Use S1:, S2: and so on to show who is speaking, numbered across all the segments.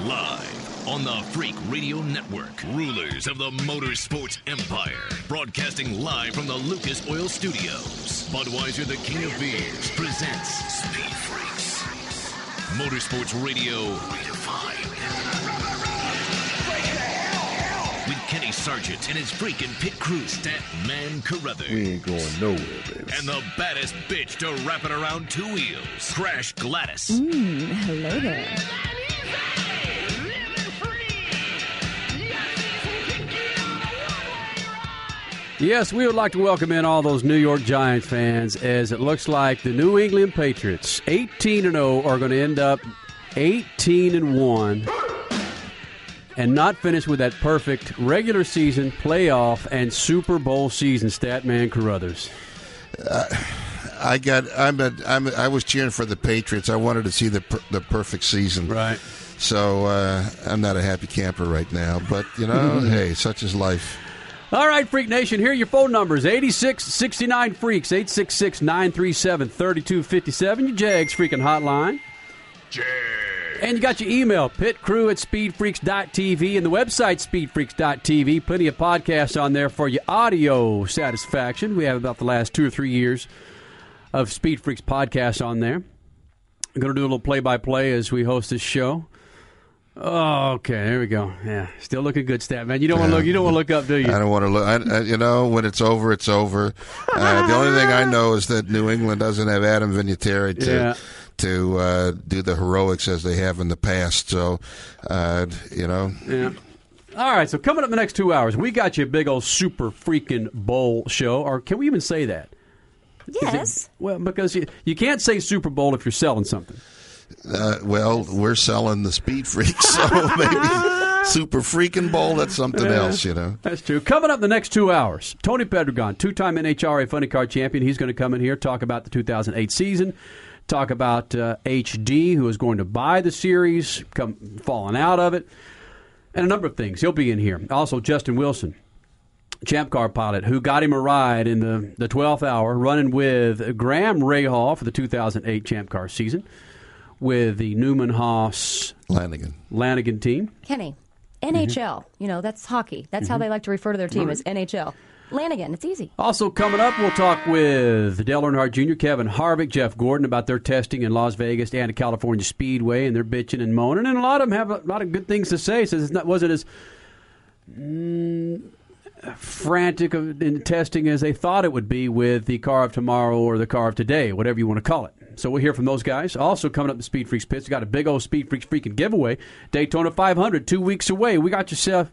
S1: Live on the Freak Radio Network, rulers of the motorsports empire, broadcasting live from the Lucas Oil Studios. Budweiser, the king of beers, presents Speed Freaks. Motorsports Radio redefined. With Kenny Sargent and his freaking pit crew, Stat Man Carruthers.
S2: We ain't going nowhere, baby.
S1: And the baddest bitch to wrap it around two wheels, Crash Gladys.
S3: Mm, hello there.
S4: Yes, we would like to welcome in all those New York Giants fans as it looks like the New England Patriots, 18 and 0, are going to end up 18 and 1 and not finish with that perfect regular season, playoff, and Super Bowl season. Statman Carruthers.
S2: I got. I'm. A, I'm. A, I was cheering for the Patriots. I wanted to see the per, the perfect season.
S4: Right.
S2: So uh, I'm not a happy camper right now. But you know, hey, such is life.
S4: All right, Freak Nation, here are your phone numbers 86 69 Freaks, 866 937 3257, your Jegs Freaking Hotline. Jegs. And you got your email, pitcrew at speedfreaks.tv, and the website, speedfreaks.tv. Plenty of podcasts on there for your audio satisfaction. We have about the last two or three years of Speed Freaks podcasts on there. I'm going to do a little play by play as we host this show. Oh, okay, there we go. Yeah, still looking good, stat man. You don't want to look. You don't want to look up, do you?
S2: I don't want to look. I, I, you know, when it's over, it's over. Uh, the only thing I know is that New England doesn't have Adam Vinatieri to
S4: Yeah.
S2: to uh, do the heroics as they have in the past. So, uh, you know,
S4: Yeah. All right, so coming up in the next two hours, we got you a big old super freaking bowl show, or can we even say that? Is it-
S3: Yes.
S4: well, because you, you can't say Super Bowl if you're selling something.
S2: Uh, well, we're selling the Speed Freaks, so maybe Super Freaking Bowl. That's something else, you know.
S4: That's true. Coming up in the next two hours, Tony Pedregon, two-time NHRA Funny Car champion. He's going to come in here talk about the 2008 season, talk about uh, HD, who is going to buy the series, come falling out of it, and a number of things. He'll be in here. Also, Justin Wilson, champ car pilot, who got him a ride in the, the 12th hour, running with Graham Rahal for the 2008 champ car season with the Newman Haas
S2: Lanigan.
S4: Lanigan team.
S3: Kenny,
S4: Mm-hmm.
S3: NHL. You know, that's hockey. That's how they like to refer to their team as NHL. Lanigan, it's easy.
S4: Also coming up, we'll talk with Dale Earnhardt Jr., Kevin Harvick, Jeff Gordon about their testing in Las Vegas and at California Speedway, and they're bitching and moaning, and a lot of them have a lot of good things to say. Says it wasn't as mm, frantic of- in testing as they thought it would be with the car of tomorrow or the car of today, whatever you want to call it. So we'll hear from those guys. Also coming up in Speed Freaks Pits, we got a big old Speed Freaks freaking giveaway. Daytona 500, two weeks away. We got yourself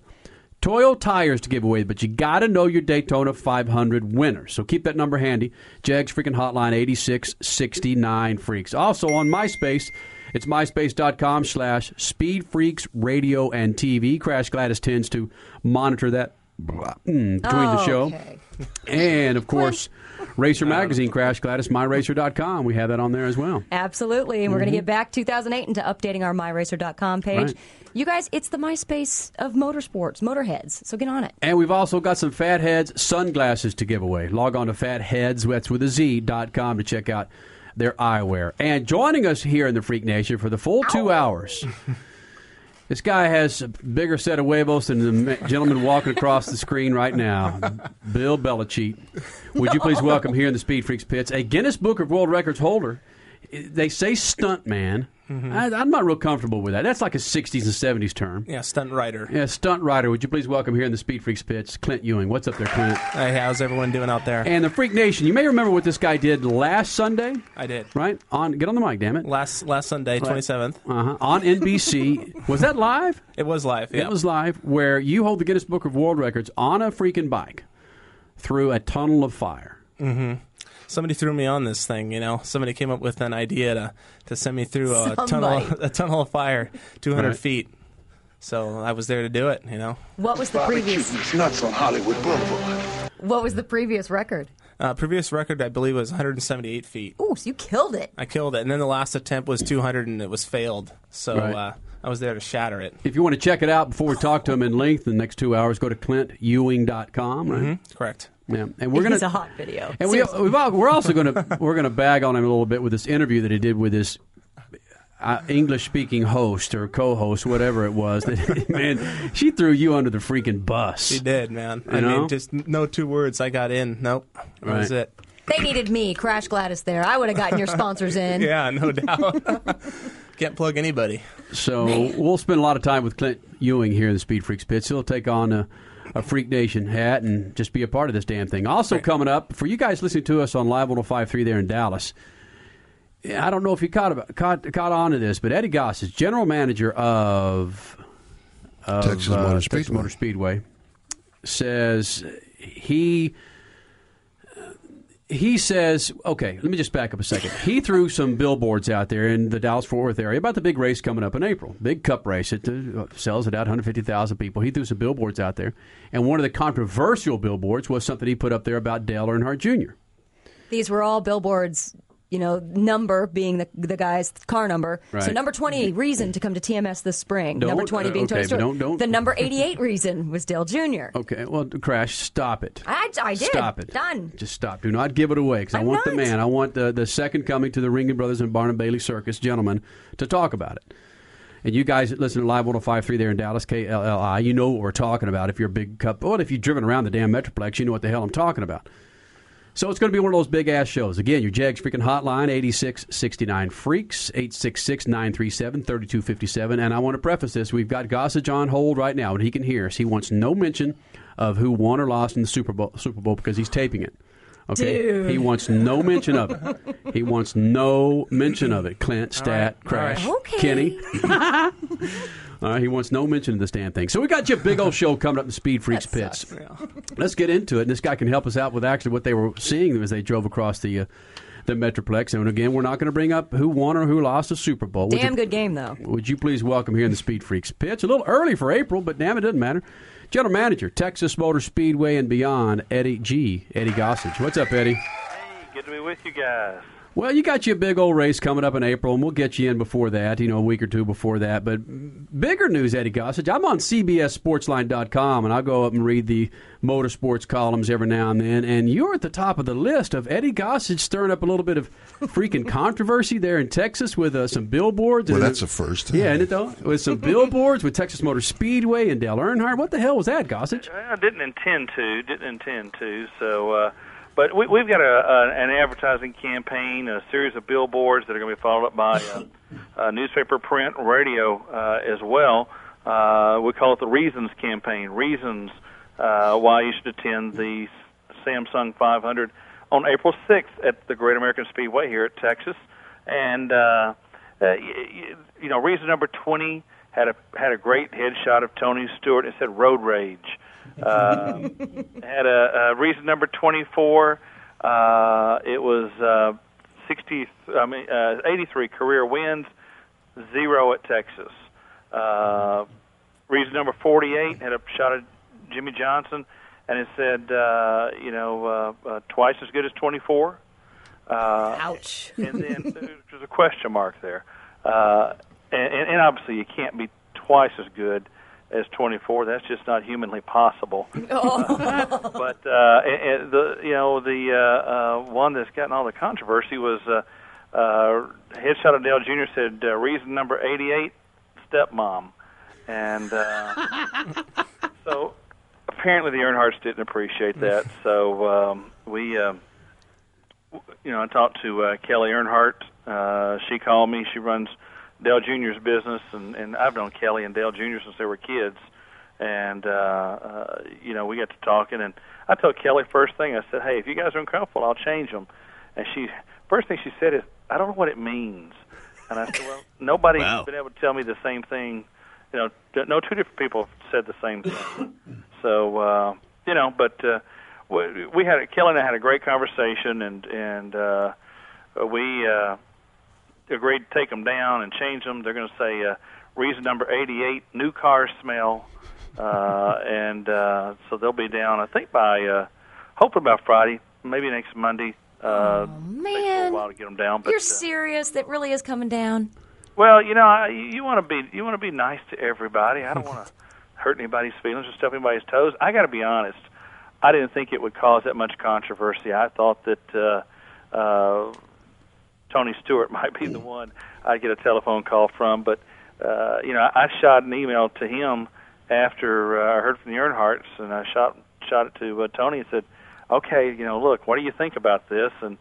S4: Toyo tires to give away, but you got to know your Daytona 500 winner. So keep that number handy. Jegs freaking hotline 8669 freaks. Also on MySpace, it's myspace.com slash speed freaks radio and TV. Crash Gladys tends to monitor that between the oh, show.
S3: Okay.
S4: And of course, Racer Magazine, Crash Gladys, myracer.com. We have that on there as well.
S3: Absolutely. And we're going to get back 2008 into updating our myracer.com page.
S4: Mm-hmm. Right.
S3: You guys, it's the MySpace of motorsports, motorheads. So get on it.
S4: And we've also got some Fatheadz sunglasses to give away. Log on to fatheadz, that's with a Z, dot com to check out their eyewear. And joining us here in the Freak Nation for the full two hours, this guy has a bigger set of huevos than the gentleman walking across the screen right now, Bill Belichick. Would you please welcome here in the Speed Freaks pits a Guinness Book of World Records holder? They say stunt man. I, I'm not real comfortable with that. That's like a 60s and 70s term.
S5: Yeah, stunt rider.
S4: Yeah, stunt rider. Would you please welcome here in the Speed Freaks pits, Clint Ewing? What's up there, Clint?
S5: Hey, how's everyone doing out there?
S4: And the Freak Nation. You may remember what this guy did last Sunday,
S5: I did.
S4: right? On get on the mic, damn it.
S5: Last last Sunday, twenty seventh.
S4: Uh-huh. On NBC. was that live?
S5: It was live. Yeah.
S4: It was live, where you hold the Guinness Book of World Records on a freaking bike through a tunnel of fire.
S5: Somebody threw me on this thing. You know, somebody came up with an idea to to send me through a tunnel a tunnel of fire, two hundred
S4: Right.
S5: feet. So I was there to do it. You know,
S3: What was the previous?
S6: Barbecuing nuts on Hollywood Boulevard.
S3: What was the previous record?
S5: uh, previous record I believe was one hundred and seventy eight feet.
S3: Ooh, so you killed it.
S5: I killed it, and then the last attempt was two hundred, and it was failed. So
S4: Right.
S5: uh, I was there to shatter it.
S4: If you want to check it out before we talk to him in length in the next two hours, go to clintewing.com, right?
S5: Correct.
S4: Yeah. And we're
S3: It
S4: going
S3: is a hot video.
S4: And we,
S3: Seriously.
S4: we've, al- we're also going to we're going to bag on him a little bit with this interview that he did with this. uh, English speaking host or co host, whatever it was. That, man, she threw you under the freaking bus.
S5: She did, man. I
S4: know?
S5: mean, just no two words. I got in. Nope. That was it.
S3: They needed me, Crash Gladys. There, I would have gotten your sponsors in.
S5: Yeah, no doubt. Can't plug anybody.
S4: So we'll spend a lot of time with Clint Ewing here in the Speed Freaks pits. He'll take on a, a Freak Nation hat and just be a part of this damn thing. Also coming up for you guys listening to us on Live 105.3 there in Dallas. I don't know if you caught caught caught on to this, but Eddie Goss is general manager of, of
S2: Texas
S4: uh, Texas Motor Speedway. Says he he says, okay, let me just back up a second. He threw some billboards out there in the Dallas Fort Worth area about the big race coming up in April, big Cup race. It uh, sells it out 150,000 people. He threw some billboards out there, and one of the controversial billboards was something he put up there about Dale Earnhardt Jr.
S3: These were all billboards. You know, number being the the guy's car number. So number twenty reason to come to TMS this spring.
S4: Don't-
S3: number twenty
S4: uh,
S3: being
S4: okay,
S3: Tony Stewart.
S4: don't- don't-
S3: The number eighty eight reason was Dale Jr.
S4: Okay, well, Crash, stop it.
S3: I, I did.
S4: Stop it.
S3: Done.
S4: Just stop. Do not give it away because I want the man. I want the, the second coming to the Ringling Brothers and Barnum Bailey Circus gentlemen to talk about it. And you guys that listen to Live 1053 there in Dallas, KLLI, you know what we're talking about. If you're a big cup, well, if you've driven around the damn Metroplex, you know what the hell I'm talking about. So it's going to be one of those big ass shows. Again, your Jegs freaking hotline, 8669 Freaks, 866 937 3257. And I want to preface this we've got Gossage on hold right now, and he can hear us. He wants no mention of who won or lost in the Super Bowl, Super Bowl because he's taping it. Okay? He wants no mention of it. He wants no mention of it. Clint, Stat, Crash,
S3: Okay.
S4: Kenny. All right, he wants no mention of this damn thing. So we got you a big old show coming up in Speed Freaks
S3: That
S4: Pits. Let's get into it. And this guy can help us out with actually what they were seeing as they drove across the uh, the Metroplex. And again, we're not going to bring up who won or who lost the Super Bowl. Would
S3: Damn
S4: you,
S3: good game though.
S4: Would you please welcome here in the Speed Freaks Pits? A little early for April, but damn it, doesn't matter. General Manager, Texas Motor Speedway and beyond, Eddie G. Eddie Gossage. What's up, Eddie?
S7: Hey, good to be with you guys.
S4: Well, you got your big old race coming up in April, and we'll get you in before that, you know, a week or two before that. But bigger news, Eddie Gossage. I'm on CBSSportsline.com, and I'll go up and read the motorsports columns every now and then. And you're at the top of the list of Eddie Gossage stirring up a little bit of freaking controversy there in Texas with uh, some billboards.
S2: Well,
S4: and-
S2: that's a first.
S4: Yeah, isn't it though? With some billboards with Texas Motor Speedway and Dale Earnhardt. What the hell was that, Gossage?
S7: I didn't intend to, didn't intend to. So, uh, but we, we've got a, a an advertising campaign, a series of billboards that are going to be followed up by uh, uh, newspaper, print, radio uh, as well. Uh, we call it the Reasons campaign. Reasons uh, why you should attend the Samsung 500 on April 6th at the Great American Speedway here at Texas. And uh, uh, you know, reason number 20 had a had a great headshot of Tony Stewart. It said "Road Rage." Uh, had a, a reason number 24. Uh, it was uh, 60. I mean, uh, 83 career wins, zero at Texas. Uh, reason number 48 had a shot at Jimmie Johnson, and it said, uh, you know, uh, uh, twice as good as 24. Uh,
S3: Ouch.
S7: and then there's a question mark there. Uh, and, and and obviously, you can't be twice as good as 24. That's just not humanly possible. but uh, and, and the you know the uh, uh, one that's gotten all the controversy was uh, uh, headshot of Dale Jr. said uh, reason number 88, stepmom, and uh, so apparently the Earnhardts didn't appreciate that. So um, we. Um, you know, I talked to uh, Kelly Earnhardt. Uh, she called me. She runs Dale Jr.'s business, and, and I've known Kelly and Dale Jr. since they were kids. And uh, uh, you know, we got to talking, and I told Kelly first thing. I said, "Hey, if you guys are uncomfortable, I'll change them." And she first thing she said is, "I don't know what it means." And I said, "Well, nobody's
S1: Wow.
S7: been able to tell me the same thing. You know, no two different people have said the same thing." so uh, you know, but. Uh, we we had Kelly and I had a great conversation, and and uh, we uh, agreed to take them down and change them. They're going to say uh, reason number 88, new car smell, uh, and uh, so they'll be down. I think by uh, hopefully by Friday, maybe next Monday. Uh, a
S3: Man,
S7: while to get them down, but
S3: you're
S7: uh,
S3: serious? That really is coming down.
S7: well, you know, I, you want to be you want to be nice to everybody. I don't want to hurt anybody's feelings or step anybody's toes. I got to be honest. I didn't think it would cause that much controversy. I thought that uh, uh, Tony Stewart might be the one I'd get a telephone call from. But uh, you know, I, I shot an email to him after uh, I heard from the Earnhardts, and I shot shot it to uh, Tony and said, "Okay, you know, look, what do you think about this?" And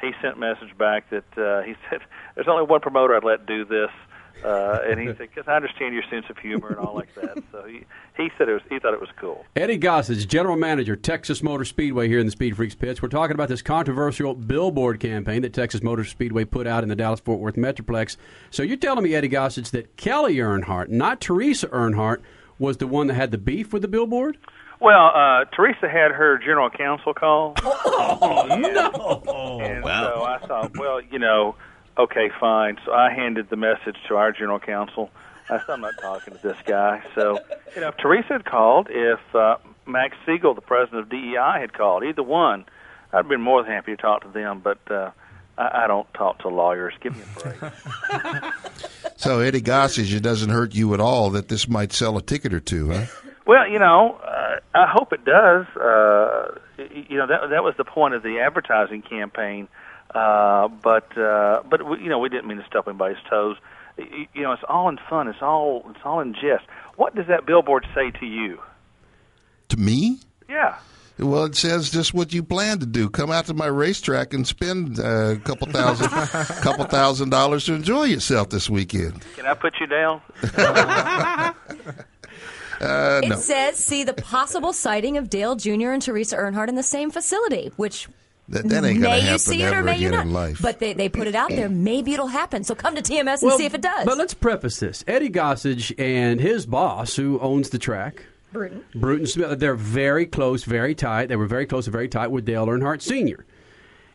S7: he sent a message back that uh, he said, "There's only one promoter I'd let do this." Uh, and he said, "Because I understand your sense of humor and all like that." So he he said it was he thought it was cool.
S4: Eddie Gossage, General Manager, Texas Motor Speedway here in the Speed Freaks pits. We're talking about this controversial billboard campaign that Texas Motor Speedway put out in the Dallas Fort Worth Metroplex. So you're telling me, Eddie Gossage, that Kelly Earnhardt, not Teresa Earnhardt, was the one that had the beef with the billboard?
S7: Well, uh, Teresa had her general counsel call.
S4: Oh, no.
S7: And
S2: wow.
S7: so I thought, well, you know, okay, fine. So I handed the message to our general counsel. I said, I'm not talking to this guy. So, you know, if Teresa had called, if uh, Max Siegel, the president of DEI, had called, either one, I'd been more than happy to talk to them. But uh, I, I don't talk to lawyers. Give me a break.
S2: So Eddie Gossage, it doesn't hurt you at all that this might sell a ticket or two, huh?
S7: Well, you know, uh, I hope it does. Uh, you know, that that was the point of the advertising campaign. Uh, but uh, but we, you know, we didn't mean to step anybody's toes. Y- You know, it's all in fun. It's all it's all in jest. What does that billboard say to you?
S2: To me?
S7: Yeah.
S2: Well, it says just what you plan to do. Come out to my racetrack and spend uh, a couple thousand, couple thousand dollars to enjoy yourself this weekend.
S7: Can I put you down?
S2: Uh,
S3: It
S2: no,
S3: says, see the possible sighting of Dale Jr. and Teresa Earnhardt in the same facility, which
S2: that, that ain't going
S3: may
S2: to
S3: you
S2: happen
S3: see it
S2: ever
S3: or may you not.
S2: in life.
S3: But they, they put it out there. Maybe it'll happen. So come to TMS and see if it does.
S4: But let's preface this. Eddie Gossage and his boss, who owns the track,
S3: Bruton.
S4: Bruton Smith, they're very close, very tight. They were very close and very tight with Dale Earnhardt Sr.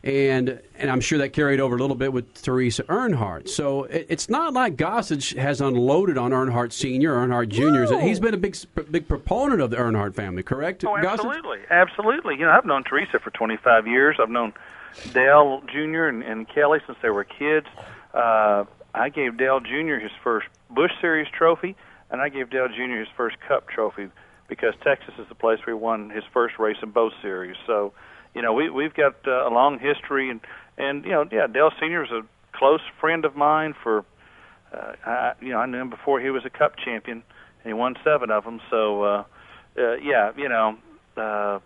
S4: And and I'm sure that carried over a little bit with Teresa Earnhardt. So it, it's not like Gossage has unloaded on Earnhardt Sr., Earnhardt Jr.
S3: No.
S4: He's been a big big proponent of the Earnhardt family, correct?
S7: Oh,
S4: Gossage?
S7: absolutely, absolutely. You know, I've known Teresa for 25 years. I've known Dale Jr. and, and Kelly since they were kids. Uh, I gave Dale Jr. his first Busch Series trophy, and I gave Dale Jr. his first Cup trophy because Texas is the place where he won his first race in both series. So, you know, we we've got uh, a long history, and and you know, yeah, Dale Sr. is a close friend of mine for. Uh, I, you know, I knew him before he was a Cup champion, and he won seven of them. So, uh, uh, yeah, you know, uh,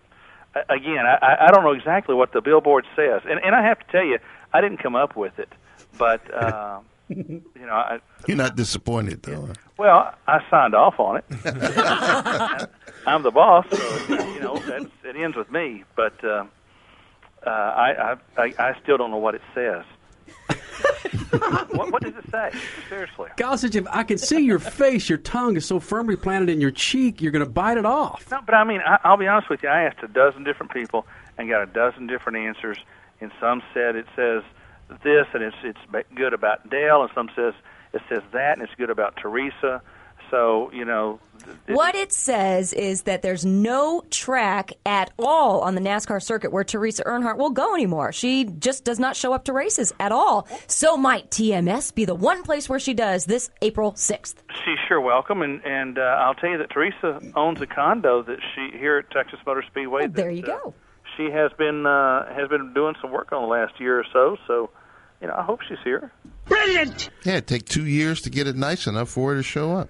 S7: again, I, I don't know exactly what the billboard says, and and I have to tell you, I didn't come up with it, but uh, you know, I,
S2: You're not disappointed, though. huh?
S7: well, I signed off on it. I'm the boss, so you know that it ends with me. But uh, uh, I, I I still don't know what it says. what, what does it say? Seriously.
S4: Gossage, if I can see your face, your tongue is so firmly planted in your cheek, you're going to bite it off.
S7: No, but I mean, I, I'll be honest with you. I asked a dozen different people and got a dozen different answers. And some said it says this, and it's it's good about Dale, and some says it says that, and it's good about Teresa. So you know, it-
S3: What it says is that there's no track at all on the NASCAR circuit where Teresa Earnhardt will go anymore. She just does not show up to races at all. So might TMS be the one place where she does this April 6th.
S7: she's sure welcome. And and uh, I'll tell you that Teresa owns a condo that she here at Texas Motor Speedway.
S3: Oh, there
S7: that,
S3: you
S7: uh,
S3: go.
S7: she has been uh, has been doing some work on the last year or so. So, you know, I hope she's here. Brilliant.
S2: Yeah, it take two years to get it nice enough for her to show up.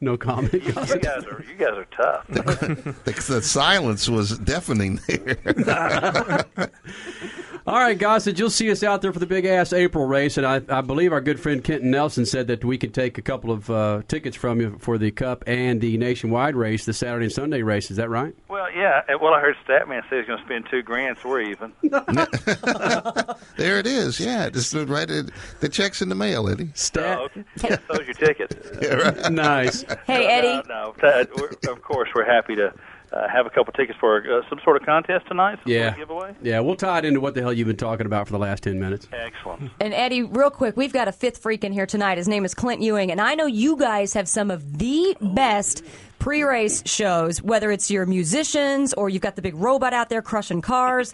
S4: No comment.
S7: You guys are you guys are tough.
S2: The, the silence was deafening there.
S4: All right, Gossage, you'll see us out there for the big ass April race, and I, I believe our good friend Kenton Nelson said that we could take a couple of uh, tickets from you for the Cup and the nationwide race, the Saturday and Sunday race. Is that right?
S7: Well, yeah. Well, I heard Statman say he's going to spend two grand, so we're even.
S2: there it is. Yeah, just right. At, the check's in the mail, Eddie.
S4: Stat.
S7: Oh, okay. So's your tickets.
S4: nice.
S3: Hey, Eddie.
S7: No, no. Of course, we're happy to uh, have a couple tickets for uh, some sort of contest tonight. Some
S4: Yeah.
S7: sort of giveaway.
S4: Yeah, we'll tie it into what the hell you've been talking about for the last 10 minutes.
S7: Excellent.
S3: And Eddie, real quick, we've got a fifth freak in here tonight. His name is Clint Ewing, and I know you guys have some of the best pre-race shows. Whether it's your musicians or you've got the big robot out there crushing cars.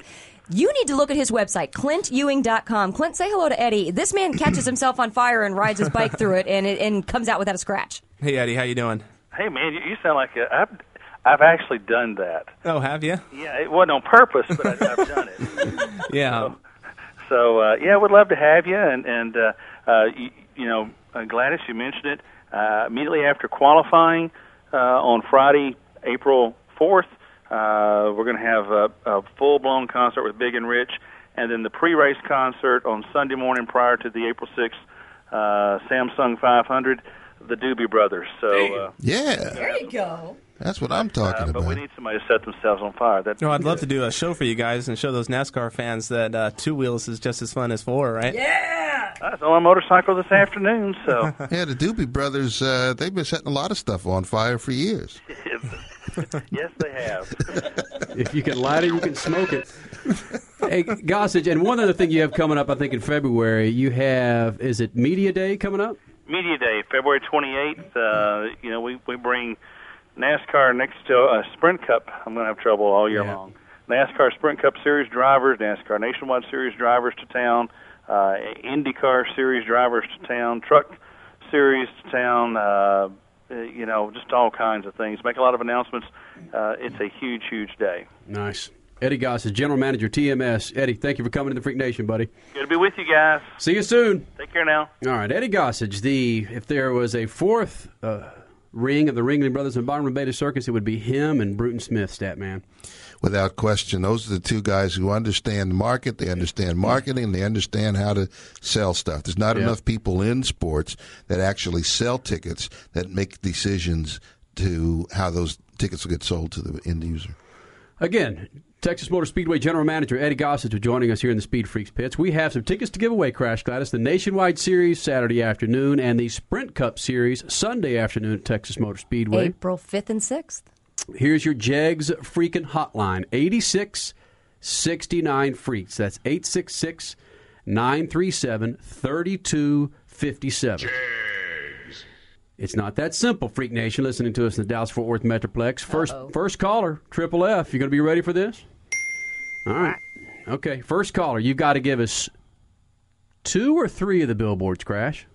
S3: You need to look at his website, clintewing.com. Clint, say hello to Eddie. This man catches himself on fire and rides his bike through it and, it and comes out without a scratch.
S5: Hey Eddie, how you doing?
S7: Hey, man, you, you sound like a, I've I've actually done that.
S5: Oh, have you?
S7: Yeah, it wasn't on purpose, but I, I've done it.
S5: Yeah.
S7: so uh, yeah, we'd love to have you. And and uh, uh, you, you know, uh, Gladys, you mentioned it. Uh, immediately after qualifying uh, on Friday, April fourth, uh, we're going to have a, a full-blown concert with Big and Rich, and then the pre-race concert on Sunday morning prior to the April sixth uh, Samsung 500, the Doobie Brothers. So. Uh,
S2: Yeah,
S3: There you go.
S2: that's what I'm talking
S7: uh, but we
S2: about.
S7: need somebody to set themselves on fire. That
S5: No, I'd love to do a show for you guys and show those NASCAR fans that uh, two wheels is just as fun as four, right?
S3: Yeah.
S7: I was on a motorcycle this afternoon, so
S2: Yeah, the Doobie Brothers, uh, they've been setting a lot of stuff on fire for years.
S7: yes, they have.
S4: If you can light it, you can smoke it. hey, Gossage, and one other thing you have coming up, I think in February, you have is it Media Day coming up?
S7: Media Day, February 28th. Uh, you know, we we bring NASCAR next to uh, Sprint Cup. I'm going to have trouble all year
S4: Yeah.
S7: long. NASCAR Sprint Cup Series drivers, NASCAR Nationwide Series drivers to town, uh, IndyCar Series drivers to town, Truck Series to town. Uh, uh, you know, just all kinds of things. Make a lot of announcements. Uh, it's a huge, huge day.
S4: Nice. Eddie Gossage, General Manager, TMS. Eddie, thank you for coming to the Freak Nation, buddy.
S7: Good to be with you guys.
S4: See you soon.
S7: Take care now.
S4: All right, Eddie Gossage. The if there was a fourth uh, ring of the Ringling Brothers and Barnum Bailey Circus, it would be him and Bruton Smith, stat man.
S2: Without question, those are the two guys who understand the market. They understand marketing. They understand how to sell stuff. There's not
S4: Yeah.
S2: enough people in sports that actually sell tickets that make decisions to how those tickets will get sold to the end user.
S4: Again, Texas Motor Speedway General Manager Eddie Gossage is joining us here in the Speed Freaks pits. We have some tickets to give away, Crash Gladys. The Nationwide Series Saturday afternoon and the Sprint Cup Series Sunday afternoon at Texas Motor Speedway.
S3: April 5th and 6th.
S4: Here's your Jegs freaking hotline 86 69 Freaks. That's 866 937 3257. It's not that simple, Freak Nation, listening to us in the Dallas Fort Worth Metroplex. 1st first caller, Triple F. You going to be ready for this? All right. Okay, first caller, you've got to give us two or three of the billboards, Crash.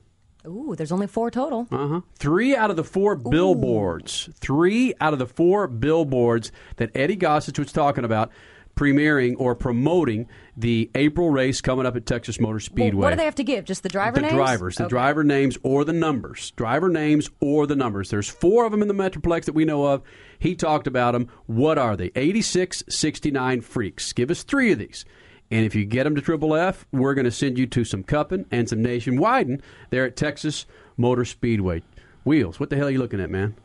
S3: Ooh, there's only four total.
S4: Uh huh. Three out of the four billboards. Three out of the four billboards that Eddie Gossage was talking about premiering or promoting the April race coming up at Texas Motor
S3: Well,
S4: Speedway.
S3: what do they have to give? Just the driver names?
S4: the
S3: names?
S4: drivers, the
S3: Okay.
S4: driver names or the numbers. Driver names or the numbers. There's four of them in the Metroplex that we know of. He talked about them. What are they? 86, 69 freaks. Give us three of these. And if you get them to Triple F, we're going to send you to some cupping and some nationwide there at Texas Motor Speedway. Wheels, what the hell are you looking at, man?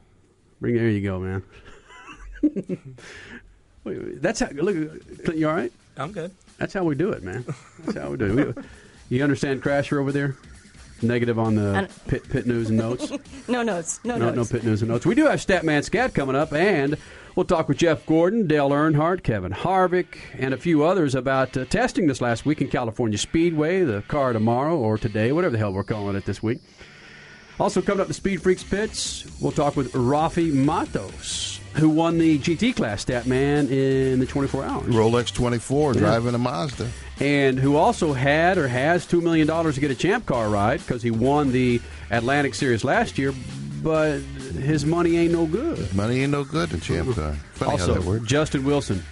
S4: Bring there you go, man. That's how. Look, Clint, you all right?
S5: I'm good.
S4: That's how we do it, man. That's how we do it. We- you understand Crasher over there? Negative on the pit, pit news and notes.
S3: No notes. No,
S4: no, no pit news and notes. We do have Statman Scat coming up, and we'll talk with Jeff Gordon, Dale Earnhardt, Kevin Harvick, and a few others about uh, testing this last week in California Speedway, the car tomorrow or today, whatever the hell we're calling it this week. Also coming up the Speed Freaks pits, we'll talk with Rafi Matos, who won the GT class Statman in the 24 hours.
S2: Rolex 24 driving a Mazda.
S4: And who also had or has $2 million to get a champ car ride because he won the Atlantic Series last year, but his money ain't no good.
S2: Money ain't no good in champ mm-hmm. car. Funny
S4: Also. Justin Wilson,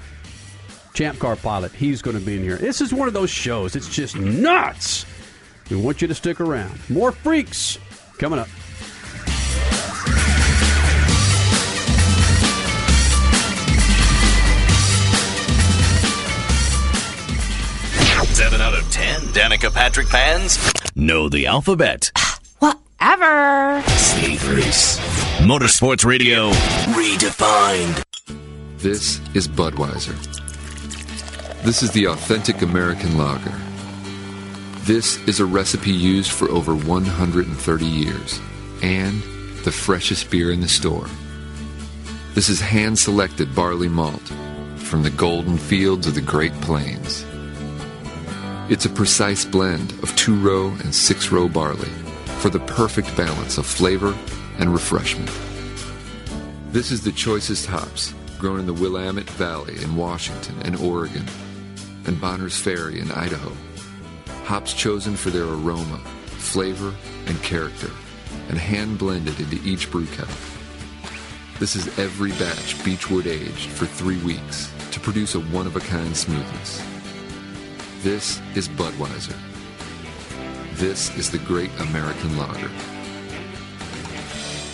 S4: champ car pilot, he's going to be in here. This is one of those shows. It's just nuts. We want you to stick around. More freaks coming up.
S1: Out of ten Danica Patrick fans know the alphabet.
S8: Whatever.
S1: Speed Race. Motorsports Radio redefined.
S9: This is Budweiser. This is the authentic American lager. This is a recipe used for over 130 years and the freshest beer in the store. This is hand selected barley malt from the golden fields of the Great Plains. It's a precise blend of two row and six row barley for the perfect balance of flavor and refreshment. This is the choicest hops grown in the Willamette Valley in Washington and Oregon, and Bonner's Ferry in Idaho. Hops chosen for their aroma, flavor, and character, and hand blended into each brew kettle. This is every batch beechwood aged for three weeks to produce a one of a kind smoothness. This is Budweiser. This is the great American lager.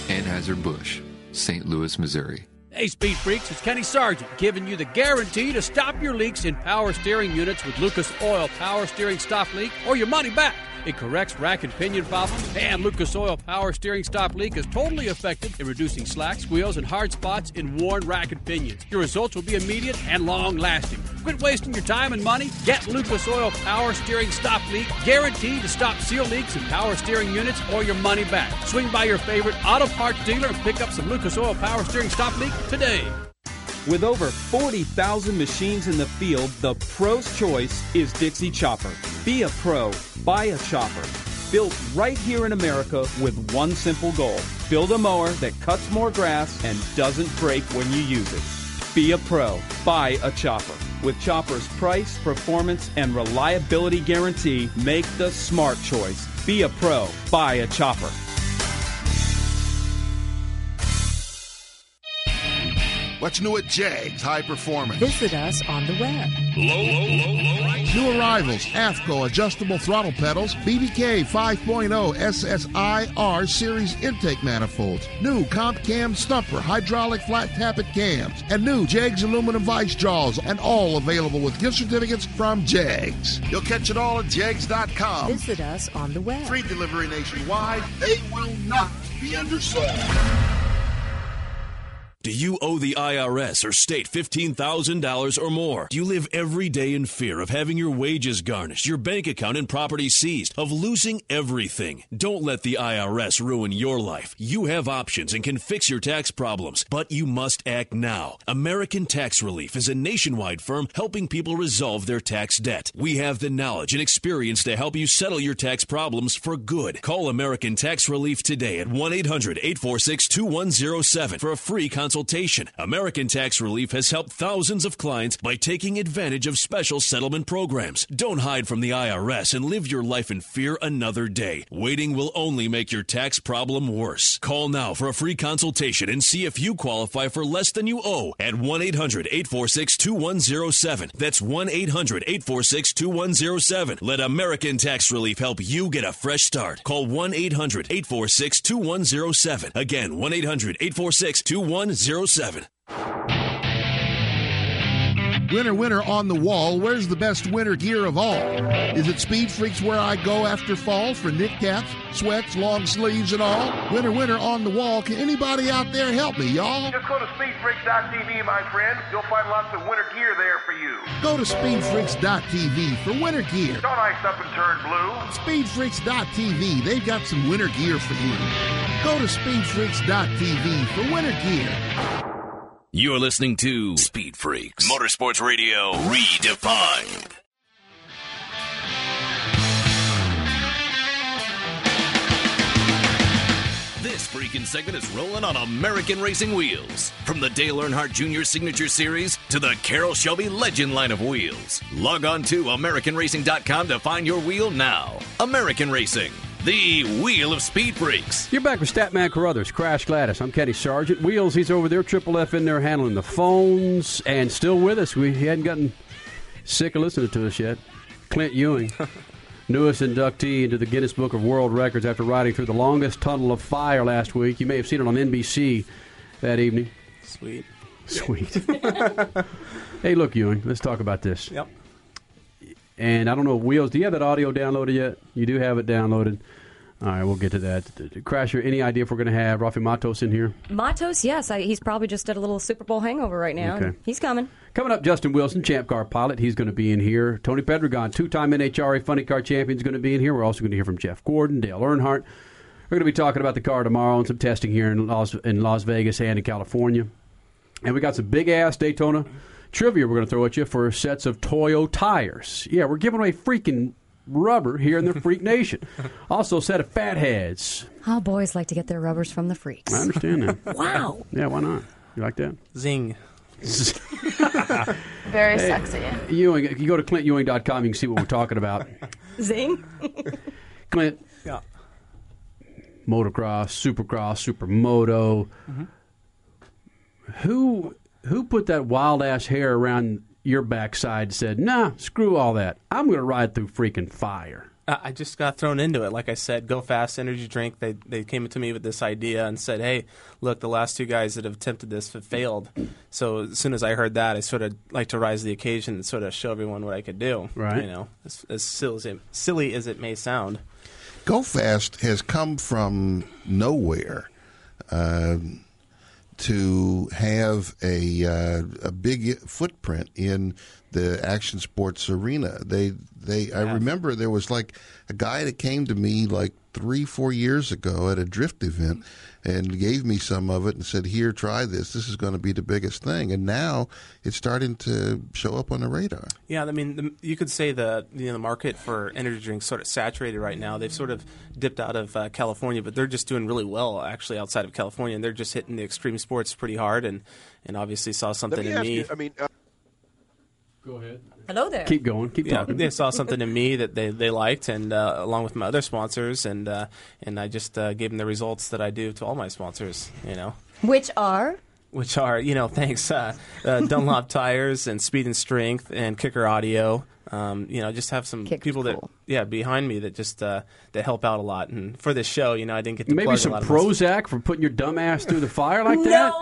S9: Anheuser-Busch, St. Louis, Missouri.
S4: Hey, Speed Freaks, it's Kenny Sargent giving you the guarantee to stop your leaks in power steering units with Lucas Oil Power Steering Stop Leak or your money back. It corrects rack and pinion problems, and Lucas Oil Power Steering Stop Leak is totally effective in reducing slack, squeals, and hard spots in worn rack and pinions. Your results will be immediate and long lasting. Quit wasting your time and money. Get Lucas Oil Power Steering Stop Leak, guaranteed to stop seal leaks in power steering units or your money back. Swing by your favorite auto parts dealer and pick up some Lucas Oil Power Steering Stop Leak today.
S10: With over 40,000 machines in the field, the pro's choice is Dixie Chopper. Be a pro, buy a chopper. Built right here in America with one simple goal build a mower that cuts more grass and doesn't break when you use it. Be a pro, buy a chopper. With Chopper's price, performance, and reliability guarantee, make the smart choice. Be a pro, buy a chopper.
S2: What's new at Jegs High Performance?
S11: Visit us on the web.
S2: Low, low, low, low. New arrivals AFCO adjustable throttle pedals, BBK 5.0 SSIR series intake manifolds, new Comp Cams Thumpr hydraulic flat tappet cams, and new Jegs aluminum vice jaws, and all available with gift certificates from Jegs. You'll catch it all at Jegs.com.
S11: Visit us on the web.
S2: Free delivery nationwide. They will not be undersold.
S12: Do you owe the IRS or state $15,000 or more? Do you live every day in fear of having your wages garnished, your bank account and property seized, of losing everything? Don't let the IRS ruin your life. You have options and can fix your tax problems, but you must act now. American Tax Relief is a nationwide firm helping people resolve their tax debt. We have the knowledge and experience to help you settle your tax problems for good. Call American Tax Relief today at 1 800 846 2107 for a free consultation consultation. American Tax Relief has helped thousands of clients by taking advantage of special settlement programs. Don't hide from the IRS and live your life in fear another day. Waiting will only make your tax problem worse. Call now for a free consultation and see if you qualify for less than you owe at 1 800 846 2107. That's 1 800 846 2107. Let American Tax Relief help you get a fresh start. Call 1 800 846 2107. Again, 1 800 846 2107.
S2: 807. Winter, winner on the wall. Where's the best winter gear of all? Is it Speed Freaks where I go after fall for knit caps, sweats, long sleeves, and all? Winter, winner on the wall. Can anybody out there help me, y'all?
S13: Just go to speedfreaks.tv, my friend. You'll find lots of winter gear there for you.
S2: Go to speedfreaks.tv for winter gear.
S13: Don't ice up and turn blue.
S2: Speedfreaks.tv. They've got some winter gear for you. Go to speedfreaks.tv for winter gear.
S1: You're listening to Speed Freaks Motorsports Radio Redefined. This freaking segment is rolling on American racing wheels. From the Dale Earnhardt Jr. Signature Series to the Carroll Shelby Legend line of wheels. Log on to AmericanRacing.com to find your wheel now. American Racing, the wheel of speed freaks.
S4: You're back with Statman Carruthers, Crash Gladys. I'm Kenny Sargent. Wheels, he's over there, Triple F in there handling the phones and still with us. We he hadn't gotten sick of listening to us yet. Clint Ewing, newest inductee into the Guinness Book of World Records after riding through the longest tunnel of fire last week. You may have seen it on NBC that evening.
S5: Sweet.
S4: Sweet. hey, look, Ewing, let's talk about this.
S5: Yep.
S4: And I don't know, Wheels, do you have that audio downloaded yet? You do have it downloaded. All right, we'll get to that. Crasher, any idea if we're going to have Rafi Matos in here?
S3: Matos, yes. I, he's probably just at a little Super Bowl hangover right now.
S4: Okay.
S3: He's coming.
S4: Coming up, Justin Wilson, champ car pilot. He's going to be in here. Tony Pedregon, two time NHRA funny car champion, is going to be in here. We're also going to hear from Jeff Gordon, Dale Earnhardt. We're going to be talking about the car tomorrow and some testing here in Las, in Las Vegas and in California. And we got some big ass Daytona trivia we're going to throw at you for sets of Toyo tires. Yeah, we're giving away freaking rubber here in the Freak Nation. Also, a set of fat heads.
S3: All boys like to get their rubbers from the freaks.
S4: I understand that.
S3: wow.
S4: Yeah, why not? You like that?
S5: Zing.
S14: Very
S4: Hey,
S14: sexy.
S4: Ewing, if you go to clintewing.com, you can see what we're talking about.
S3: Zing.
S4: Clint,
S5: Yeah.
S4: motocross, supercross, supermoto.
S5: Mm-hmm.
S4: Who who put that wild ass hair around your backside said, "Nah, screw all that. I'm going to ride through freaking fire."
S5: I I just got thrown into it. Like I said, Go Fast Energy Drink. They they came to me with this idea and said, "Hey, look, the last two guys that have attempted this have failed." So as soon as I heard that, I sort of like to rise to the occasion and sort of show everyone what I could do.
S4: Right.
S5: You know, as, as silly as it, silly as it may sound.
S2: Go Fast has come from nowhere um, to have a uh, a big footprint in the action sports arena. They they I remember there was like a guy that came to me like three four years ago at a drift event and gave me some of it and said, "Here, try this. This is going to be the biggest thing." And now it's starting to show up on the radar.
S5: Yeah, I mean, the, you could say the you know, the market for energy drinks sort of saturated right now. They've sort of dipped out of uh, California, but they're just doing really well actually outside of California, and they're just hitting the extreme sports pretty hard, and and obviously saw something
S15: Let me
S5: in
S15: ask
S5: me.
S15: you. I mean, uh,
S4: Go ahead.
S3: Hello there.
S4: Keep going. Keep
S5: yeah,
S4: talking.
S5: they saw something in me that they, they liked, and uh, along with my other sponsors, and uh, and I just uh, gave them the results that I do to all my sponsors. You know.
S3: Which are
S5: which are you know thanks uh, uh, Dunlop tires and Speed and Strength and Kicker Audio. Um, you know, just have some people that yeah behind me that just uh, that help out a lot. And for this show, you know, I didn't get to
S4: Maybe
S5: plug
S4: some
S5: a lot of
S4: Prozac for putting your dumb ass through the fire like that.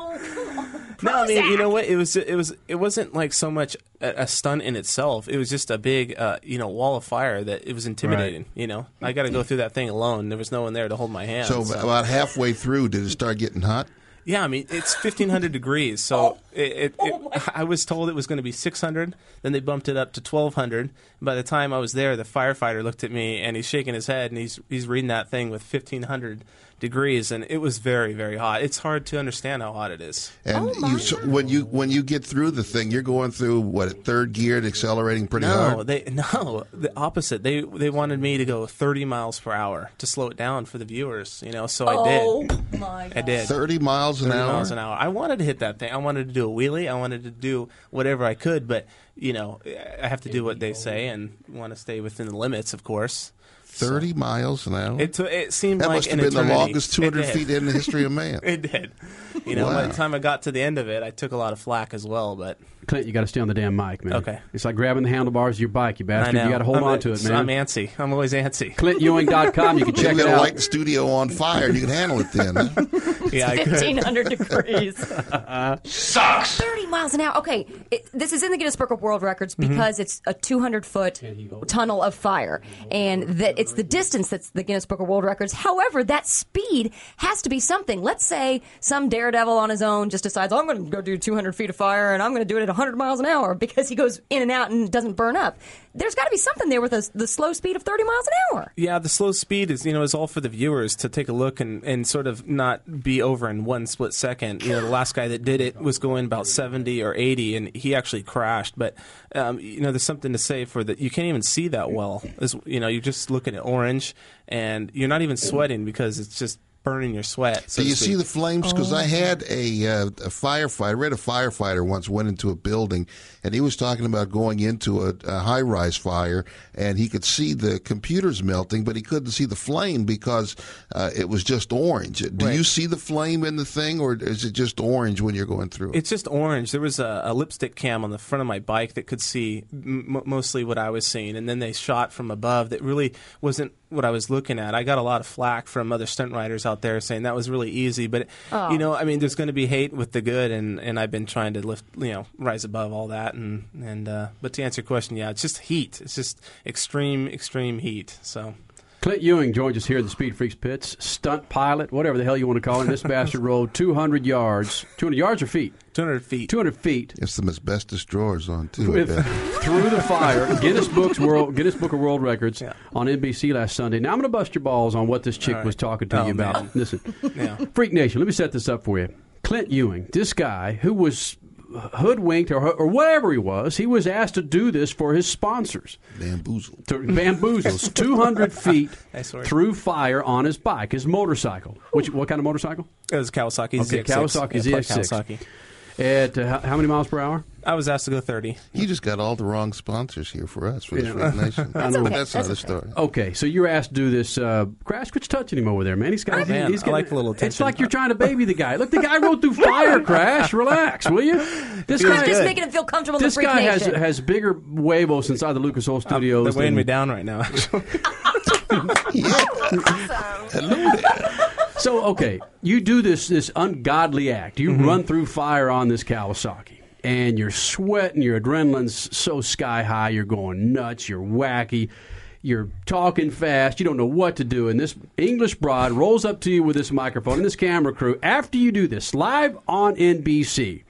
S5: No, I mean, you know what? It was it was it wasn't like so much a, a stunt in itself. It was just a big uh, you know wall of fire that it was intimidating. You know, I got to go through that thing alone. There was no one there to hold my hand.
S2: So about halfway through, did it start getting hot?
S5: Yeah, I mean it's fifteen hundred degrees. So oh. it, it, it oh I was told it was going to be six hundred. Then they bumped it up to twelve hundred. By the time I was there, the firefighter looked at me and he's shaking his head and he's he's reading that thing with fifteen hundred degrees and it was very very hot. It's hard to understand how hot it is.
S2: And you, so when you when you get through the thing, you're going through what third gear, and accelerating pretty
S5: no,
S2: hard.
S5: they no the opposite. They they wanted me to go thirty miles per hour to slow it down for the viewers. You know, so I did.
S3: Oh,
S5: did.
S3: my
S5: I did.
S2: 30 miles an
S5: 30
S2: hour?
S5: miles an hour. I wanted to hit that thing. I wanted to do a wheelie. I wanted to do whatever I could, but you know, I have to do what they say and want to stay within the limits, of course.
S2: Thirty miles an hour.
S5: It, t- it seemed
S2: that
S5: like
S2: must have been the longest 200 feet in the history of man.
S5: it did. You know, by the time I got to the end of it, I took a lot of flack as well. But
S4: Clint, you got to stay on the damn mic, man.
S5: Okay.
S4: It's like grabbing the handlebars of your bike, you bastard.
S5: I know.
S4: You got to hold
S5: I'm,
S4: on to it, man.
S5: I'm antsy. I'm always antsy.
S4: ClintEwing.com. You can check
S2: Maybe
S4: it
S2: it'll
S4: out.
S2: light the studio on fire. You can handle it then. huh?
S5: yeah, I could.
S3: fifteen hundred degrees.
S2: Sucks.
S3: 30 miles an hour. Okay, it, this is in the Guinness Book of World Records
S5: Mm-hmm.
S3: because it's a 200 foot tunnel of fire, and that it's the distance that's the Guinness Book of World Records. However, that speed has to be something. Let's say some daredevil on his own just decides, I'm going to go do 200 feet of fire, and I'm going to do it at 100 miles an hour because he goes in and out and doesn't burn up. There's got to be something there with a, the slow speed of 30 miles an hour.
S5: Yeah, the slow speed is you know is all for the viewers to take a look and, and sort of not be over in one split second. You know, the last guy that did it was going about seventy or eighty, and he actually crashed. But um, you know, there's something to say for that. You can't even see that well. As, you know, you're just looking at orange, and you're not even sweating because it's just burning your sweat. So
S2: Do you see the flames? Because I had a, uh, a firefighter. I read a firefighter once went into a building, and he was talking about going into a, a high-rise fire, and he could see the computers melting, but he couldn't see the flame because uh, it was just orange. Do
S5: Right.
S2: you see the flame in the thing, or is it just orange when you're going through it?
S5: It's just orange. There was a, a lipstick cam on the front of my bike that could see m- mostly what I was seeing, and then they shot from above that really wasn't what I was looking at. I got a lot of flack from other stunt riders out there saying that was really easy, but
S3: Oh.
S5: you know, I mean, there's going to be hate with the good, and, and I've been trying to lift, you know, rise above all that, and and uh, but to answer your question, yeah, it's just heat. It's just extreme, extreme heat. So.
S4: Clint Ewing joins us here at the Speed Freaks pits. Stunt pilot, whatever the hell you want to call it. This bastard rode 200 yards. 200 yards or feet?
S5: 200 feet.
S4: 200 feet.
S2: It's some asbestos drawers on too.
S4: With, through the fire, Guinness Books World Guinness Book of World Records on NBC last Sunday. Now I'm going to bust your balls on what this chick
S5: All right.
S4: was talking to
S5: Oh,
S4: you about.
S5: man.
S4: Listen,
S5: Yeah.
S4: Freak Nation, let me set this up for you. Clint Ewing, this guy who was hoodwinked or, or whatever he was, he was asked to do this for his sponsors.
S2: Bamboozled.
S4: To, bamboozles 200 feet
S5: Nice
S4: through fire on his bike, his motorcycle. Which what kind of motorcycle?
S5: It was Kawasaki
S4: Okay,
S5: ZX6.
S4: Kawasaki
S5: Yeah,
S4: ZX6.
S5: Kawasaki.
S4: At uh, how, how many miles per hour?
S5: I was asked to go 30.
S2: You just got all the wrong sponsors here for us for this
S4: Yeah.
S2: Freak Nation.
S4: That's okay.
S2: But that's
S4: That's
S2: another
S4: okay.
S2: story.
S4: Okay, so you're asked to do this. Uh, Crash, quit touching him over there, man. He's got.
S5: Oh, man,
S4: he's
S5: I like a little
S4: tension.
S5: It's
S4: like you're trying to baby the guy. Look, the guy rode through fire. Crash, relax, will you? This
S3: Chris
S4: guy,
S3: just making him feel comfortable in
S4: this
S3: the
S4: guy has
S3: Nation.
S4: has bigger huevos inside the Lucas Oil Studios.
S5: They're weighing
S4: than-
S5: me down right now, actually.
S4: So okay, you do this this ungodly act. You
S5: Mm-hmm.
S4: run through fire on this Kawasaki, and you're sweating. Your adrenaline's so sky high. You're going nuts. You're wacky. You're talking fast. You don't know what to do. And this English broad rolls up to you with this microphone and this camera crew after you do this live on NBC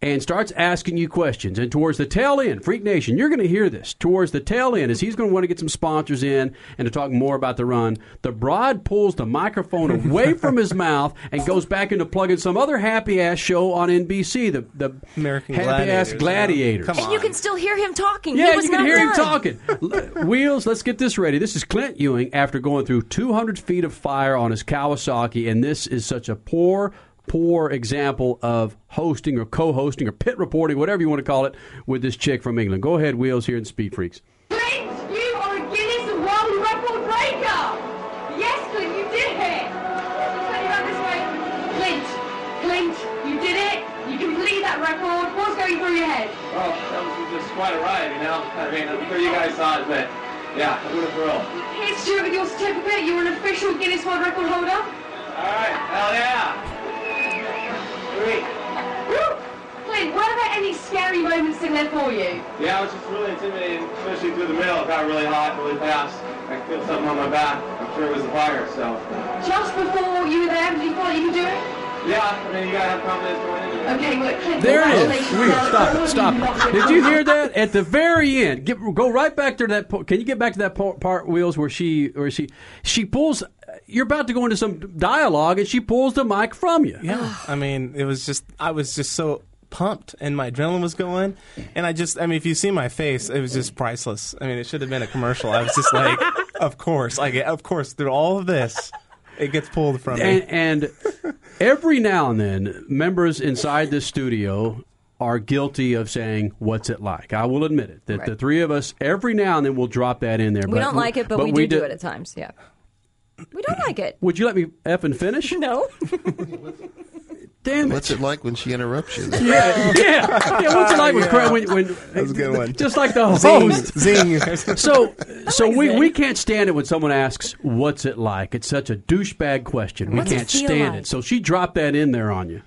S4: and starts asking you questions. And towards the tail end, Freak Nation, you're going to hear this. Towards the tail end, as he's going to want to get some sponsors in and to talk more about the run, the broad pulls the microphone away from his mouth and goes back into plugging some other happy ass show on NBC, the, the
S5: American
S4: happy ass
S5: Gladiators,
S4: gladiators.
S3: and you can still hear him talking.
S4: Yeah,
S3: was
S4: you can
S3: not
S4: hear him talking. Wheels, let's get this ready. This is Clint Ewing after going through 200 feet of fire on his Kawasaki, and this is such a poor, poor example of hosting or co-hosting or pit reporting, whatever you want to call it, with this chick from England. Go ahead, Wheels, here in Speed Freaks.
S15: Clint, you are a Guinness World Record breaker! Yes, Clint, you did it! Turn around this way. Clint, Clint, you did it! You completed that record. What's going through your head?
S16: Well, that was just quite a ride, you know. I mean, I'm sure you guys saw it, but yeah, it was a thrill.
S15: Here's Stuart with your certificate. You're an official Guinness World Record holder.
S16: All right, hell yeah. Sweet.
S15: Woo! Clint, were there any scary moments in there for you?
S16: Yeah, it was just really intimidating, especially through the middle. It got really hot, really fast. I feel something on my back. I'm sure it was the fire, so.
S15: Just before you were there, did you feel like you could do it?
S16: Yeah, I mean, you gotta have confidence going into it.
S15: Okay, look, Clint,
S4: There it is. congratulations. stop it. Stop it. Did you hear that? At the very end, get, go right back to that. po- Can you get back to that po- part, Wheels, where she, where she, she pulls. You're about to go into some dialogue, and she pulls the mic from you.
S5: Yeah, I mean, it was just I was just so pumped, and my adrenaline was going, and I just I mean, if you see my face, it was just priceless. I mean, it should have been a commercial. I was just like, of course, like of course, through all of this, it gets pulled from me.
S4: And, and every now and then, members inside this studio are guilty of saying, "What's it like?" I will admit it that the three of us every now and then will drop that in there.
S3: We don't like it, but, we do do it at times. Yeah. We don't like it.
S4: Would you let me f and finish?
S3: No.
S4: Damn it.
S2: What's it like when she interrupts you?
S4: Yeah, yeah, yeah. What's it like when,
S2: Yeah.
S4: when, when
S2: That's a good one.
S4: Just like the
S2: Zing,
S4: host,
S2: zing.
S4: So, so we, we can't stand it when someone asks, "What's it like?" It's such a douchebag question. We
S3: What's it
S4: can't
S3: feel
S4: stand
S3: like?
S4: it. So she dropped that in there on you.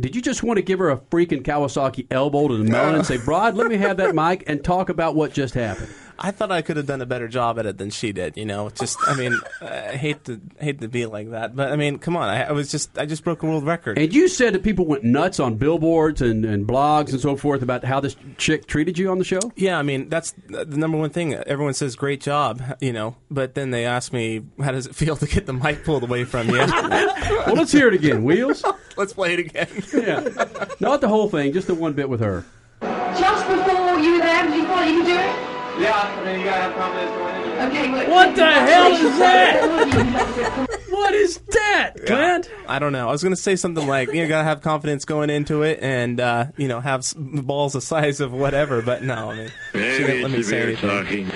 S4: Did you just want to give her a freaking Kawasaki elbow to the melon and say, "Broad, let me have that mic and talk about what just happened"?
S5: I thought I could have done a better job at it than she did. You know, just I mean, I hate to hate to be like that, but I mean, come on, I, I was just I just broke a world record.
S4: And you said that people went nuts on billboards and, and blogs and so forth about how this chick treated you on the show.
S5: Yeah, I mean that's the number one thing. Everyone says great job, you know, but then they ask me how does it feel to get the mic pulled away from you.
S4: well, let's hear it again, Wheels.
S5: let's play it again.
S4: yeah, not the whole thing, just the one bit with her.
S15: Just before you were there, did you feel like you could do it?
S16: Yeah, I mean, you gotta have confidence going into it.
S15: Okay, look,
S4: What the hell is
S15: that?
S4: What is that, Clint?
S5: I don't know. I was going to say something like you know, gotta have confidence going into it, and uh, you know, have balls the size of whatever. But no, I mean, she didn't let me say anything.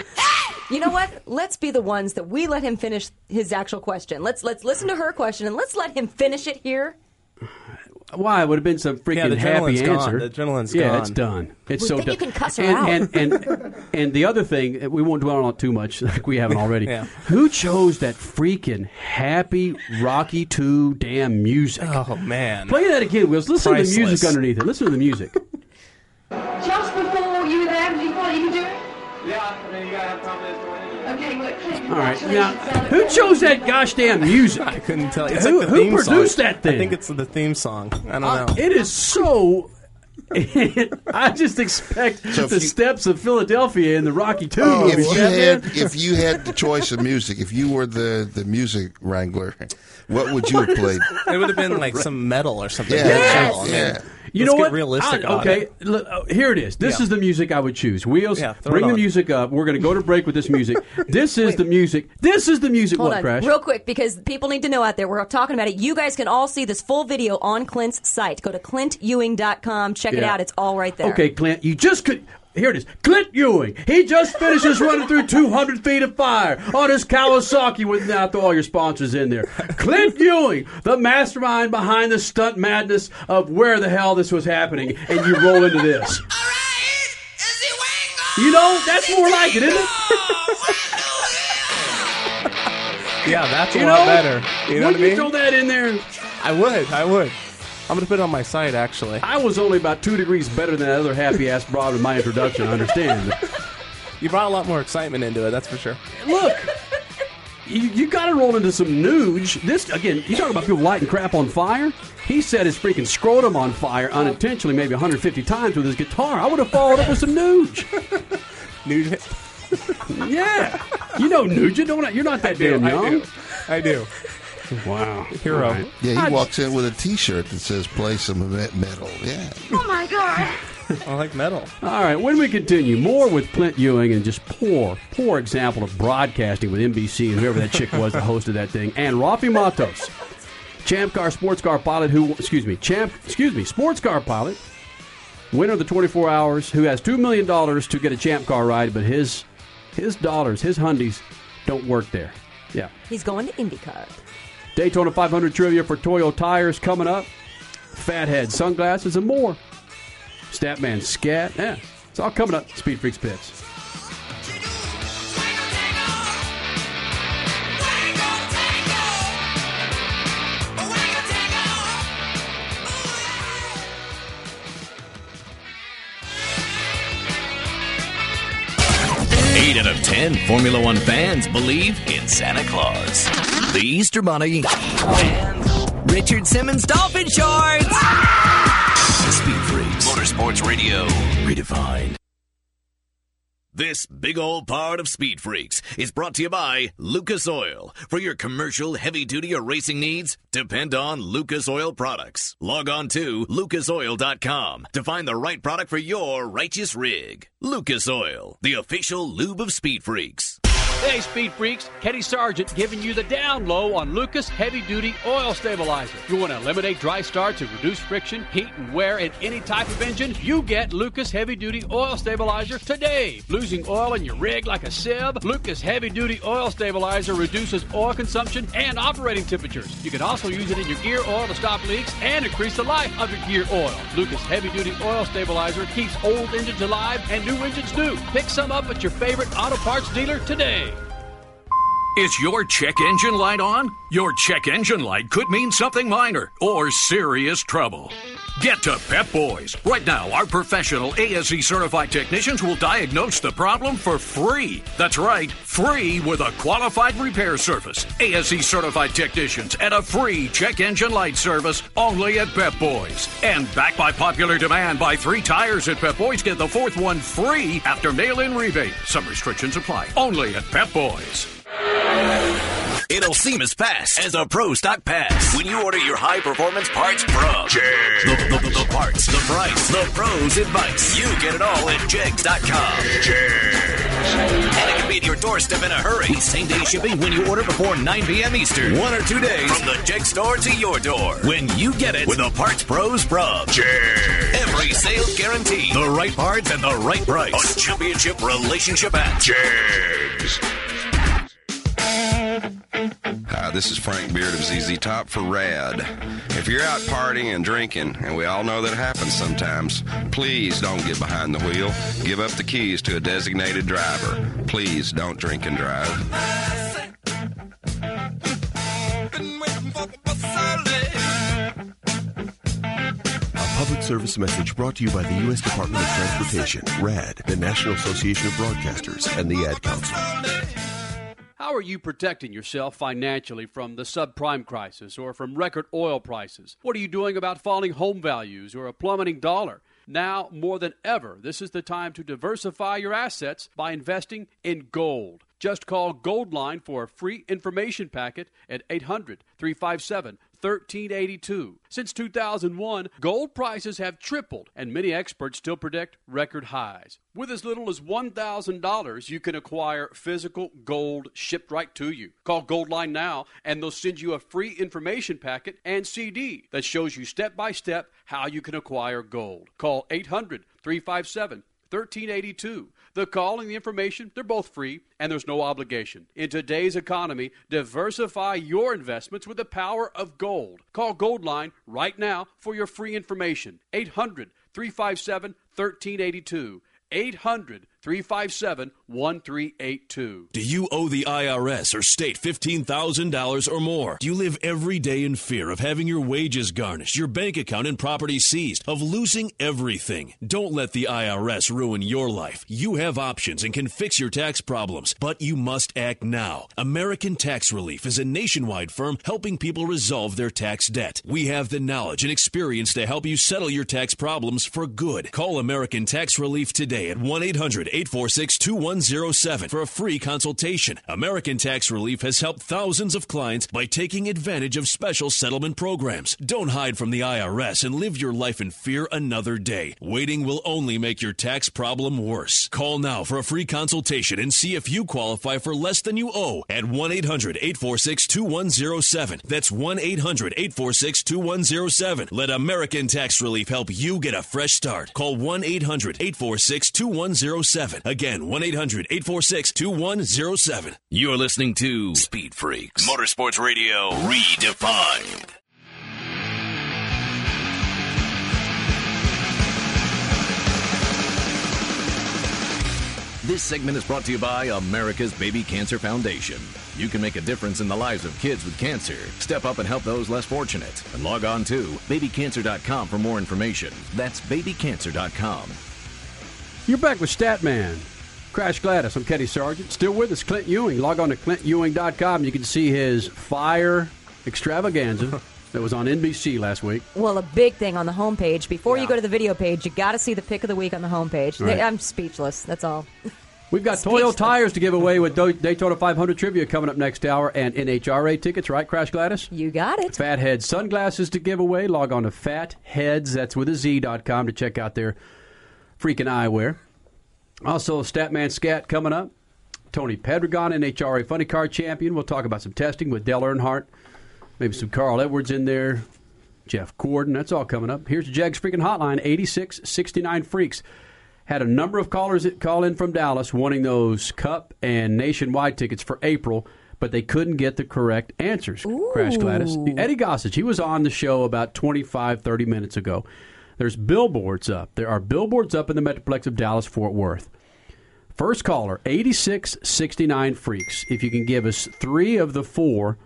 S3: You know what? Let's be the ones that we let him finish his actual question. Let's let's listen to her question and let's let him finish it here.
S4: Why? It would have been some freaking
S5: Yeah, the
S4: happy
S5: adrenaline's gone.
S4: answer.
S5: The adrenaline's
S4: yeah,
S5: gone.
S4: it's done. It's
S3: We
S4: so
S3: think
S4: done.
S3: you can cuss her
S4: and,
S3: out.
S4: And, and and the other thing, uh, we won't dwell on it too much, like we haven't already.
S5: Yeah.
S4: Who chose that freaking happy Rocky Two damn music?
S5: Oh man!
S4: Play that again, Wills. Listen to the music underneath it. Listen to the music.
S15: Just before you were there, did you feel like you could do it?
S16: Yeah, I mean, you gotta have confidence
S4: All right, now who chose that gosh damn music?
S5: I couldn't tell you. It's
S4: Who-
S5: like the
S4: who
S5: theme
S4: produced
S5: song.
S4: that thing?
S5: I think it's the theme song. I don't
S4: Uh,
S5: know.
S4: it is so. I just expect
S2: So
S4: the
S2: you-
S4: steps of Philadelphia in the Rocky Two
S2: if you had if you had the choice of music, if you were the, the music wrangler, what would you have played?
S5: It would have been like some metal or something.
S2: Yeah, Yes!
S5: that. I mean,
S2: yeah.
S4: You
S5: Let's
S4: know
S5: get
S4: what?
S5: realistic
S4: I- okay,
S5: it.
S4: Uh, here it is. This
S5: Yeah.
S4: is the music I would choose. Wheels,
S5: Yeah,
S4: bring the music up. We're going to go to break with this music. this is the music. This is the music.
S3: Hold
S4: what,
S3: on,
S4: Crash?
S3: real quick, because people need to know out there. We're talking about it. You guys can all see this full video on Clint's site. Go to clintewing.com. Check it out. It's all right there.
S4: Okay, Clint, you just could. Here it is. Clint Ewing. He just finishes running through 200 feet of fire on his Kawasaki with now throw all your sponsors in there. Clint Ewing, the mastermind behind the stunt madness of where the hell this was happening, and you roll into this. You know, that's more like it, isn't it?
S5: Yeah, that's a
S4: You
S5: lot
S4: know,
S5: better. You know what I mean?
S4: you throw that in there?
S5: I would. I would. I'm gonna put it on my site actually.
S4: I was only about two degrees better than that other happy ass broad in my introduction. I understand.
S5: You brought a lot more excitement into it. That's for sure.
S4: Look, you, you got to roll into some nuge. This again, you talk about people lighting crap on fire. He set his freaking scrotum on fire unintentionally, maybe 150 times with his guitar. I would have followed up with some nuge.
S5: nuge.
S4: yeah, you know nuge. Don't I? You're not that
S5: do,
S4: damn
S5: I
S4: young.
S5: do. I do.
S4: Wow,
S5: Hero.
S4: All right.
S2: Yeah, he
S4: I-
S2: walks in with a T-shirt that says "Play some me- metal." Yeah.
S15: Oh my god.
S5: I like metal.
S4: All right, when we continue, more with Clint Ewing and just poor, poor example of broadcasting with NBC and whoever that chick was that hosted that thing, and Rafi Matos, champ car, sports car pilot who, excuse me, champ, excuse me, sports car pilot, winner of the 24 hours, who has $2 million to get a champ car ride, but his, his dollars, his hundies don't work there. Yeah.
S3: He's going to IndyCar.
S4: Daytona 500 trivia for Toyo tires coming up. Fatheadz sunglasses and more. Statman scat. Yeah, it's all coming up. Speed Freaks Pits.
S1: Eight out of ten Formula One fans believe in Santa Claus, the Easter Bunny, and Richard Simmons dolphin shorts. Speed Freaks, Motorsports Radio, redefined. This big old part of Speed Freaks is brought to you by Lucas Oil. For your commercial, heavy duty, or racing needs, depend on Lucas Oil products. Log on to lucasoil.com to find the right product for your righteous rig. Lucas Oil, the official lube of Speed Freaks.
S4: Hey, Speed Freaks, Kenny Sargent giving you the down low on Lucas Heavy Duty Oil Stabilizer. You want to eliminate dry starts and reduce friction, heat, and wear in any type of engine? You get Lucas Heavy Duty Oil Stabilizer today. Losing oil in your rig like a sieve? Lucas Heavy Duty Oil Stabilizer reduces oil consumption and operating temperatures. You can also use it in your gear oil to stop leaks and increase the life of your gear oil. Lucas Heavy Duty Oil Stabilizer keeps old engines alive and new engines new. Pick some up at your favorite auto parts dealer today.
S17: Is your check engine light on? Your check engine light could mean something minor or serious trouble. Get to Pep Boys. Right now, our professional ASE certified technicians will diagnose the problem for free. That's right, free with a qualified repair service. ASE certified technicians and a free check engine light service only at Pep Boys. And backed by popular demand, buy three tires at Pep Boys, get the fourth one free after mail in rebate. Some restrictions apply. Only at Pep Boys.
S1: It'll seem as fast as a Pro Stock Pass when you order your high performance parts from Jegs. The, the- the parts, the price, the pros advice. You get it all at Jegs.com. And it can be at your doorstep in a hurry. Same day shipping when you order before 9 p.m. Eastern. One or two days from the Jeg store to your door. When you get it with the Parts Pros from Jegs. Every sale guaranteed. The right parts at the right price. A championship relationship at Jegs.
S18: Hi, this is Frank Beard of ZZ Top for RADD. If you're out partying and drinking, and we all know that happens sometimes, please don't get behind the wheel. Give up the keys to a designated driver. Please don't drink and drive.
S19: A public service message brought to you by the U.S. Department of Transportation, RADD, the National Association of Broadcasters, and the Ad Council.
S4: How are you protecting yourself financially from the subprime crisis or from record oil prices? What are you doing about falling home values or a plummeting dollar? Now, more than ever, this is the time to diversify your assets by investing in gold. Just call Goldline for a free information packet at 800 357 1382. Since 2001, gold prices have tripled, and many experts still predict record highs. With as little as $1,000, you can acquire physical gold shipped right to you. Call Goldline now, and they'll send you a free information packet and CD that shows you step by step how you can acquire gold. Call 800 357 1382. The call and the information, they're both free and there's no obligation. In today's economy, diversify your investments with the power of gold. Call Goldline right now for your free information. 800 357 1382. 800 357 1382.
S12: Do you owe the IRS or state $15,000 or more? Do you live every day in fear of having your wages garnished, your bank account and property seized, of losing everything? Don't let the IRS ruin your life. You have options and can fix your tax problems, but you must act now. American Tax Relief is a nationwide firm helping people resolve their tax debt. We have the knowledge and experience to help you settle your tax problems for good. Call American Tax Relief today at 1 800 846 2107 for a free consultation. American Tax Relief has helped thousands of clients by taking advantage of special settlement programs. Don't hide from the IRS and live your life in fear another day. Waiting will only make your tax problem worse. Call now for a free consultation and see if you qualify for less than you owe at 1 800 846 2107. That's 1 800 846 2107. Let American Tax Relief help you get a fresh start. Call 1 800 846 2107. Again, 1 800 846 2107.
S1: You're listening to Speed Freaks, Motorsports Radio redefined. This segment is brought to you by America's Baby Cancer Foundation. You can make a difference in the lives of kids with cancer. Step up and help those less fortunate. And log on to babycancer.com for more information. That's babycancer.com.
S4: You're back with Statman. Crash Gladys. I'm Kenny Sargent. Still with us, Clint Ewing. Log on to clintewing.com. You can see his fire extravaganza that was on NBC last week.
S3: Well, a big thing on the homepage. Before you go to the video page, you got to see the pick of the week on the homepage.
S4: Right.
S3: I'm speechless. That's all.
S4: We've got Toyo tires to give away with Do- Daytona 500 trivia coming up next hour and NHRA tickets, right, Crash Gladys?
S3: You got it.
S4: Fatheadz sunglasses to give away. Log on to fatheads, that's with a Z.com to check out their freaking eyewear. Also, Statman Scat coming up. Tony Pedregon, NHRA Funny Car Champion. We'll talk about some testing with Dale Earnhardt. Maybe some Carl Edwards in there. Jeff Gordon. That's all coming up. Here's the Jegs Freaking Hotline 8669 Freaks. Had a number of callers that call in from Dallas wanting those Cup and Nationwide tickets for April, but they couldn't get the correct answers. Crash Gladys. Eddie Gossage, he was on the show about 25, 30 minutes ago. There's billboards up. There are billboards up in the Metroplex of Dallas Fort Worth. First caller, 8669 Freaks. If you can give us three of the four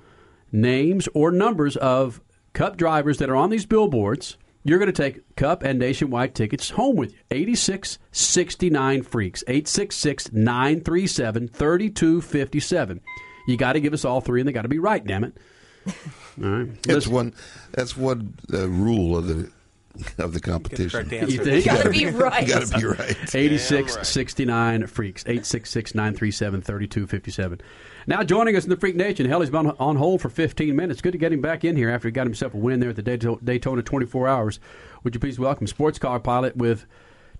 S4: names or numbers of Cup drivers that are on these billboards, you're going to take Cup and Nationwide tickets home with you. 8669 Freaks. 866 937 3257. You got to give us all three, and they got to be right, damn it. All right.
S2: That's one. That's one uh, rule of the of the competition.
S4: You think?
S2: Gotta be right. You got to be right.
S4: 86 69 Freaks. 866 937 3257. Now joining us in the Freak Nation, hell, he's been on hold for 15 minutes. Good to get him back in here after he got himself a win there at the Daytona 24 Hours. Would you please welcome sports car pilot with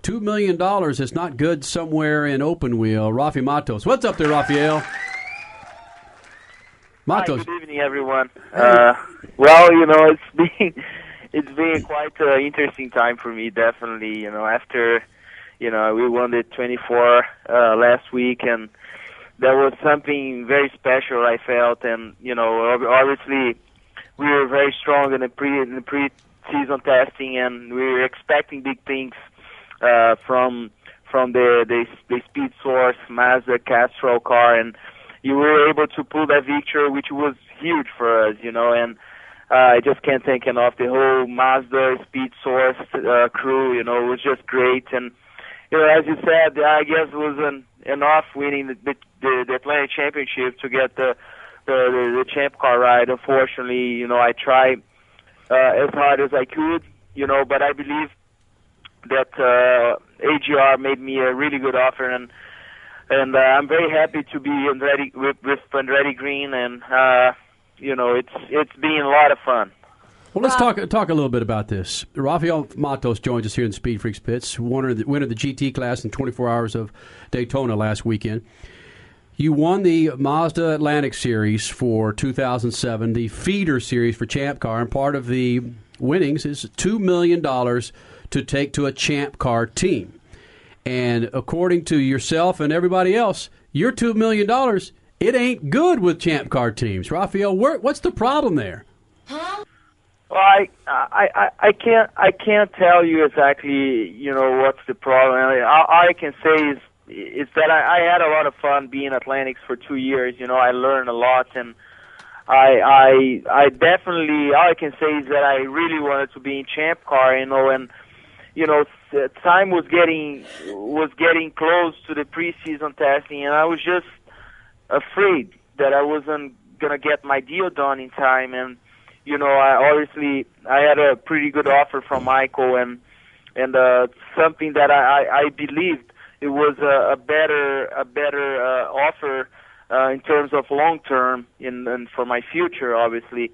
S4: $2 million that's not good somewhere in open wheel, Rafi Matos. What's up there, Rafael? Matos.
S20: Hi, good evening, everyone. Uh, well, you know, it's been it's been quite an interesting time for me. Definitely, you know, after you know we won the 24 uh, last week, and that was something very special. I felt, and you know, ob- obviously we were very strong in the pre in the pre-season testing, and we were expecting big things uh, from from the, the the speed source Mazda Castrol car, and you were able to pull that victory, which was huge for us, you know, and I just can't thank enough. The whole Mazda Speed Source uh, crew, you know, it was just great, and you know, as you said, I guess it was an, enough winning the, the the Atlantic Championship to get the the the, the champ car ride. Unfortunately, you know, I tried uh, as hard as I could, you know, but I believe that uh, AGR made me a really good offer, and and uh, I'm very happy to be Andretti, with, with Andretti Green, and uh, you know it's it's been a lot of fun,
S4: Well, let's talk talk a little bit about this. Rafael Matos joins us here in Speed Freaks pits, winner of the, winner of the GT class in 24 hours of Daytona last weekend. You won the Mazda Atlantic Series for 2007, the feeder series for Champ Car, and part of the winnings is $2 million to take to a Champ Car team. And according to yourself and everybody else, your $2 million, it ain't good with Champ Car teams. Rafael, where, what's the problem there? Huh?
S20: Well, I, I, I, can't, I can't tell you exactly, you know, what's the problem. All, all I can say is, is that I, I had a lot of fun being Atlantics for two years. You know, I learned a lot, and I, I, I definitely, all I can say is that I really wanted to be in Champ Car. You know, and you know, time was getting, was getting close to the preseason testing, and I was just afraid that I wasn't gonna get my deal done in time, and you know, I obviously I had a pretty good offer from Michael, and and uh, something that I, I, I believed it was a, a better a better uh, offer uh, in terms of long term in and for my future, obviously,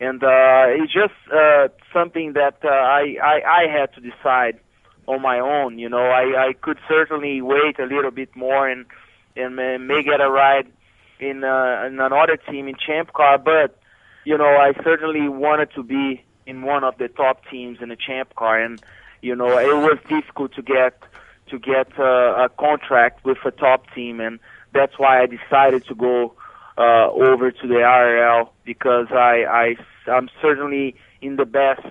S20: and uh, it's just uh, something that uh, I, I I had to decide on my own. You know, I I could certainly wait a little bit more and and may, may get a ride in uh, in another team in Champ Car, but you know, I certainly wanted to be in one of the top teams in the Champ Car, and you know, it was difficult to get to get uh, a contract with a top team, and that's why I decided to go uh, over to the RL because I, I I'm certainly in the best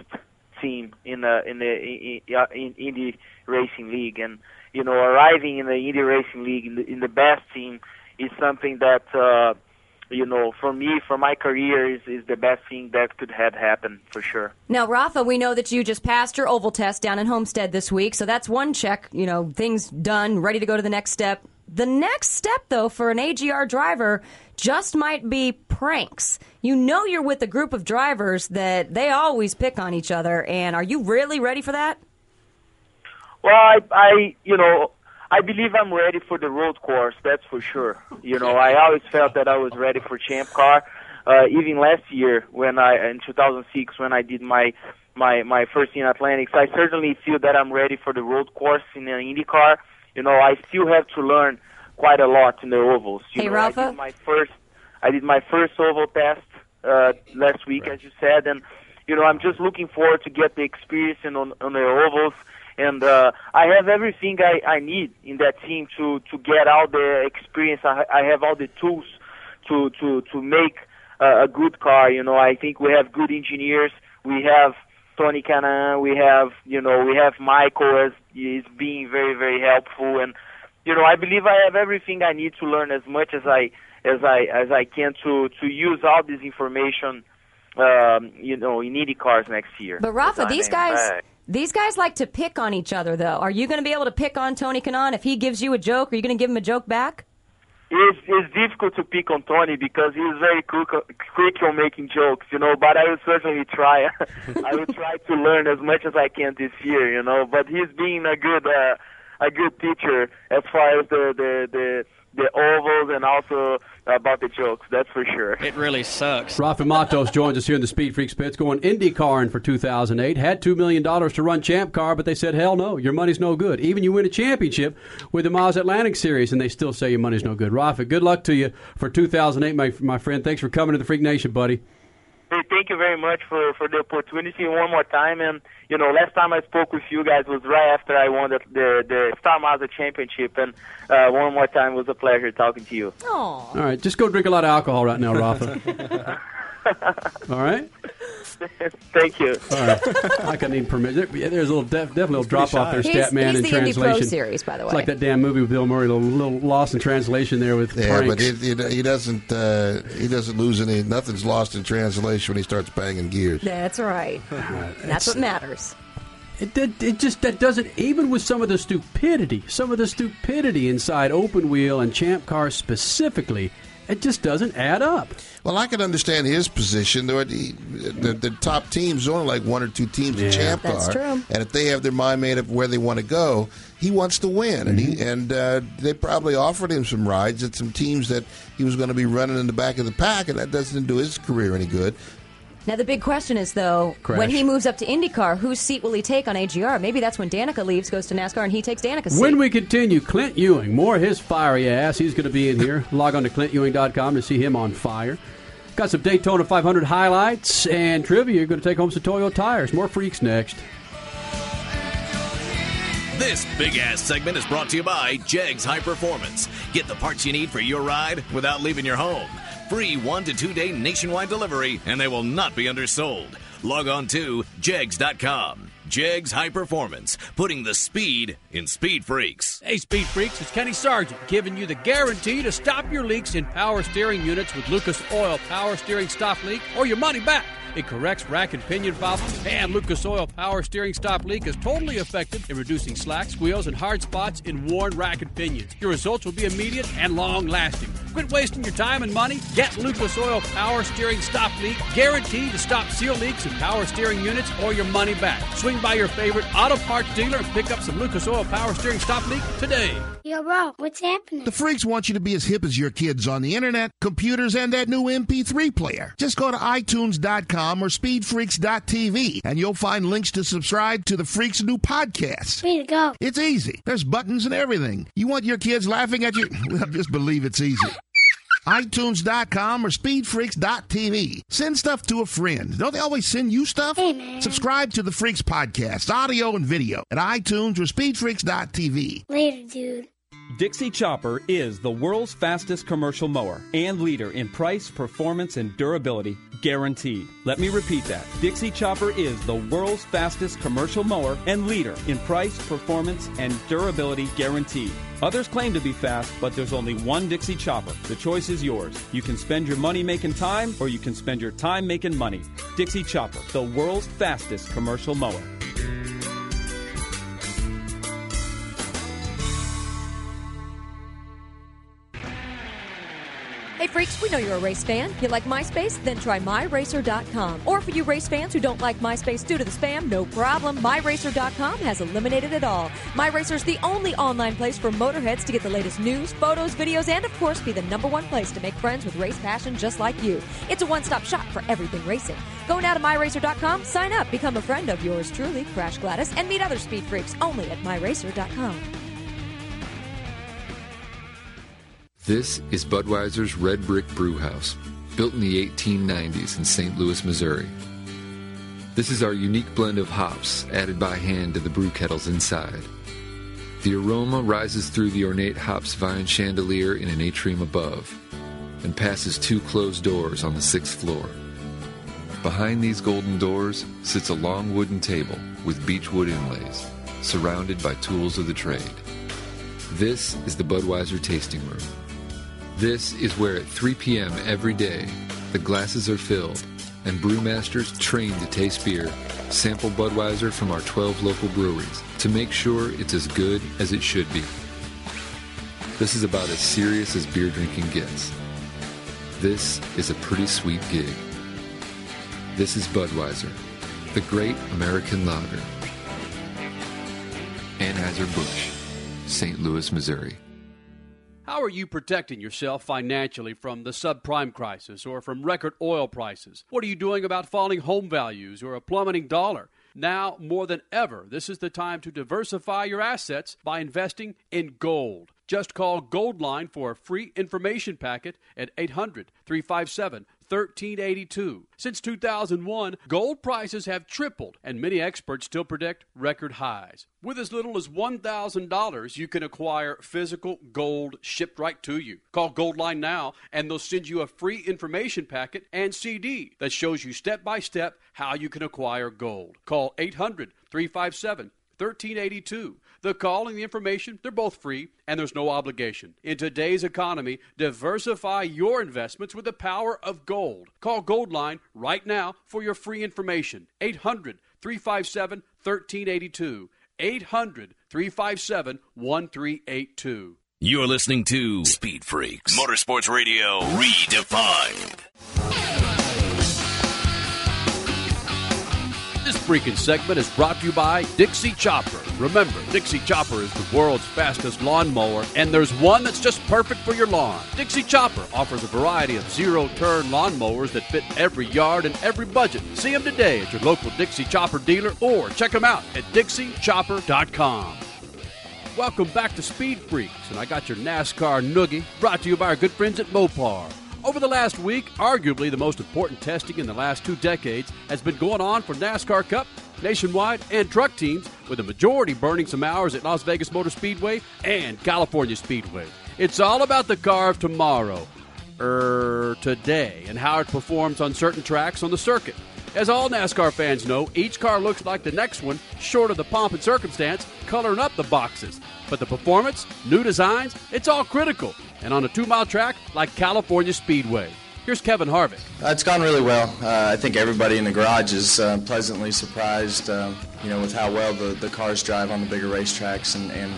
S20: team in the in the in, in, in the racing league, and you know, arriving in the Indy Racing League in the, in the best team is something that. Uh, you know, for me, for my career, is is the best thing that could have happened for sure.
S3: Now, Rafa, we know that you just passed your oval test down in Homestead this week, so that's one check. You know, things done, ready to go to the next step. The next step, though, for an AGR driver just might be pranks. You know, you're with a group of drivers that they always pick on each other, and are you really ready for that?
S20: Well, I, I, you know, I believe I'm ready for the road course. That's for sure. You know, I always felt that I was ready for Champ Car. Uh, even last year, when I in 2006, when I did my my my first in Atlantics, I certainly feel that I'm ready for the road course in an IndyCar. You know, I still have to learn quite a lot in the ovals. You
S3: Hey,
S20: know,
S3: Rafa?
S20: I did my first I did my first oval test uh, last week, as you said, and you know I'm just looking forward to get the experience in, on on the ovals. And uh, I have everything I, I need in that team to to get all the experience. I, I have all the tools to to to make uh, a good car. You know, I think we have good engineers. We have Tony Kanaan. We have you know we have Michael as is being very very helpful. And you know I believe I have everything I need to learn as much as I as I as I can to to use all this information. Um, you know, in Indy cars next year.
S3: But Rafa, these guys,
S20: back.
S3: These guys like to pick on each other, though. Are you going to be able to pick on Tony Kanaan if he gives you a joke? Are you going to give him a joke back?
S20: It's, it's difficult to pick on Tony because he's very quick, quick on making jokes, you know. But I will certainly try. I will try to learn as much as I can this year, you know. But he's being a good, uh, a good teacher as far as the the the, the ovals and also about the jokes. That's for sure.
S21: It really sucks.
S4: Rafa Matos joins us here in the Speed Freaks pits, going IndyCar in for 2008. Had $2 million to run Champ Car, but they said, hell no, your money's no good. Even you win a championship with the Mazda Atlantic Series, and they still say your money's no good. Rafa, good luck to you for 2008, my, my friend. Thanks for coming to the Freak Nation, buddy.
S20: Hey, thank you very much for for the opportunity one more time. And you know, last time I spoke with you guys was right after I won the the, the Star Mazda Championship, and uh, one more time was a pleasure talking to you.
S3: Oh.
S4: All right, just go drink a lot of alcohol right now, Rafa. All right?
S20: Thank you.
S4: All right. I can need permission. There- There's a little def, definitely a little drop off there,
S3: He's-
S4: Statman
S3: he's
S4: in
S3: the Indy Pro
S4: translation.
S3: Series, by the
S4: It's
S3: way.
S4: like that damn movie with Bill Murray, a little, little lost in translation there with
S2: Yeah,
S4: pranks.
S2: but it, it, he doesn't. Uh, he doesn't lose any. Nothing's lost in translation when he starts banging gears.
S3: That's right. That's what matters.
S4: It, did, it just that doesn't even with some of the stupidity, some of the stupidity inside open wheel and champ cars specifically, it just doesn't add up.
S2: Well, I can understand his position. The, the, the top teams only like one or two teams in
S4: Yeah.
S2: Champ
S3: That's
S2: Car,
S3: true.
S2: and if they have their mind made up where they want to go, he wants to win, and
S4: Mm-hmm.
S2: he and uh, they probably offered him some rides at some teams that he was going to be running in the back of the pack, and that doesn't do his career any good.
S3: Now the big question is though,
S4: Crash.
S3: when he moves up to IndyCar, whose seat will he take on AGR? Maybe that's when Danica leaves, goes to NASCAR, and he takes Danica's seat.
S4: When we continue, Clint Ewing, more of his fiery ass. He's going to be in here. Log on to clintewing.com to see him on fire. Got some Daytona 500 highlights and trivia. You're going to take home some Toyo tires. More freaks next.
S1: This big ass segment is brought to you by Jegs High Performance. Get the parts you need for your ride without leaving your home. Free one to two day nationwide delivery, and they will not be undersold. Log on to jegs.com. Jegs High Performance, putting the speed in Speed Freaks.
S4: Hey, Speed Freaks, it's Kenny Sargent giving you the guarantee to stop your leaks in power steering units with Lucas Oil Power Steering Stop Leak or your money back. It corrects rack and pinion problems, and Lucas Oil Power Steering Stop Leak is totally effective in reducing slack, squeals, and hard spots in worn rack and pinions. Your results will be immediate and long lasting. Quit wasting your time and money. Get Lucas Oil Power Steering Stop Leak, guaranteed to stop seal leaks in power steering units or your money back. Swing by your favorite auto parts dealer and pick up some Lucas Oil Power Steering Stop Leak today.
S22: Yo, bro, what's happening? The freaks want you to be as hip as your kids on the internet, computers, and that new MP3 player. Just go to iTunes.com or SpeedFreaks.tv and you'll find links to subscribe to the Freaks' new podcast.
S15: Way to go.
S22: It's easy. There's buttons and everything. You want your kids laughing at you? Well, just believe it's easy. iTunes.com or SpeedFreaks.tv. Send stuff to a friend. Don't they always send you stuff?
S15: Hey, man.
S22: Subscribe to the Freaks podcast, audio and video, at iTunes or SpeedFreaks.tv.
S15: Later, dude.
S10: Dixie Chopper is the world's fastest commercial mower and leader in price, performance, and durability, guaranteed. Let me repeat that. Dixie Chopper is the world's fastest commercial mower and leader in price, performance, and durability, guaranteed. Others claim to be fast, but there's only one Dixie Chopper. The choice is yours. You can spend your money making time, or you can spend your time making money. Dixie Chopper, the world's fastest commercial mower.
S3: Hey freaks, we know you're a race fan. You like MySpace? Then try MyRacer.com. Or for you race fans who don't like MySpace due to the spam, no problem. MyRacer.com has eliminated it all. MyRacer is the only online place for motorheads to get the latest news, photos, videos, and of course be the number one place to make friends with race passion just like you. It's a one-stop shop for everything racing. Go now to MyRacer.com, sign up, become a friend of yours truly, Crash Gladys, and meet other speed freaks only at MyRacer.com.
S9: This is Budweiser's Red Brick Brew House, built in the 1890s in St. Louis, Missouri. This is our unique blend of hops added by hand to the brew kettles inside. The aroma rises through the ornate hops vine chandelier in an atrium above and passes two closed doors on the sixth floor. Behind these golden doors sits a long wooden table with beechwood inlays, surrounded by tools of the trade. This is the Budweiser tasting room. This is where at 3 p.m. every day, the glasses are filled and brewmasters trained to taste beer sample Budweiser from our 12 local breweries to make sure it's as good as it should be. This is about as serious as beer drinking gets. This is a pretty sweet gig. This is Budweiser, the great American lager. Anheuser-Busch, St. Louis, Missouri.
S4: How are you protecting yourself financially from the subprime crisis or from record oil prices? What are you doing about falling home values or a plummeting dollar? Now, more than ever, this is the time to diversify your assets by investing in gold. Just call Goldline for a free information packet at 800 357 1382. Since 2001, gold prices have tripled, and many experts still predict record highs. With as little as $1,000, you can acquire physical gold shipped right to you. Call Goldline now, and they'll send you a free information packet and CD that shows you step by step how you can acquire gold. Call 800 357 1382. The call and the information, they're both free and there's no obligation. In today's economy, diversify your investments with the power of gold. Call Goldline right now for your free information. 800 357 1382. 800 357 1382.
S1: You're listening to Speed Freaks Motorsports Radio Redefined.
S4: This Freakin' segment is brought to you by Dixie Chopper. Remember, Dixie Chopper is the world's fastest lawnmower, and there's one that's just perfect for your lawn. Dixie Chopper offers a variety of zero turn lawnmowers that fit every yard and every budget. See them today at your local Dixie Chopper dealer or check them out at DixieChopper.com. Welcome back to Speed Freaks, and I got your NASCAR noogie brought to you by our good friends at Mopar. Over the last week, arguably the most important testing in the last two decades has been going on for NASCAR Cup, Nationwide, and truck teams, with the majority burning some hours at Las Vegas Motor Speedway and California Speedway. It's all about the car of tomorrow, er, today, and how it performs on certain tracks on the circuit. As all NASCAR fans know, each car looks like the next one, short of the pomp and circumstance, coloring up the boxes. But the performance, new designs, it's all critical. And on a two mile track like California Speedway. Here's Kevin Harvick.
S21: Uh, it's gone really well. Uh, I think everybody in the garage is uh, pleasantly surprised, uh, you know, with how well the, the cars drive on the bigger racetracks. And, and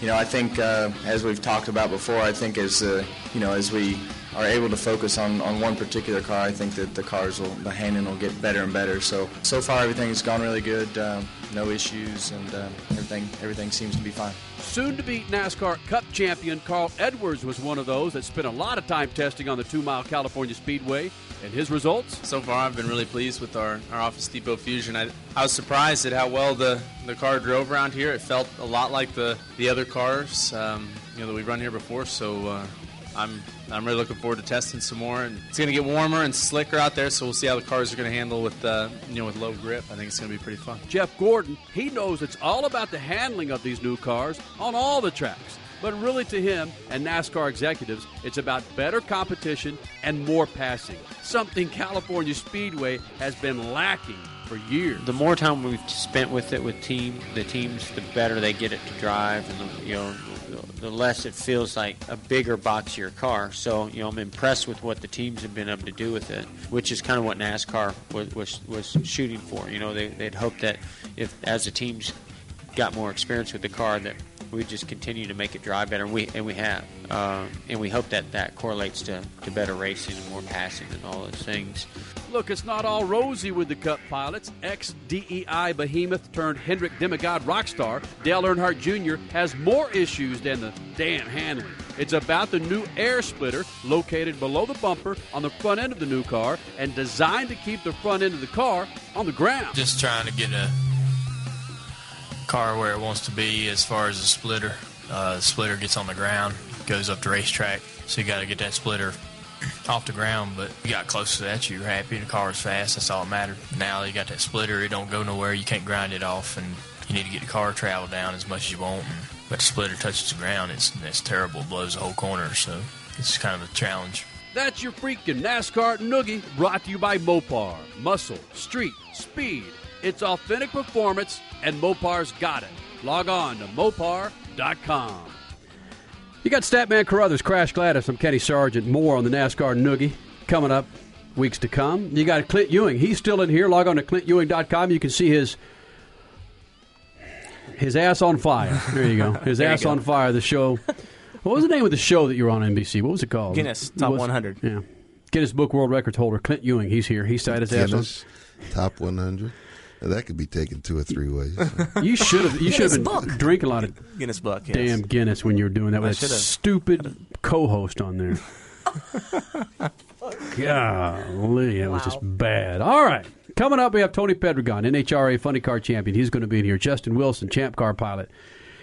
S21: you know, I think uh, as we've talked about before, I think as uh, you know, as we are able to focus on, on one particular car, I think that the cars will, the handling will get better and better. So so far everything has gone really good. Um, no issues, and uh, everything everything seems to be fine.
S4: Soon to be NASCAR Cup champion Carl Edwards was one of those that spent a lot of time testing on the two mile California Speedway. And his results?
S23: So far, I've been really pleased with our, our Office Depot Fusion. I, I was surprised at how well the, the car drove around here. It felt a lot like the, the other cars um, you know that we've run here before. So uh, I'm I'm really looking forward to testing some more. And it's going to get warmer and slicker out there, so we'll see how the cars are going to handle with uh, you know with low grip. I think it's going to be pretty fun.
S4: Jeff Gordon, he knows it's all about the handling of these new cars on all the tracks. But really, to him and NASCAR executives, it's about better competition and more passing. Something California Speedway has been lacking for years.
S24: The more time we've spent with it with team, the teams, the better they get it to drive, and the, you know, the less it feels like a bigger, boxier car. So you know, I'm impressed with what the teams have been able to do with it, which is kind of what NASCAR was was, was shooting for. You know, they, they'd hoped that if as the teams got more experience with the car, that we just continue to make it drive better, and we and we have, uh, and we hope that that correlates to, to better racing and more passing and all those things.
S4: Look, it's not all rosy with the Cup pilots. Ex DEI behemoth turned Hendrick demigod rock star Dale Earnhardt Jr. has more issues than the Dan handling. It's about the new air splitter located below the bumper on the front end of the new car and designed to keep the front end of the car on the ground.
S25: Just trying to get a car where it wants to be as far as the splitter. Uh, the splitter gets on the ground, goes up the racetrack, so you got to get that splitter off the ground. But you got close to that, you're happy. The car is fast. That's all that mattered. Now you got that splitter. It don't go nowhere. You can't grind it off, and you need to get the car travel down as much as you want. But the splitter touches the ground. It's it's terrible. It blows the whole corner. So it's kind of a challenge.
S4: That's your freaking NASCAR noogie brought to you by Mopar. Muscle, street, speed. It's authentic performance, and Mopar's got it. Log on to Mopar.com. You got Statman Carruthers, Crash Gladys. I'm Kenny Sargent. More on the NASCAR noogie coming up weeks to come. You got Clint Ewing. He's still in here. Log on to ClintEwing.com. You can see his his ass on fire. There you go. His ass
S5: go.
S4: on fire. The show. What was the name of the show that you were on NBC? What was it called?
S5: Guinness
S4: It
S5: Top
S4: was-
S5: 100.
S4: Yeah. Guinness Book World Records holder Clint Ewing. He's here. He's had his ass on.
S2: Guinness top 100. Now, that could be taken two or three ways.
S4: You should have. You should have
S2: Guinness
S4: been drinking a lot of
S5: Guinness book. Yes.
S4: damn Guinness when you were doing that with that
S5: should've.
S4: stupid co-host on there. Golly, that was just bad. All right, coming up, we have Tony Pedregon, NHRA Funny Car Champion. He's going to be in here. Justin Wilson, Champ Car Pilot.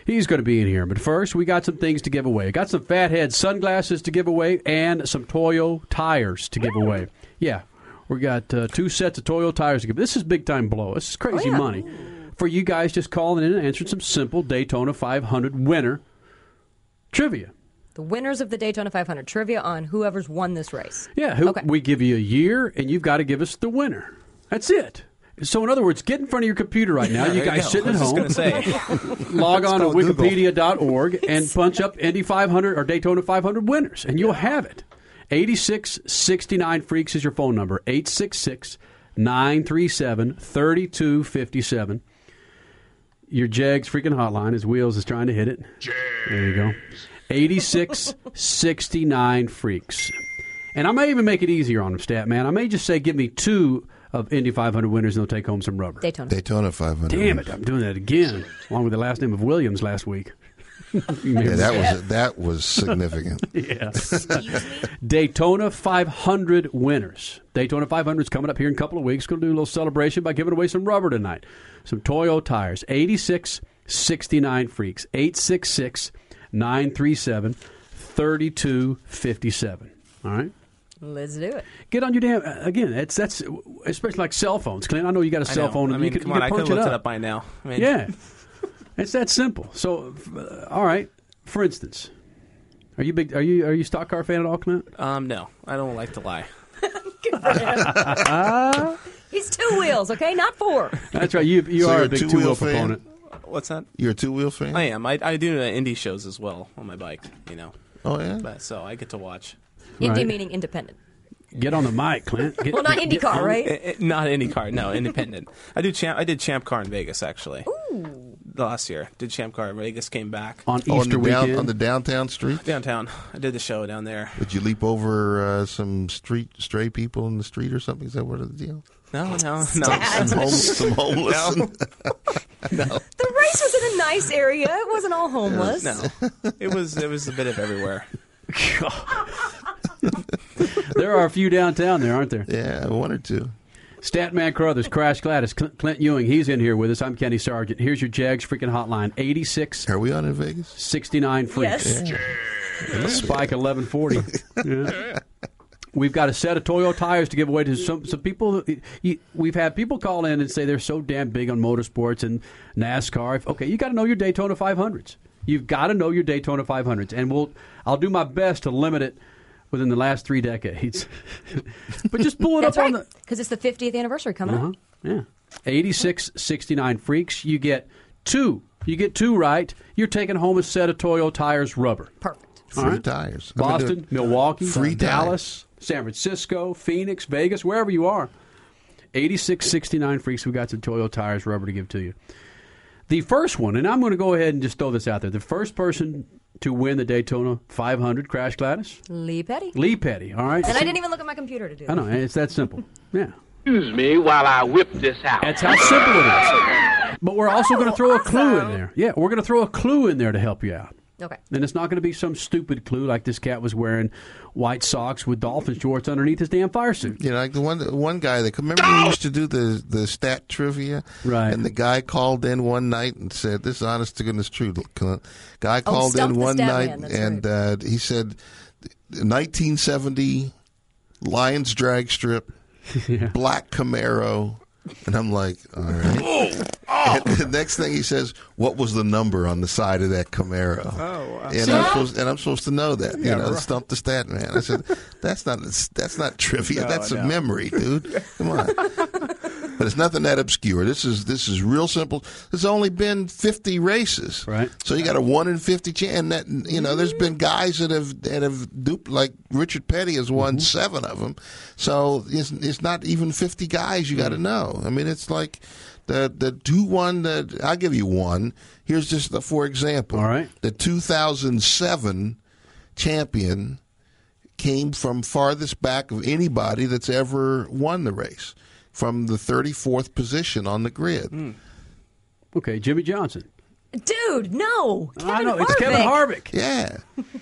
S4: He's going to be in here. But first, we got some things to give away. Got some Fatheadz sunglasses to give away and some Toyo tires to give away. Yeah, we got uh, two sets of Toyo tires to give. This is big time blow. This is crazy
S3: Oh, yeah.
S4: money for you guys just calling in and answering some simple Daytona 500 winner trivia.
S3: The winners of the Daytona 500 trivia on whoever's won this race.
S4: Yeah, who,
S3: Okay.
S4: we give you a year, and you've got to give us the winner. That's it. So, in other words, get in front of your computer right now.
S5: Yeah,
S4: you
S5: there you
S4: guys sitting at home.
S5: say.
S4: log on to wikipedia.org and punch up Indy 500 or Daytona 500 winners, and you'll have it. 8669 Freaks is your phone number. 866 937 3257. Your Jegs freaking hotline as Wheels is trying to hit it. There you go. 8669 Freaks. And I may even make it easier on them, Stat Man. I may just say, give me two of Indy 500 winners, and they'll take home some rubber.
S3: Daytona.
S2: Daytona 500.
S4: Damn it! I'm doing that again, along with the last name of Williams last week.
S2: Yeah, that was that was significant.
S4: Yeah. Daytona 500 winners. Daytona 500 is coming up here in a couple of weeks. Going to do a little celebration by giving away some rubber tonight. Some Toyo tires. 86 69 freaks. 866 937 3257. All right?
S3: Let's do it.
S4: Get on your damn uh, again. It's that's especially like cell phones, Clint. I know you got a cell
S5: know.
S4: phone.
S5: I
S4: and
S5: mean,
S4: you can,
S5: come
S4: you
S5: on,
S4: can
S5: I could've
S4: it up.
S5: it up by now. I mean-
S4: yeah, it's that simple. So, uh, all right. For instance, are you big? Are you are you stock car fan at all, Clint?
S5: Um, no, I don't like to lie.
S3: He's two wheels, okay, not four.
S4: That's right. You you
S2: So
S4: are
S2: you're
S4: a
S2: a
S4: big
S2: two-wheel
S4: wheel
S2: fan?
S4: proponent.
S5: What's that?
S2: You're a two wheel fan.
S5: I am. I, I do uh, indie shows as well on my bike. You know.
S2: Oh yeah.
S5: But, so I get to watch.
S3: Indie
S4: Right.
S3: meaning independent.
S4: Get on the mic, Clint. Get,
S3: Well, not
S4: get-
S3: IndyCar,
S4: get on-
S3: right?
S5: Eh, eh, not IndyCar, no, independent. I do champ. I did Champ Car in Vegas actually.
S3: Ooh.
S5: Last year, did Champ Car in Vegas. Came back
S4: on
S2: Easter on the down, on the downtown street.
S5: downtown. I did the show down there.
S2: Did you leap over uh, some street stray people in the street or something? Is that what the deal?
S5: No, no, no.
S2: Some, home, some homeless.
S5: No.
S3: The race was in a nice area. It wasn't all homeless.
S5: No, it was it was a bit of everywhere.
S4: there are a few downtown there, aren't there?
S2: Yeah, one or two.
S4: Statman Crothers, Crash Gladys, Clint, Clint Ewing. He's in here with us. I'm Kenny Sargent. Here's your Jegs freaking hotline 86.
S2: Are we on in Vegas?
S4: 69 freaks.
S3: Yes.
S4: Spike 1140. Yeah. We've got a set of Toyo tires to give away to some some people. We've had people call in and say they're so damn big on motorsports and NASCAR. Okay, you got to know your Daytona 500s. You've got to know your Daytona 500s, and we'll. I'll do my best to limit it within the last three decades. but just pull it
S3: That's
S4: up
S3: right,
S4: on the.
S3: because it's the 50th anniversary coming
S4: Uh-huh.
S3: up.
S4: Yeah. 86 69 freaks. You get two. You get two right. You're taking home a set of Toyo tires rubber.
S3: Perfect.
S2: Free
S4: All right.
S2: tires. I'm gonna do
S4: Boston. Milwaukee,
S2: Free
S4: Dallas, San Francisco, Phoenix, Vegas, wherever you are. 86 69 freaks. We got some Toyo tires rubber to give to you. The first one, and I'm going to go ahead and just throw this out there. The first person to win the Daytona 500 Crash Gladys,
S3: Lee Petty.
S4: Lee Petty. All right.
S3: And I didn't even look at my computer to do
S4: I know it's that simple. Yeah.
S26: Excuse me while I whip this out.
S4: That's how simple it is. But we're also going to throw a clue in there. Yeah, we're going to throw a clue in there to help you out.
S3: Okay.
S4: And it's not going to be some stupid clue like this cat was wearing white socks with dolphin shorts underneath his damn fire suit.
S2: You know, like the one one guy that remember we used to do the the stat trivia,
S4: Right.
S2: And the guy called in one night and said, "This is honest to goodness truth." Guy
S3: Oh,
S2: called
S3: Stump
S2: in one night
S3: Man, that's
S2: and uh, he said, "1970 Lions drag strip, black Camaro." And I'm like, all right. Oh. And the next thing he says, "What was the number on the side of that Camaro?"
S5: Oh, wow.
S2: and I'm supposed and I'm supposed to know that. You
S5: Yeah,
S2: know,
S5: right.
S2: stump the stat man. I said, "That's not that's not trivia.
S5: No,
S2: that's
S5: no.
S2: a memory, dude. Come on." but it's nothing that obscure. This is this is real simple. There's only been 50 races,
S4: right?
S2: So you got a one in 50 chance. And that you know, there's been guys that have that have duped like Richard Petty has won
S4: Mm-hmm.
S2: seven of them. So it's it's not even 50 guys. You got to
S4: Mm.
S2: know. I mean, it's like. The the two one that I'll give you one. Here's just the, for example. All
S4: right.
S2: The 2007 champion came from farthest back of anybody that's ever won the race, from the 34th position on the grid.
S4: Hmm. Okay, Jimmie Johnson.
S3: Dude, no. Kevin
S4: I know it's Kevin Harvick.
S2: Yeah.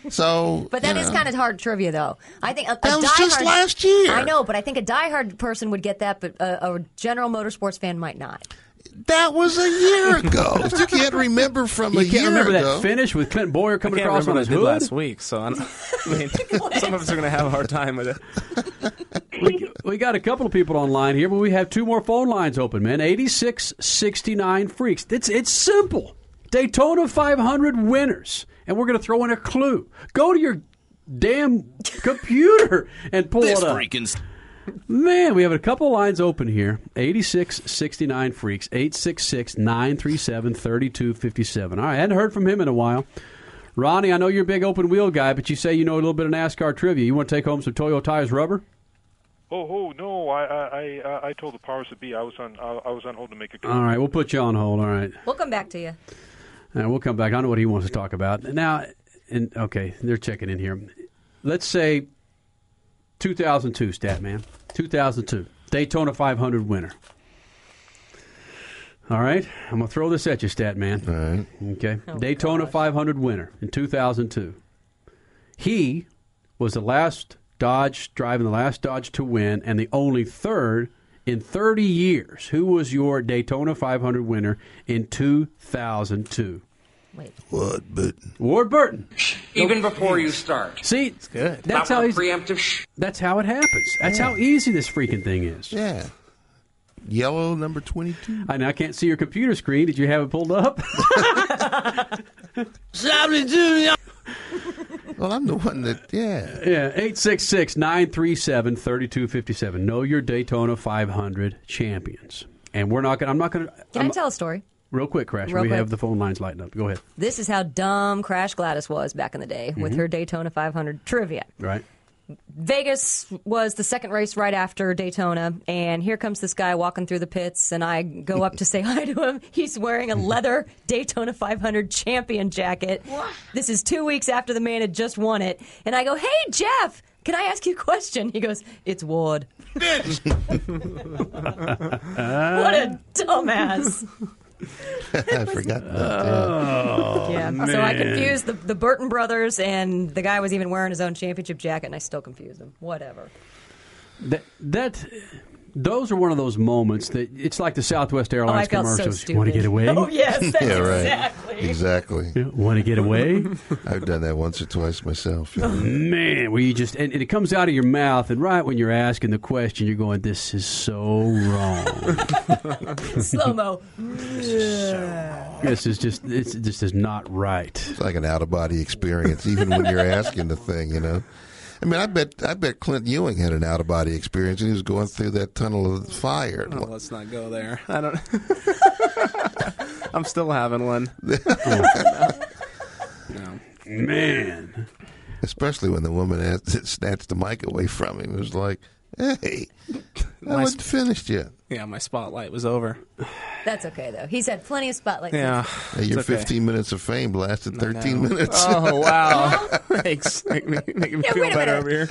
S2: So,
S3: But that
S2: you
S3: is
S2: know.
S3: kind of hard trivia, though. I think a, a
S2: That was just
S3: diehard-
S2: last year.
S3: I know, but I think a diehard person would get that, but a, a general motorsports fan might not.
S2: That was a year ago. you can't remember from
S4: You
S2: a
S4: can't remember that finish with Clint Bowyer
S5: I
S4: coming
S5: can't
S4: across
S5: remember
S4: on his
S5: what I did
S4: hood?
S5: last week, so I, I mean, some of us are going to have a hard time with it.
S4: We, got a couple of people online here, but we have two more phone lines open, man. 8669 freaks. It's it's simple. Daytona 500 winners. And we're going to throw in a clue. Go to your damn computer and pull
S1: This
S4: it up.
S1: freaking
S4: Man, we have a couple lines open here. 8669 freaks, 866 937 3257. All right, I hadn't heard from him in a while. Ronnie, I know you're a big open wheel guy, but you say you know a little bit of NASCAR trivia. You want to take home some Toyo tires rubber?
S27: Oh, oh no! I, I, I, I told the powers that be I was on, I, I was on hold to make a. Call.
S4: All right, we'll put you on hold. All right.
S3: We'll come back to you.
S4: All right, we'll come back. I don't know what he wants to talk about. Now, and okay, they're checking in here. Let's say 2002, stat man. 2002. Daytona 500 winner. All right, I'm gonna throw this at you, stat man.
S2: All right.
S4: Okay, oh, Daytona 500 winner in 2002. He was the last Dodge driving the last Dodge to win, and the only third in 30 years. Who was your Daytona 500 winner in 2002?
S3: Wait.
S2: Ward Burton.
S4: Ward Burton.
S28: Even before you start.
S4: See, it's
S5: good.
S4: That's
S28: Not
S4: how
S28: with preemptive. Sh-
S4: That's how it happens. That's how easy this freaking thing is.
S2: Yeah. Yellow number 22.
S4: I know I can't see your computer screen. Did you have it pulled up?
S2: Well, I'm the one that, yeah.
S4: Yeah, 866 937 3257. Know your Daytona 500 champions. And we're not going to, I'm not going to.
S3: Can I tell a story?
S4: Real quick, Crash.
S3: Real
S4: we
S3: quick.
S4: have the phone lines lighting up. Go ahead.
S3: This is how dumb Crash Gladys was back in the day with
S4: Mhm.
S3: her Daytona 500 trivia.
S4: Right.
S3: Vegas was the second race right after Daytona, and here comes this guy walking through the pits, and I go up to say hi to him. He's wearing a leather Daytona 500 champion jacket. This is two weeks after the man had just won it, and I go, "Hey, Jeff, can I ask you a question?" He goes, "It's Ward." what a dumbass!
S2: I forgot about that.
S4: Oh,
S3: yeah, so I confused the, the Burton brothers, and the guy was even wearing his own championship jacket, and I still confused him. Whatever.
S4: That, that, those are one of those moments that it's like the Southwest
S3: Oh,
S4: Airlines
S3: felt so
S4: commercials.
S3: stupid.
S4: Want to get away?
S3: Oh yes,
S2: yeah, right.
S3: exactly.
S2: Exactly.
S4: Want to get away?
S2: I've done that once or twice myself. yeah.
S4: Man, where you just and, and it comes out of your mouth, and right when you're asking the question, you're going, "This is so wrong.
S3: Slow mo.
S4: this is just it's, this is not right."
S2: It's like an out of body experience, even when you're asking the thing, you know. I mean, I bet I bet Clint Ewing had an out of body experience, and he was going through that tunnel of fire.
S5: Oh, let's not go there. I don't. I'm still having one. no.
S4: Man,
S2: Especially when the woman asked, snatched the mic away from him. It was like, "Hey, I
S5: My
S2: wasn't finished yet."
S5: Yeah, my spotlight was over.
S3: That's okay though. He's had plenty of spotlight.
S5: Yeah.
S2: Hey, your
S5: It's okay.
S2: 15 minutes of fame lasted 13
S5: know.
S2: minutes.
S5: Oh wow! Thanks. Make me, making me
S3: Yeah,
S5: feel
S3: wait a
S5: better over here.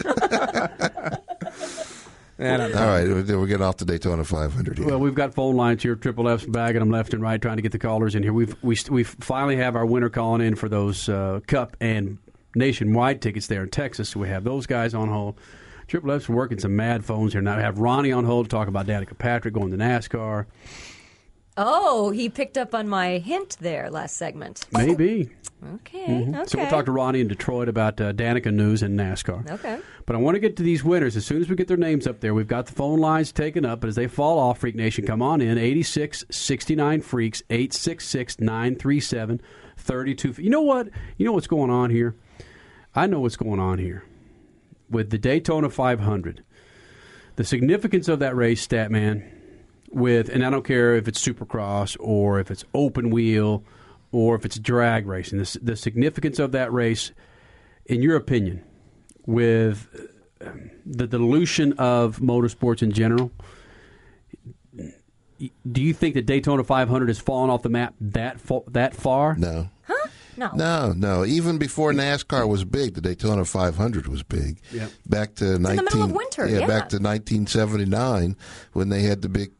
S5: Yeah, I don't know.
S2: All right, we're we're getting off the Daytona 500 here.
S4: Well, we've got phone lines here. Triple F's bagging them left and right, trying to get the callers in here. We've we we finally have our winner calling in for those uh, Cup and nationwide tickets there in Texas. So we have those guys on hold. Triple F's working some mad phones here now. We have Ronnie on hold to talk about Danica Patrick going to NASCAR.
S3: Oh, he picked up on my hint there last segment.
S4: Maybe.
S3: Okay.
S4: Mhm.
S3: Okay.
S4: So we'll talk to Ronnie in Detroit about uh, Danica news and NASCAR.
S3: Okay.
S4: But I want to get to these winners. As soon as we get their names up there, we've got the phone lines taken up. But as they fall off, Freak Nation, come on in. 86 69 Freaks, 866 937 32. You know what? You know what's going on here? I know what's going on here. With the Daytona 500, the significance of that race, Statman, with, and I don't care if it's supercross or if it's open wheel or if it's drag racing, the, the significance of that race, in your opinion, with um, the dilution of motorsports in general, do you think the Daytona 500 has fallen off the map that fa- that far?
S2: No.
S3: No.
S2: No, no. Even before NASCAR was big, the Daytona 500 was big.
S4: Yep.
S2: Back to
S3: in the middle of winter, yeah.
S2: back to 1979 when they had the big,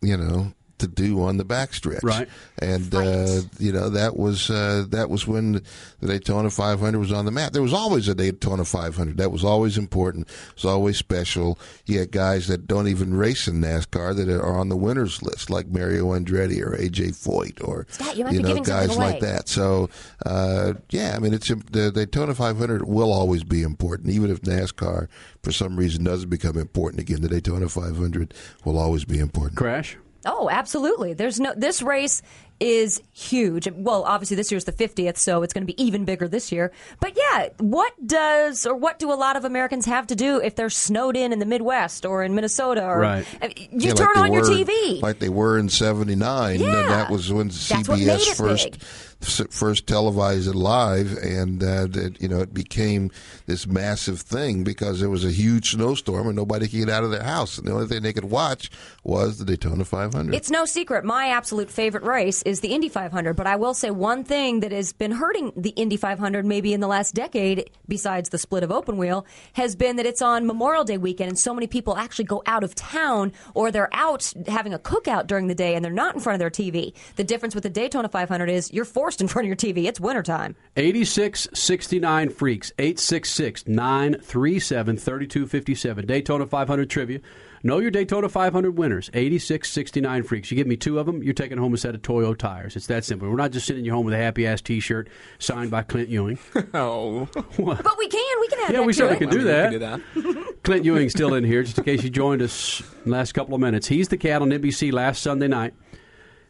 S2: you know, to do on the backstretch.
S4: Right.
S2: And uh, you know that was uh, that was when the Daytona 500 was on the map. There was always a Daytona 500. That was always important. It was always special. You had guys that don't even race in NASCAR that are on the winners list, like Mario Andretti or AJ Foyt, or
S3: Stat, you
S2: you know guys like that. So uh, yeah, I mean it's the Daytona 500 will always be important, even if NASCAR for some reason doesn't become important again. The Daytona 500 will always be important.
S4: Crash.
S3: Oh, absolutely. There's no. This race is huge. Well, obviously this year's the 50th, so it's going to be even bigger this year. But yeah, what does or what do a lot of Americans have to do if they're snowed in in the Midwest or in Minnesota? Or,
S2: Right.
S3: You
S2: Yeah,
S3: turn
S2: they
S3: on your TV.
S2: like they were in '79.
S3: Yeah.
S2: and that was when
S3: That's what made
S2: CBS first
S3: big.
S2: First televised it live, and uh, that, you know it became this massive thing because there was a huge snowstorm and nobody could get out of their house, and the only thing they could watch was the Daytona 500.
S3: It's no secret. My absolute favorite race is the Indy 500. But I will say one thing that has been hurting the Indy 500 maybe in the last decade, besides the split of open wheel, has been that it's on Memorial Day weekend, and so many people actually go out of town or they're out having a cookout during the day and they're not in front of their TV. The difference with the Daytona 500 is you're forced in front of your TV. It's wintertime.
S4: 8669 Freaks, 866 937 3257. Daytona 500 trivia. Know your Daytona 500 winners, 8669 Freaks. You give me two of them, you're taking home a set of Toyo tires. It's that simple. We're not just sending you home with a happy ass t shirt signed by Clint Ewing.
S5: oh.
S3: But we can. We can have
S4: Yeah,
S3: that
S4: we
S3: to
S4: certainly
S3: it.
S4: can do that.
S5: do that.
S4: Clint Ewing's still in here, just in case you joined us last couple of minutes. He's the cat on NBC last Sunday night.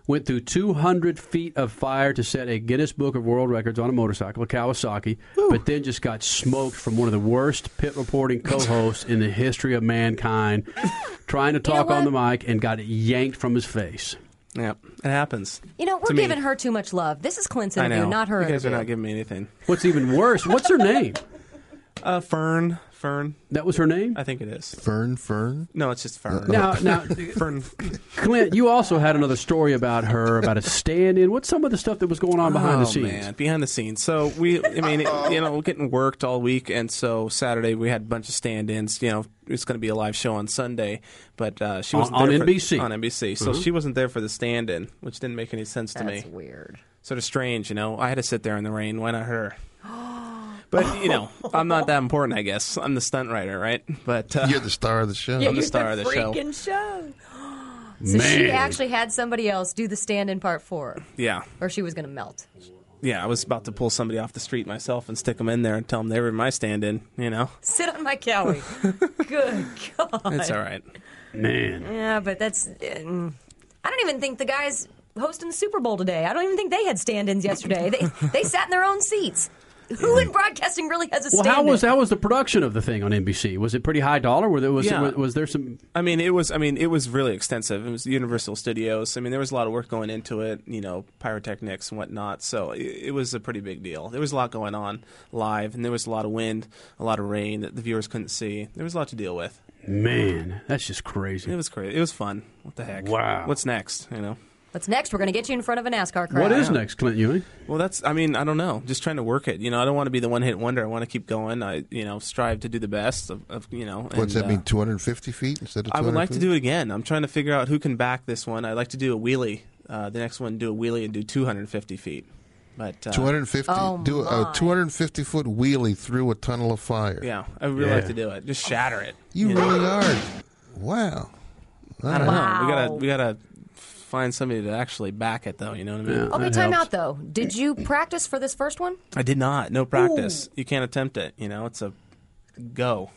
S4: Went through 200 feet of fire to set a Guinness Book of World Records on a motorcycle, a Kawasaki, but then just got smoked from one of the worst pit reporting co-hosts in the history of mankind, trying to talk on the mic and got it yanked from his face.
S5: Yeah, it happens.
S3: You know, we're
S5: To me.
S3: giving her too much love. This is Clint's
S5: I
S3: interview,
S5: know.
S3: not her
S5: You guys are not giving me anything.
S4: What's even worse? What's her name?
S5: Uh, Fern. Fern.
S4: That was her name.
S5: I think it is.
S2: Fern. Fern.
S5: No, it's just Fern.
S4: Now, now,
S5: Fern.
S4: Clint, you also had another story about her, about a stand-in. What's some of the stuff that was going on behind
S5: oh,
S4: the scenes?
S5: man, behind the scenes. So we, I mean, it, you know, getting worked all week, and so Saturday we had a bunch of stand-ins. You know, it's going to be a live show on Sunday, but uh, she wasn't
S4: on
S5: there for-
S4: NBC.
S5: on NBC. So
S4: Mhm.
S5: she wasn't there for the stand-in, which didn't make any sense to
S3: That's
S5: me.
S3: weird.
S5: Sort of strange, you know. I had to sit there in the rain. Why not her? But you know, I'm not that important. I guess I'm the stunt writer, right? But uh,
S2: You're the star of the show.
S3: Yeah,
S5: I'm the
S3: you're
S5: star of the show.
S3: freaking show. So she actually had somebody else do the stand-in part for her,
S5: Yeah,
S3: or she was going to melt.
S5: yeah. I was about to pull somebody off the street myself and stick them in there and tell them they were my stand-in. You know,
S3: Sit on my cowie. Good God.
S5: it's all right.
S4: Man.
S3: Yeah, but that's. mm, I don't even think the guys hosting the Super Bowl today. I don't even think they had stand-ins yesterday. They they sat in their own seats. Who in broadcasting really has a
S4: Well,
S3: stand-in?
S4: how was how was the production of the thing on NBC? Was it pretty high dollar? Were there was
S5: Yeah.
S4: was, was there some?
S5: I mean, it was. I mean, it was really extensive. It was Universal Studios. I mean, there was a lot of work going into it. You know, pyrotechnics and whatnot. So it, it was a pretty big deal. There was a lot going on live, and there was a lot of wind, a lot of rain that the viewers couldn't see. There was a lot to deal with.
S4: Man, that's just crazy.
S5: It was crazy. It was fun. What the heck?
S4: Wow.
S5: What's next? You know.
S3: What's next? We're going to get you in front of a NASCAR crowd.
S4: What is next, Clint Ewing?
S5: Well, that's. I mean, I don't know. Just trying to work it. You know, I don't want to be the one hit wonder. I want to keep going. I, you know, strive to do the best of, of you know.
S2: What's
S5: and,
S2: that mean?
S5: uh,
S2: 250 feet instead of
S5: I would like to do it again. I'm trying to figure out who can back this one. I'd like to do a wheelie. Uh, the next one, do a wheelie and do 250 feet. But uh,
S2: 250
S3: Oh,
S2: do a 250 foot wheelie through a tunnel of fire.
S5: Yeah, I would really
S2: Yeah.
S5: like to do it. Just shatter it.
S2: You
S5: know?
S2: really are. Wow.
S5: I don't know. We gotta we gotta find somebody to actually back it, though. You know what I mean?
S3: Okay, oh, time out though. Did you practice for this first one?
S5: I did not. No practice. You can't attempt it. You know, it's a go.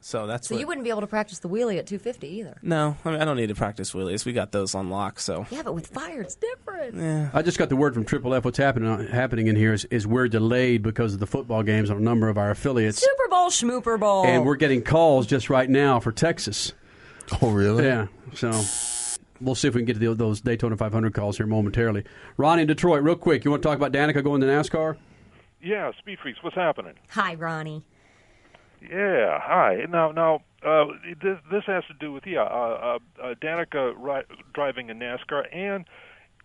S5: So that's
S3: So
S5: what.
S3: you wouldn't be able to practice the wheelie at 250 either.
S5: no, I mean I don't need to practice wheelies. We got those on lock. So
S3: Yeah, but with fire, it's different.
S5: Yeah.
S4: I just got the word from Triple F. What's happening uh, happening in here is, is we're delayed because of the football games on a number of our affiliates,
S3: Super Bowl, Schmooper Bowl.
S4: and we're getting calls just right now for Texas.
S2: Oh, really?
S4: Yeah. So we'll see if we can get to the, those Daytona 500 calls here momentarily. Ronnie in Detroit, real quick. You want to talk about Danica going to NASCAR?
S27: Yeah, Speed Freaks, what's happening?
S3: Hi, Ronnie.
S27: Yeah, hi. Now, now, uh, this, this has to do with yeah, uh, uh, uh, Danica ri- driving a NASCAR and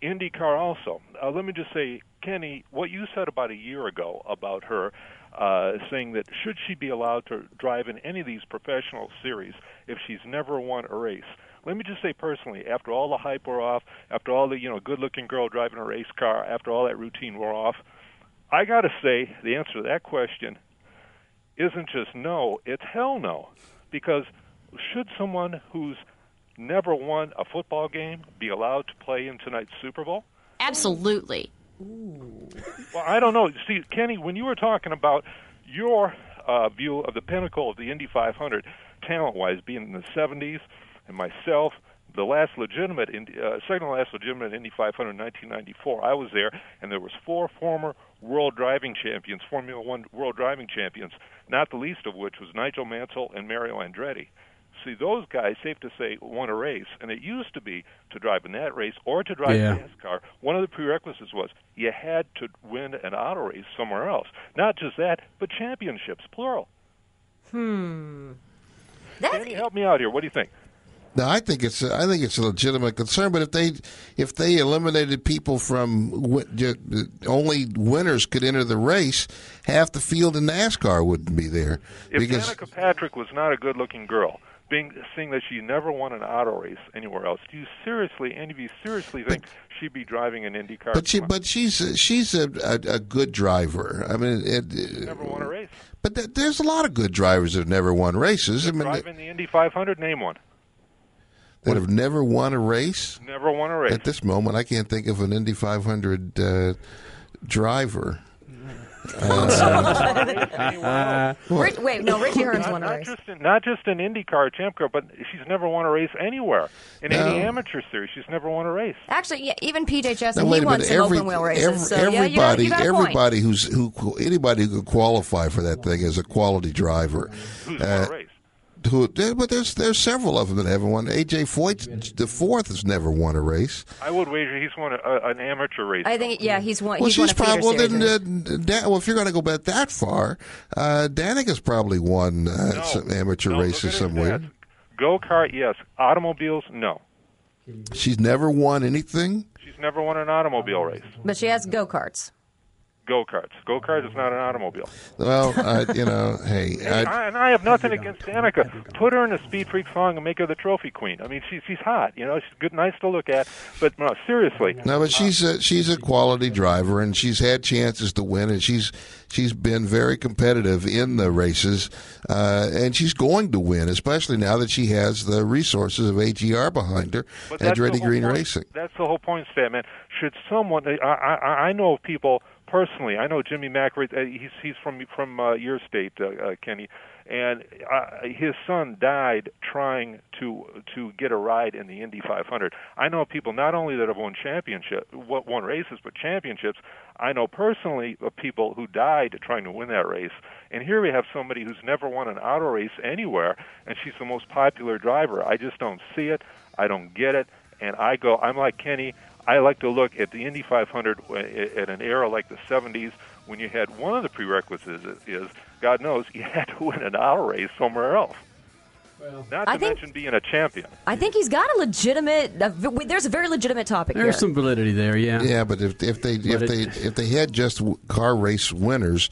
S27: IndyCar also. Uh, let me just say, Kenny, what you said about a year ago about her, uh, saying that should she be allowed to drive in any of these professional series if she's never won a race? Let me just say personally, after all the hype wore off, after all the you know good-looking girl driving a race car, after all that routine wore off, I got to say the answer to that question isn't just no, it's hell no. Because should someone who's never won a football game be allowed to play in tonight's Super Bowl?
S29: Absolutely.
S27: Well, I don't know. See, Kenny, when you were talking about your uh, view of the pinnacle of the Indy 500, talent-wise, being in the 70s, and myself, the last legitimate, uh, second to last legitimate Indy 500 in 1994, I was there, and there was four former world driving champions, Formula One world driving champions, not the least of which was Nigel Mansell and Mario Andretti. See, those guys, safe to say, won a race, and it used to be to drive in that race or to drive
S4: Yeah.
S27: NASCAR. One of the prerequisites was you had to win an auto race somewhere else. Not just that, but championships, plural.
S3: Hmm.
S27: Kenny, help me out here. What do you think?
S2: No, I think it's a, I think it's a legitimate concern. But if they if they eliminated people from only winners could enter the race, half the field in NASCAR wouldn't be there
S27: If
S2: because
S27: Danica Patrick was not a good-looking girl, being seeing that she never won an auto race anywhere else, do you seriously, any of you seriously think she'd be driving an Indy car?
S2: but she but she's a, she's a, a, a good driver. I mean, it,
S27: never won a race.
S2: But th- there's a lot of good drivers that have never won races. I mean,
S27: Driving the Indy 500, name one.
S2: That have never won a race.
S27: Never won a race.
S2: At this moment, I can't think of an Indy 500 uh, driver. Uh,
S3: Rick, wait, no, Ricky Hearns
S27: not,
S3: won a
S27: not
S3: race.
S27: Just in, not just an IndyCar champ car, but she's never won a race anywhere in any amateur series. She's never won a race.
S3: Actually, yeah, even PJ Chesson,
S2: Now,
S3: he
S2: wait a
S3: won some
S2: Every,
S3: open wheel races.
S2: every-
S3: so yeah,
S2: everybody,
S3: you got, you got
S2: everybody who's who anybody who could qualify for that thing is a quality driver.
S27: Who's
S2: Uh,
S27: won a race?
S2: Who, but there's there's several of them that haven't won. AJ Foyt, the fourth, has never won a race.
S27: I would wager he's won a, a, an amateur race.
S3: I think, yeah, he's won.
S2: Well,
S3: he's
S2: she's
S3: a
S2: probably well, then, uh, Dan, well, if you're going to go back that far, uh, Danica's probably won uh, some amateur races somewhere.
S27: Go kart, yes. Automobiles, no.
S2: She's never won anything.
S27: She's never won an automobile race.
S3: But she has go karts.
S27: Go karts. Go karts is not an automobile.
S2: Well, uh, you know, hey,
S27: And
S2: I,
S27: and I have nothing against Danica. Put her in a Speed Freak song and make her the trophy queen. I mean, she's she's hot. You know, she's good, nice to look at. But no, seriously,
S2: no, but she's a, she's a quality driver, and she's had chances to win, and she's she's been very competitive in the races, uh, and she's going to win, especially now that she has the resources of AGR behind her and
S27: whole
S2: Green
S27: point.
S2: Racing.
S27: That's the whole point, Statman. Should someone? I, I, I know people personally. I know Jimmy McRae. Uh, he's he's from from uh, your state, uh, uh, Kenny, and uh, his son died trying to to get a ride in the Indy 500. I know people not only that have won championship, won races, but championships. I know personally of people who died trying to win that race. And here we have somebody who's never won an auto race anywhere, and she's the most popular driver. I just don't see it. I don't get it. And I go, I'm like Kenny. I like to look at the Indy 500 at an era like the 70s when you had one of the prerequisites is, is God knows, you had to win an auto race somewhere else. Not to
S3: I think-
S27: mention being a champion.
S3: I think he's got a legitimate. A, v- there's a very legitimate topic
S4: There's
S3: here.
S4: some validity there, yeah.
S2: Yeah, but if if they if
S4: But
S2: they if they had just car race winners,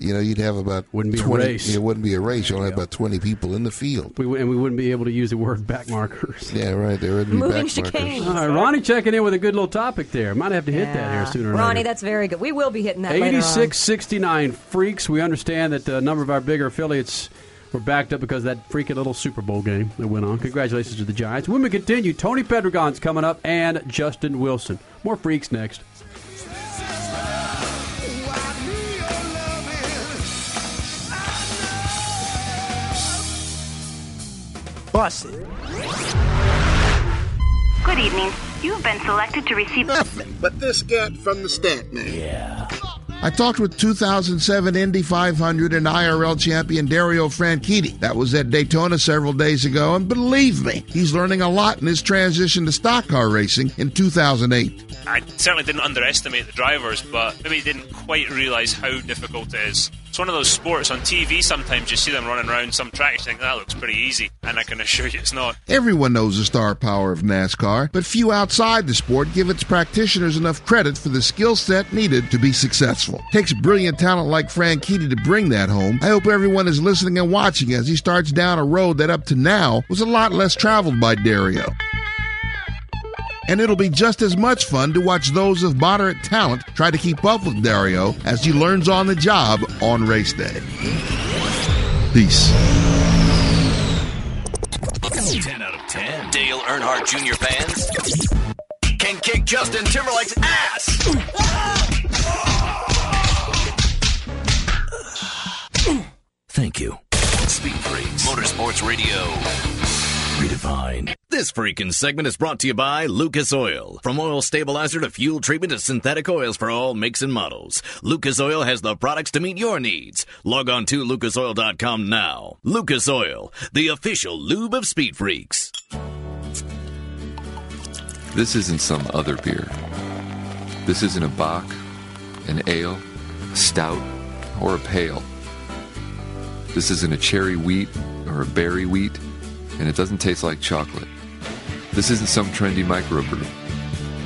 S2: you know, you'd have about
S4: Wouldn't be a
S2: 20,
S4: race.
S2: It wouldn't be a race. You only have about twenty people in the field.
S4: We, and we wouldn't be able to use the word back markers.
S2: Yeah, right. There would be
S3: Moving
S2: back markers.
S3: chicane.
S4: All right, Ronnie checking in with a good little topic there. Might have to hit that here sooner or
S3: Ronnie,
S4: later.
S3: that's very good. We will be hitting that later on.
S4: 86 69 freaks. We understand that uh, a number of our bigger affiliates were backed up because of that freaking little Super Bowl game that went on. Congratulations to the Giants. When we continue, Tony Pedregon's coming up and Justin Wilson. More freaks next.
S29: Busted.
S30: Good evening. You've been selected to receive
S22: nothing but this scat from the stat man. Yeah. I talked with 2007 Indy 500 and IRL champion Dario Franchitti. That was at Daytona several days ago, and believe me, he's learning a lot in his transition to stock car racing in 2008.
S31: I certainly didn't underestimate the drivers, but maybe didn't quite realise how difficult it is. One of those sports on TV. Sometimes you see them running around some track, you think that looks pretty easy, and I can assure you it's not.
S22: Everyone knows the star power of NASCAR, but few outside the sport give its practitioners enough credit for the skill set needed to be successful. Takes brilliant talent like Franchitti to bring that home. I hope everyone is listening and watching as he starts down a road that up to now was a lot less traveled by Dario. And it'll be just as much fun to watch those of moderate talent try to keep up with Dario as he learns on the job on race day. Peace.
S1: 10 out of 10. Dale Earnhardt Jr. fans can kick Justin Timberlake's ass. Thank you. Speed Freaks, Motorsports Radio. Redefined. This freaking segment is brought to you by Lucas Oil. From oil stabilizer to fuel treatment to synthetic oils for all makes and models. Lucas Oil has the products to meet your needs. Log on to lucasoil.com now. Lucas Oil, the official lube of Speed Freaks.
S9: This isn't some other beer. This isn't a bock, an ale, a stout, or a pale. This isn't a cherry wheat or a berry wheat, and it doesn't taste like chocolate. This isn't some trendy microbrew.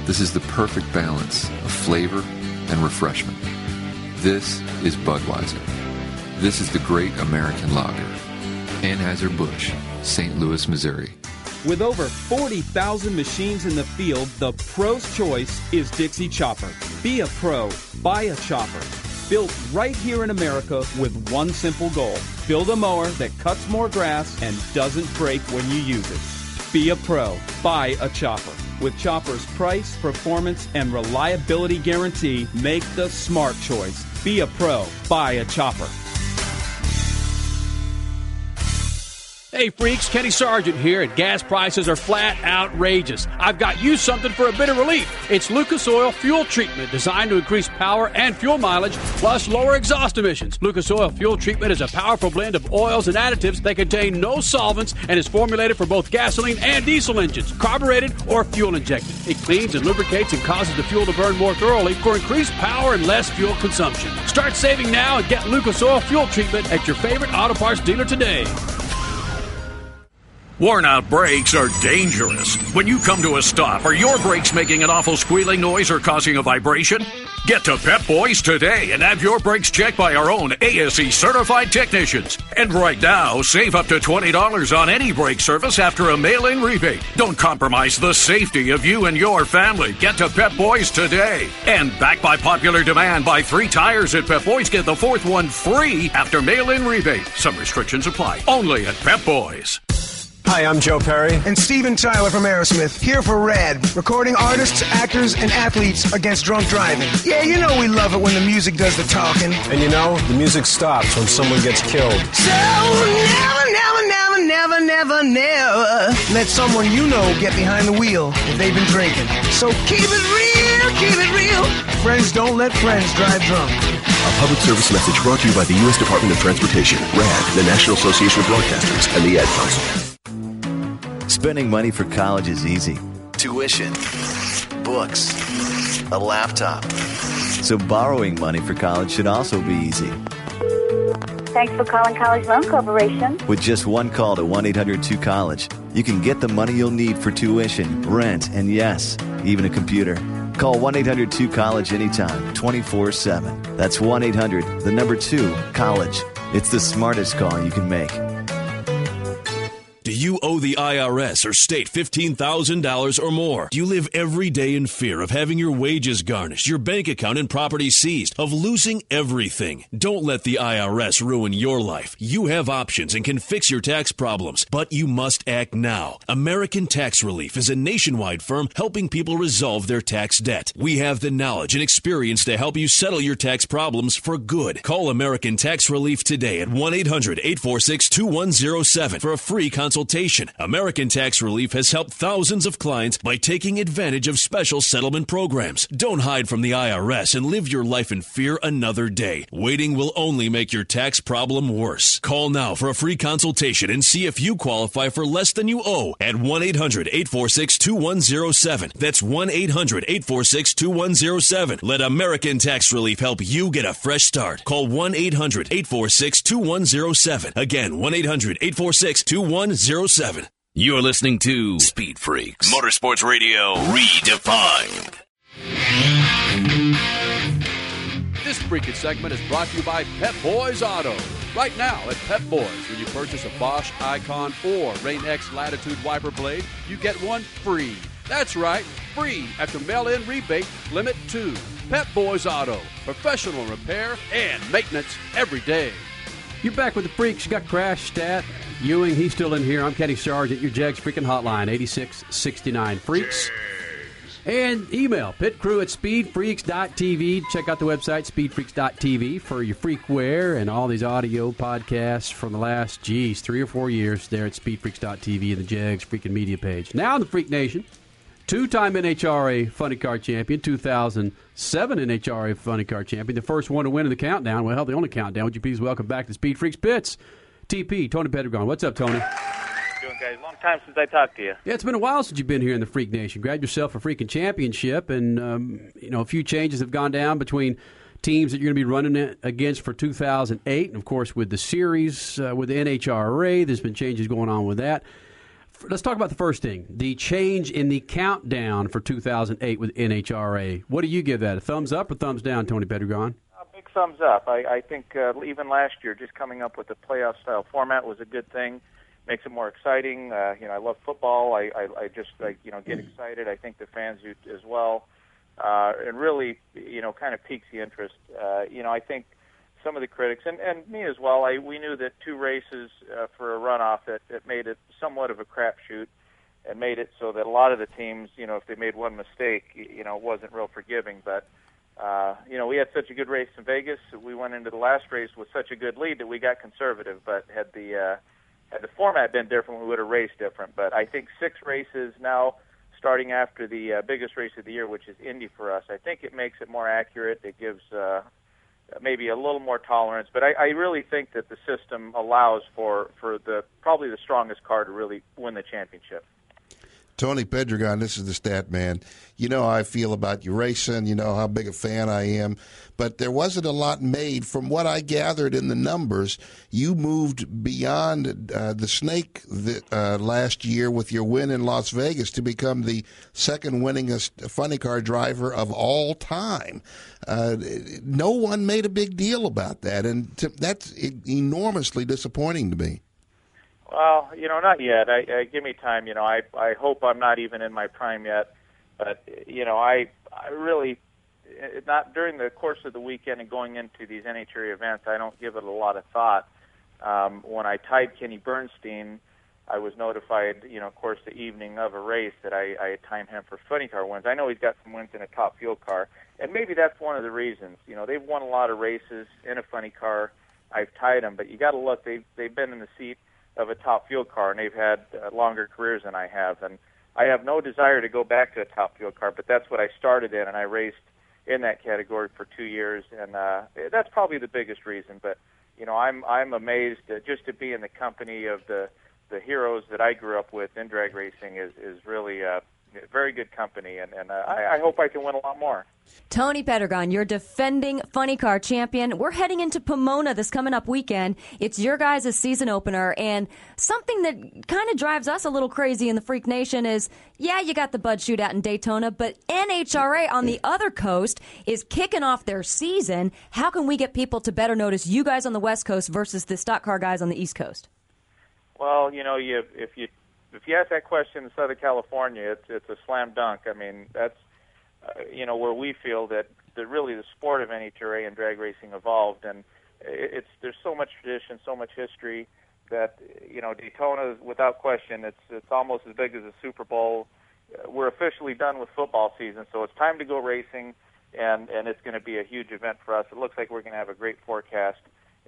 S9: This is the perfect balance of flavor and refreshment. This is Budweiser. This is the great American lager. Anheuser-Busch, St. Louis, Missouri.
S10: With over 40,000 machines in the field, the pro's choice is Dixie Chopper. Be a pro, buy a chopper. Built right here in America with one simple goal build a mower that cuts more grass and doesn't break when you use it. Be a pro, buy a chopper. With Chopper's price, performance, and reliability guarantee, make the smart choice. Be a pro, buy a chopper.
S4: Hey freaks, Kenny Sargent here, and gas prices are flat outrageous. I've got you something for a bit of relief. It's Lucas Oil Fuel Treatment, designed to increase power and fuel mileage, plus lower exhaust emissions. Lucas Oil Fuel Treatment is a powerful blend of oils and additives that contain no solvents and is formulated for both gasoline and diesel engines, carbureted or fuel injected. It cleans and lubricates and causes the fuel to burn more thoroughly for increased power and less fuel consumption. Start saving now and get Lucas Oil Fuel Treatment at your favorite auto parts dealer today.
S32: Worn out brakes are dangerous. When you come to a stop, are your brakes making an awful squealing noise or causing a vibration? Get to Pep Boys today and have your brakes checked by our own ASE certified technicians. And right now, save up to $20 on any brake service after a mail in rebate. Don't compromise the safety of you and your family. Get to Pep Boys today. And backed by popular demand, buy three tires at Pep Boys, get the fourth one free after mail in rebate. Some restrictions apply. Only at Pep Boys.
S33: Hi, I'm Joe Perry. And Steven Tyler from Aerosmith, here for RADD, recording artists, actors, and athletes against drunk driving. Yeah, you know we love it when the music does the talking.
S34: And you know, the music stops when someone gets killed.
S33: So never, never, never, never, never, never let someone you know get behind the wheel if they've been drinking. So keep it real, keep it real. Friends don't let friends drive drunk.
S19: A public service message brought to you by the U.S. Department of Transportation, RADD, the National Association of Broadcasters, and the Ad Council.
S35: Spending money for college is easy. Tuition, books, a laptop. So borrowing money for college should also be easy.
S30: Thanks for calling College Loan Corporation.
S35: With just one call to 1 800 2 College, you can get the money you'll need for tuition, rent, and yes, even a computer. Call 1 800 2 College anytime, 24 7. That's 1 800, the number 2, College. It's the smartest call you can make.
S12: Do you owe the IRS or state $15,000 or more? Do you live every day in fear of having your wages garnished, your bank account and property seized, of losing everything? Don't let the IRS ruin your life. You have options and can fix your tax problems, but you must act now. American Tax Relief is a nationwide firm helping people resolve their tax debt. We have the knowledge and experience to help you settle your tax problems for good. Call American Tax Relief today at 1 800 846 2107 for a free consultation consultation. American Tax Relief has helped thousands of clients by taking advantage of special settlement programs. Don't hide from the IRS and live your life in fear another day. Waiting will only make your tax problem worse. Call now for a free consultation and see if you qualify for less than you owe at 1 800 846 2107. That's 1 800 846 2107. Let American Tax Relief help you get a fresh start. Call 1 800 846 2107. Again, 1 800 846 2107.
S1: You're listening to Speed Freaks Motorsports Radio Redefined.
S4: This freaking segment is brought to you by Pep Boys Auto. Right now at Pep Boys, when you purchase a Bosch Icon or Rain X Latitude wiper blade, you get one free. That's right, free after mail-in rebate limit two. Pep Boys Auto, professional repair and maintenance every day. You're back with the freaks. You got Crash Stat. Ewing, he's still in here. I'm Kenny Sargent, your Jegs freaking hotline, 8669 Freaks. And email pitcrew at speedfreaks.tv. Check out the website, speedfreaks.tv, for your freakware and all these audio podcasts from the last, geez, three or four years there at speedfreaks.tv and the Jegs freaking media page. Now the Freak Nation, two time NHRA Funny Car Champion, 2007 NHRA Funny Car Champion, the first one to win in the countdown. Well, hell, the only countdown. Would you please welcome back to Speed Freaks Pits? TP, Tony Pedregon. What's up, Tony?
S36: Doing guys. Long time since I talked to you.
S4: Yeah, it's been a while since you've been here in the Freak Nation. Grab yourself a freaking championship, and um, you know a few changes have gone down between teams that you're going to be running against for 2008, and of course with the series uh, with the NHRA, there's been changes going on with that. Let's talk about the first thing the change in the countdown for 2008 with NHRA. What do you give that? A thumbs up or thumbs down, Tony Pedregon?
S36: A big thumbs up. I, I think uh, even last year, just coming up with the playoff style format was a good thing. Makes it more exciting. Uh, you know, I love football. I, I, I just like you know get excited. I think the fans do as well, uh, and really you know kind of piques the interest. Uh, you know, I think some of the critics and, and me as well. I we knew that two races uh, for a runoff that, that made it somewhat of a crapshoot and made it so that a lot of the teams, you know, if they made one mistake, you know, it wasn't real forgiving. But uh, you know, we had such a good race in Vegas. We went into the last race with such a good lead that we got conservative. But had the uh, had the format been different, we would have raced different. But I think six races now, starting after the uh, biggest race of the year, which is Indy for us, I think it makes it more accurate. It gives uh, maybe a little more tolerance. But I, I really think that the system allows for for the probably the strongest car to really win the championship.
S2: Tony Pedregon, this is the stat man. You know how I feel about you racing. You know how big a fan I am. But there wasn't a lot made. From what I gathered in the numbers, you moved beyond uh, the snake uh, last year with your win in Las Vegas to become the second winningest funny car driver of all time. Uh, no one made a big deal about that, and to, that's enormously disappointing to me.
S36: Well, you know, not yet. I, I give me time. You know, I I hope I'm not even in my prime yet, but you know, I I really not during the course of the weekend and going into these NHRA events. I don't give it a lot of thought. Um, when I tied Kenny Bernstein, I was notified, you know, of course, the evening of a race that I, I had timed him for funny car wins. I know he's got some wins in a top fuel car, and maybe that's one of the reasons. You know, they've won a lot of races in a funny car. I've tied them, but you got to look. They've they've been in the seat of a top fuel car, and they've had uh, longer careers than I have. And I have no desire to go back to a top fuel car, but that's what I started in, and I raced in that category for two years, and uh, that's probably the biggest reason. But you know, I'm I'm amazed uh, just to be in the company of the the heroes that I grew up with in drag racing is is really uh, very good company, and, and uh, I, I hope I can win a lot more.
S3: Tony Pedregon, your defending funny car champion. We're heading into Pomona this coming up weekend. It's your guys' season opener, and something that kind of drives us a little crazy in the Freak Nation is, yeah, you got the Bud Shootout in Daytona, but NHRA on the other coast is kicking off their season. How can we get people to better notice you guys on the West Coast versus the stock car guys on the East Coast?
S36: Well, you know, you if you if you ask that question in Southern California, it's it's a slam dunk. I mean, that's uh, you know where we feel that that really the sport of NHRA and drag racing evolved, and it's there's so much tradition, so much history that you know Daytona, without question, it's it's almost as big as a Super Bowl. Uh, we're officially done with football season, so it's time to go racing, and and it's going to be a huge event for us. It looks like we're going to have a great forecast.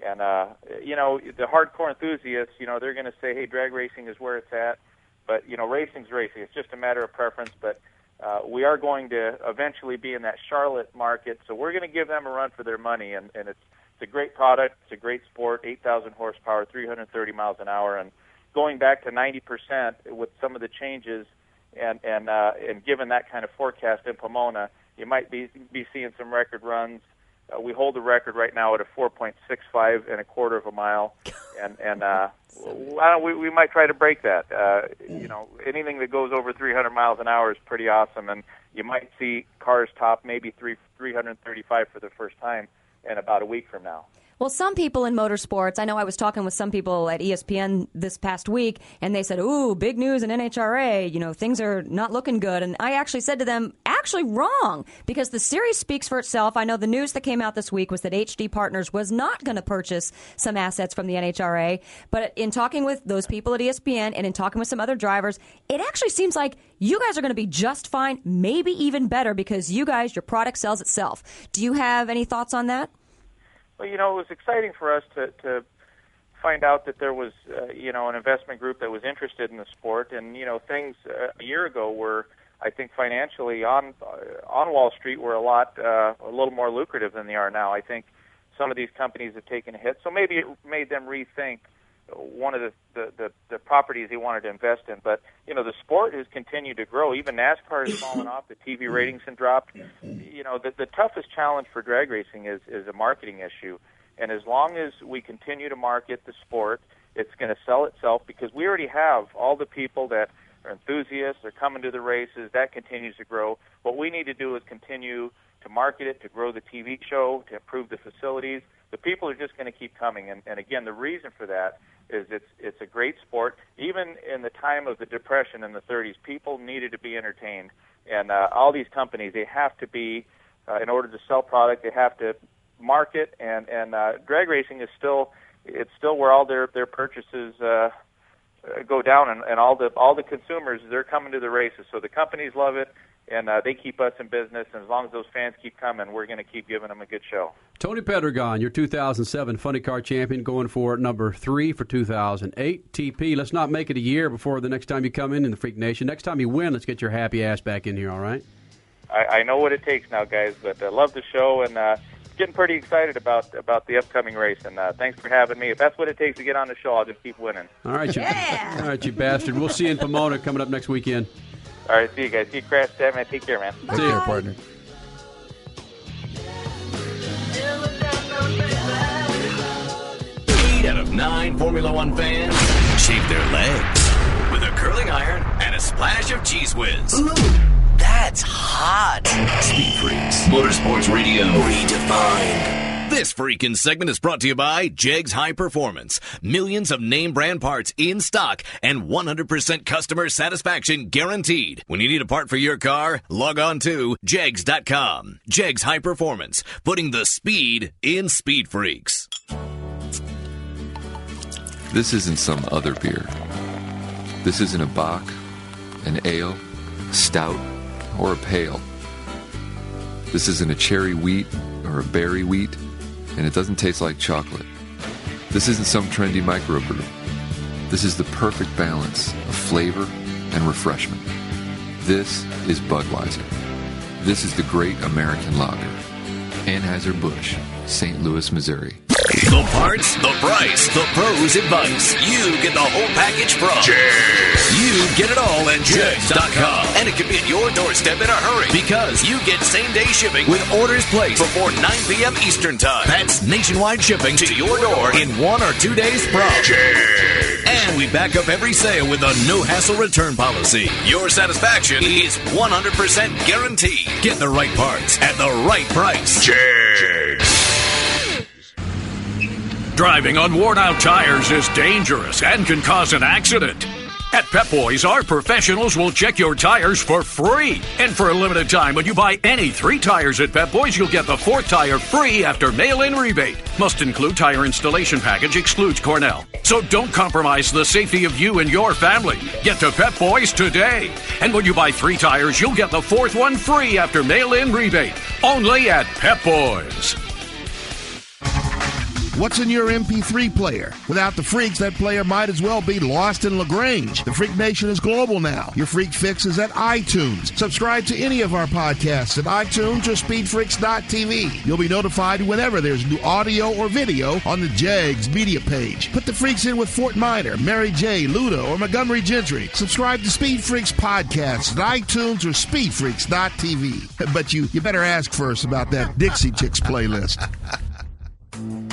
S36: And uh, you know, the hardcore enthusiasts, you know, they're going to say, "Hey, drag racing is where it's at." But you know, racing's racing. It's just a matter of preference. But uh, we are going to eventually be in that Charlotte market, so we're going to give them a run for their money. And, and it's it's a great product. It's a great sport. 8,000 horsepower, 330 miles an hour, and going back to 90% with some of the changes, and and uh, and given that kind of forecast in Pomona, you might be be seeing some record runs. Uh, we hold the record right now at a 4.65 and a quarter of a mile, and and uh, we we might try to break that. Uh, you know, anything that goes over 300 miles an hour is pretty awesome, and you might see cars top maybe three 335 for the first time in about a week from now.
S3: Well, some people in motorsports, I know I was talking with some people at ESPN this past week, and they said, Ooh, big news in NHRA. You know, things are not looking good. And I actually said to them, Actually, wrong, because the series speaks for itself. I know the news that came out this week was that HD Partners was not going to purchase some assets from the NHRA. But in talking with those people at ESPN and in talking with some other drivers, it actually seems like you guys are going to be just fine, maybe even better, because you guys, your product sells itself. Do you have any thoughts on that?
S36: Well, you know, it was exciting for us to to find out that there was, uh, you know, an investment group that was interested in the sport, and you know, things uh, a year ago were, I think, financially on uh, on Wall Street were a lot uh, a little more lucrative than they are now. I think some of these companies have taken a hit, so maybe it made them rethink one of the, the, the, the properties he wanted to invest in. But, you know, the sport has continued to grow. Even NASCAR has fallen off. The TV ratings have dropped. You know, the, the toughest challenge for drag racing is, is a marketing issue. And as long as we continue to market the sport it's going to sell itself because we already have all the people that are enthusiasts, are coming to the races. That continues to grow. What we need to do is continue to market it, to grow the TV show, to improve the facilities. The people are just going to keep coming, and, and again, the reason for that is it's it's a great sport. Even in the time of the depression in the 30s, people needed to be entertained, and uh, all these companies they have to be uh, in order to sell product, they have to market, and and uh, drag racing is still it's still where all their their purchases uh, go down, and, and all the all the consumers they're coming to the races. So the companies love it, and uh, they keep us in business. And as long as those fans keep coming, we're going to keep giving them a good show.
S4: Tony Pedregon, your 2007 Funny Car champion, going for number three for 2008 TP. Let's not make it a year before the next time you come in in the Freak Nation. Next time you win, let's get your happy ass back in here. All right.
S36: I, I know what it takes now, guys, but I love the show and. uh getting pretty excited about about the upcoming race. And uh, thanks for having me. If that's what it takes to get on the show, I'll just keep winning.
S4: All right, you, yeah. all right, you bastard. We'll see you in Pomona coming up next weekend.
S36: All right, see you guys. See you, Crash. Man, take care, man.
S4: Bye. See you, partner.
S1: Eight out of nine Formula One fans shave their legs with a curling iron and a splash of Cheez Whiz.
S37: Ooh, that's hot.
S1: Speed Freaks, Motorsports Radio, redefined. This freaking segment is brought to you by Jegs High Performance. Millions of name brand parts in stock and 100% customer satisfaction guaranteed. When you need a part for your car, log on to jegs.com. Jegs High Performance, putting the speed in Speed Freaks.
S9: This isn't some other beer. This isn't a bock, an ale, stout, or a pale. This isn't a cherry wheat or a berry wheat, and it doesn't taste like chocolate. This isn't some trendy microbrew. This is the perfect balance of flavor and refreshment. This is Budweiser. This is the great American lager. Anheuser-Busch, St. Louis, Missouri.
S1: The parts, the price, the pros advice. You get the whole package from Jegs. You get it all at Jegs.com. And it can be at your doorstep in a hurry because you get same day shipping with orders placed before 9 p.m. Eastern Time. That's nationwide shipping to your door in one or two days from Jegs. And we back up every sale with a no hassle return policy. Your satisfaction is 100% guaranteed. Get the right parts at the right price. Jegs.
S32: Driving on worn out tires is dangerous and can cause an accident. At Pep Boys, our professionals will check your tires for free. And for a limited time, when you buy any three tires at Pep Boys, you'll get the fourth tire free after mail in rebate. Must include tire installation package, excludes Cornell. So don't compromise the safety of you and your family. Get to Pep Boys today. And when you buy three tires, you'll get the fourth one free after mail in rebate. Only at Pep Boys.
S22: What's in your MP3 player? Without the freaks, that player might as well be lost in LaGrange. The Freak Nation is global now. Your Freak Fix is at iTunes. Subscribe to any of our podcasts at iTunes or SpeedFreaks.tv. You'll be notified whenever there's new audio or video on the Jegs media page. Put the freaks in with Fort Minor, Mary J., Luda, or Montgomery Gentry. Subscribe to Speed Freaks podcasts at iTunes or SpeedFreaks.tv. But you, you better ask first about that Dixie Chicks playlist.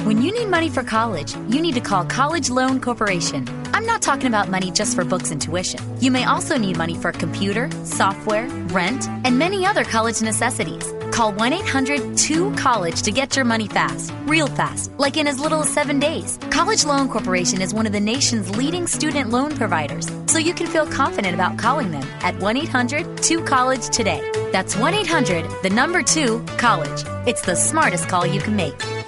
S38: When you need money for college, you need to call College Loan Corporation. I'm not talking about money just for books and tuition. You may also need money for a computer, software, rent, and many other college necessities. Call 1 800 2 College to get your money fast, real fast, like in as little as seven days. College Loan Corporation is one of the nation's leading student loan providers, so you can feel confident about calling them at 1 800 2 College today. That's 1 800 the number 2 College. It's the smartest call you can make.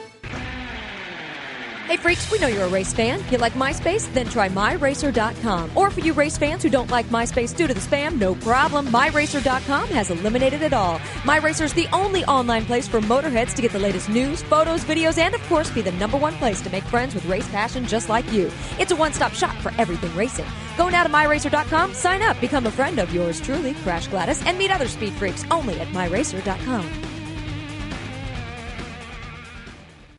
S3: Hey freaks, we know you're a race fan. You like MySpace? Then try myracer.com. Or for you race fans who don't like MySpace due to the spam, no problem. MyRacer.com has eliminated it all. MyRacer's the only online place for motorheads to get the latest news, photos, videos, and of course be the number one place to make friends with race passion just like you. It's a one-stop shop for everything racing. Go now to myracer.com, sign up, become a friend of yours truly, Crash Gladys, and meet other speed freaks only at myracer.com.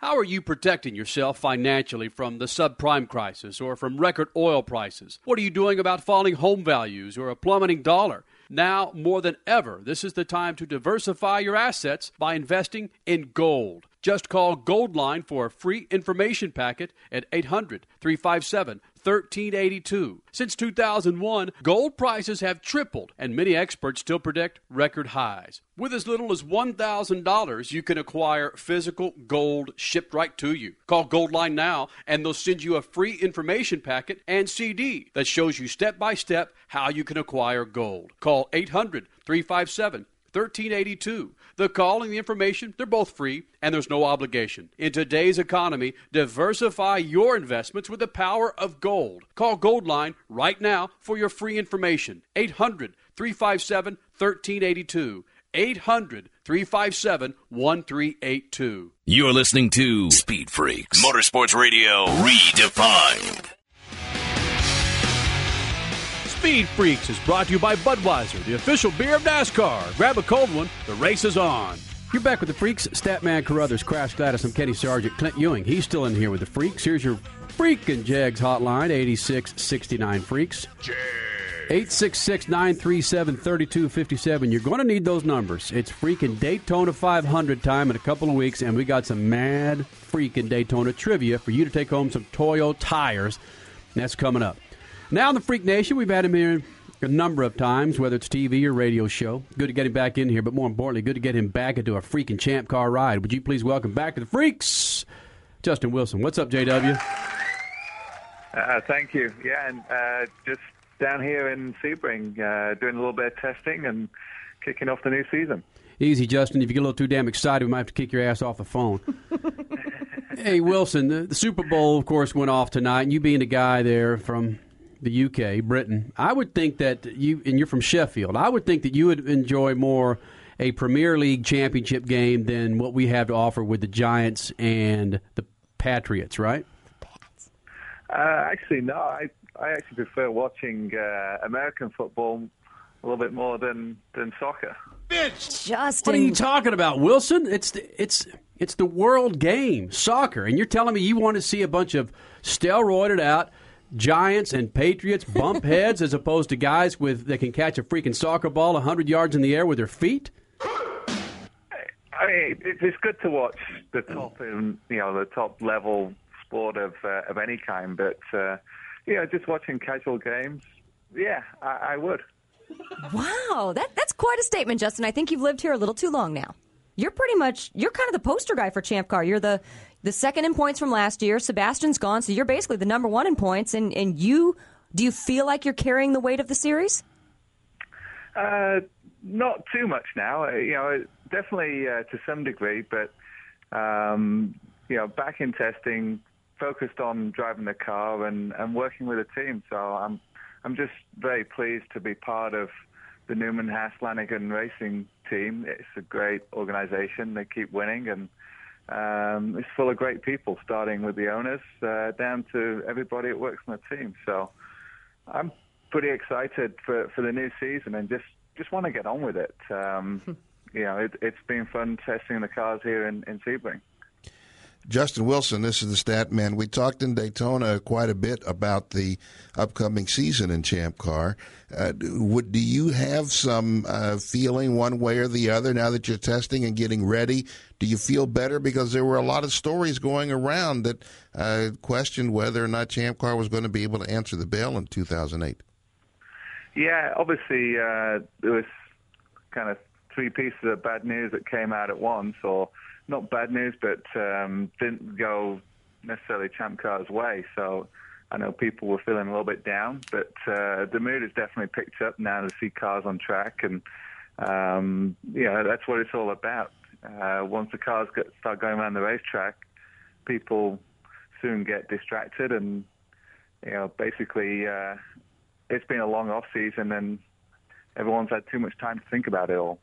S4: How are you protecting yourself financially from the subprime crisis or from record oil prices? What are you doing about falling home values or a plummeting dollar? Now, more than ever, this is the time to diversify your assets by investing in gold. Just call Goldline for a free information packet at 800 357 1382. Since 2001, gold prices have tripled, and many experts still predict record highs. With as little as $1,000, you can acquire physical gold shipped right to you. Call Goldline now, and they'll send you a free information packet and CD that shows you step by step how you can acquire gold. Call 800 357 1382. The call and the information, they're both free and there's no obligation. In today's economy, diversify your investments with the power of gold. Call Goldline right now for your free information. 800 357 1382. 800 357 1382.
S1: You're listening to Speed Freaks, Motorsports Radio redefined.
S4: Speed Freaks is brought to you by Budweiser, the official beer of NASCAR. Grab a cold one, the race is on. You're back with the Freaks, Statman Carruthers, Crash Gladys, I'm Kenny Sargent, Clint Ewing. He's still in here with the Freaks. Here's your Freakin' Jegs hotline, 8669 Freaks. 866 937 3257. You're going to need those numbers. It's freaking Daytona 500 time in a couple of weeks, and we got some mad freaking Daytona trivia for you to take home some Toyo tires. That's coming up. Now the Freak Nation, we've had him here a number of times, whether it's TV or radio show. Good to get him back in here, but more importantly, good to get him back into a freaking champ car ride. Would you please welcome back to the Freaks, Justin Wilson? What's up, JW?
S39: Uh, thank you. Yeah, and uh, just down here in Sebring, uh, doing a little bit of testing and kicking off the new season.
S4: Easy, Justin. If you get a little too damn excited, we might have to kick your ass off the phone. hey, Wilson, the, the Super Bowl, of course, went off tonight, and you being a guy there from the UK, Britain, I would think that you, and you're from Sheffield, I would think that you would enjoy more a Premier League championship game than what we have to offer with the Giants and the Patriots, right?
S39: Uh, actually, no. I I actually prefer watching uh, American football a little bit more than than soccer.
S3: Justin,
S4: What are you talking about, Wilson? It's the, it's it's the world game, soccer, and you're telling me you want to see a bunch of steroided out Giants and Patriots bump heads as opposed to guys with that can catch a freaking soccer ball hundred yards in the air with their feet?
S39: I mean, it's good to watch the top in you know the top level sport of uh, of any kind, but uh, you know, just watching casual games, yeah, I, I would.
S3: Wow, that that's quite a statement, Justin. I think you've lived here a little too long now. You're pretty much you're kind of the poster guy for Champ Car. You're the the second in points from last year. Sebastian's gone, so you're basically the number one in points. And and you do you feel like you're carrying the weight of the series?
S39: Uh, not too much now. Uh, You know, definitely uh, to some degree, but um, you know, back in testing, focused on driving the car and, and working with the team. So I'm I'm just very pleased to be part of the Newman Haas Lanigan Racing team. It's a great organization. They keep winning and. Um, it's full of great people, starting with the owners uh, down to everybody that works on the team. So I'm pretty excited for, for the new season and just, just want to get on with it. Um, you know, it, it's been fun testing the cars here in, in Sebring.
S2: Justin Wilson, this is the stat man. We talked in Daytona quite a bit about the upcoming season in Champ Car. Uh, would do you have some uh, feeling one way or the other now that you're testing and getting ready? Do you feel better because there were a lot of stories going around that uh, questioned whether or not Champ Car was going to be able to answer the bell in 2008?
S39: Yeah, obviously uh, there was kind of three pieces of bad news that came out at once, or not bad news, but um, didn't go necessarily Champ Car's way. So I know people were feeling a little bit down, but uh, the mood has definitely picked up now to see cars on track, and um, you know that's what it's all about. Uh, once the cars get, start going around the racetrack, people soon get distracted, and you know basically uh, it's been a long off season, and everyone's had too much time to think about it all.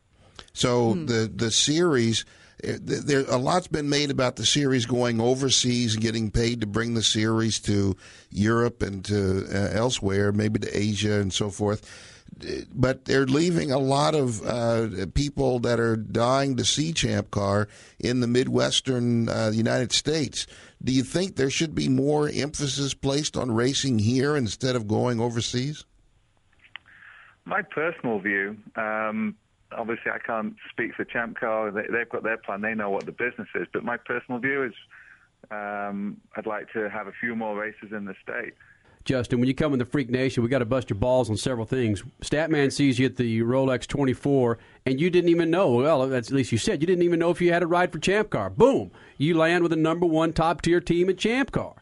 S2: So the the series, th- there a lot's been made about the series going overseas and getting paid to bring the series to Europe and to uh, elsewhere, maybe to Asia and so forth. But they're leaving a lot of uh, people that are dying to see Champ Car in the Midwestern uh, United States. Do you think there should be more emphasis placed on racing here instead of going overseas?
S39: My personal view, um, obviously I can't speak for Champ Car. They, they've got their plan. They know what the business is. But my personal view is um, I'd like to have a few more races in the state.
S4: Justin, when you come in the Freak Nation, we got to bust your balls on several things. Statman sees you at the Rolex 24, and you didn't even know. Well, at least you said you didn't even know if you had a ride for Champ Car. Boom, you land with a number one top tier team at Champ Car.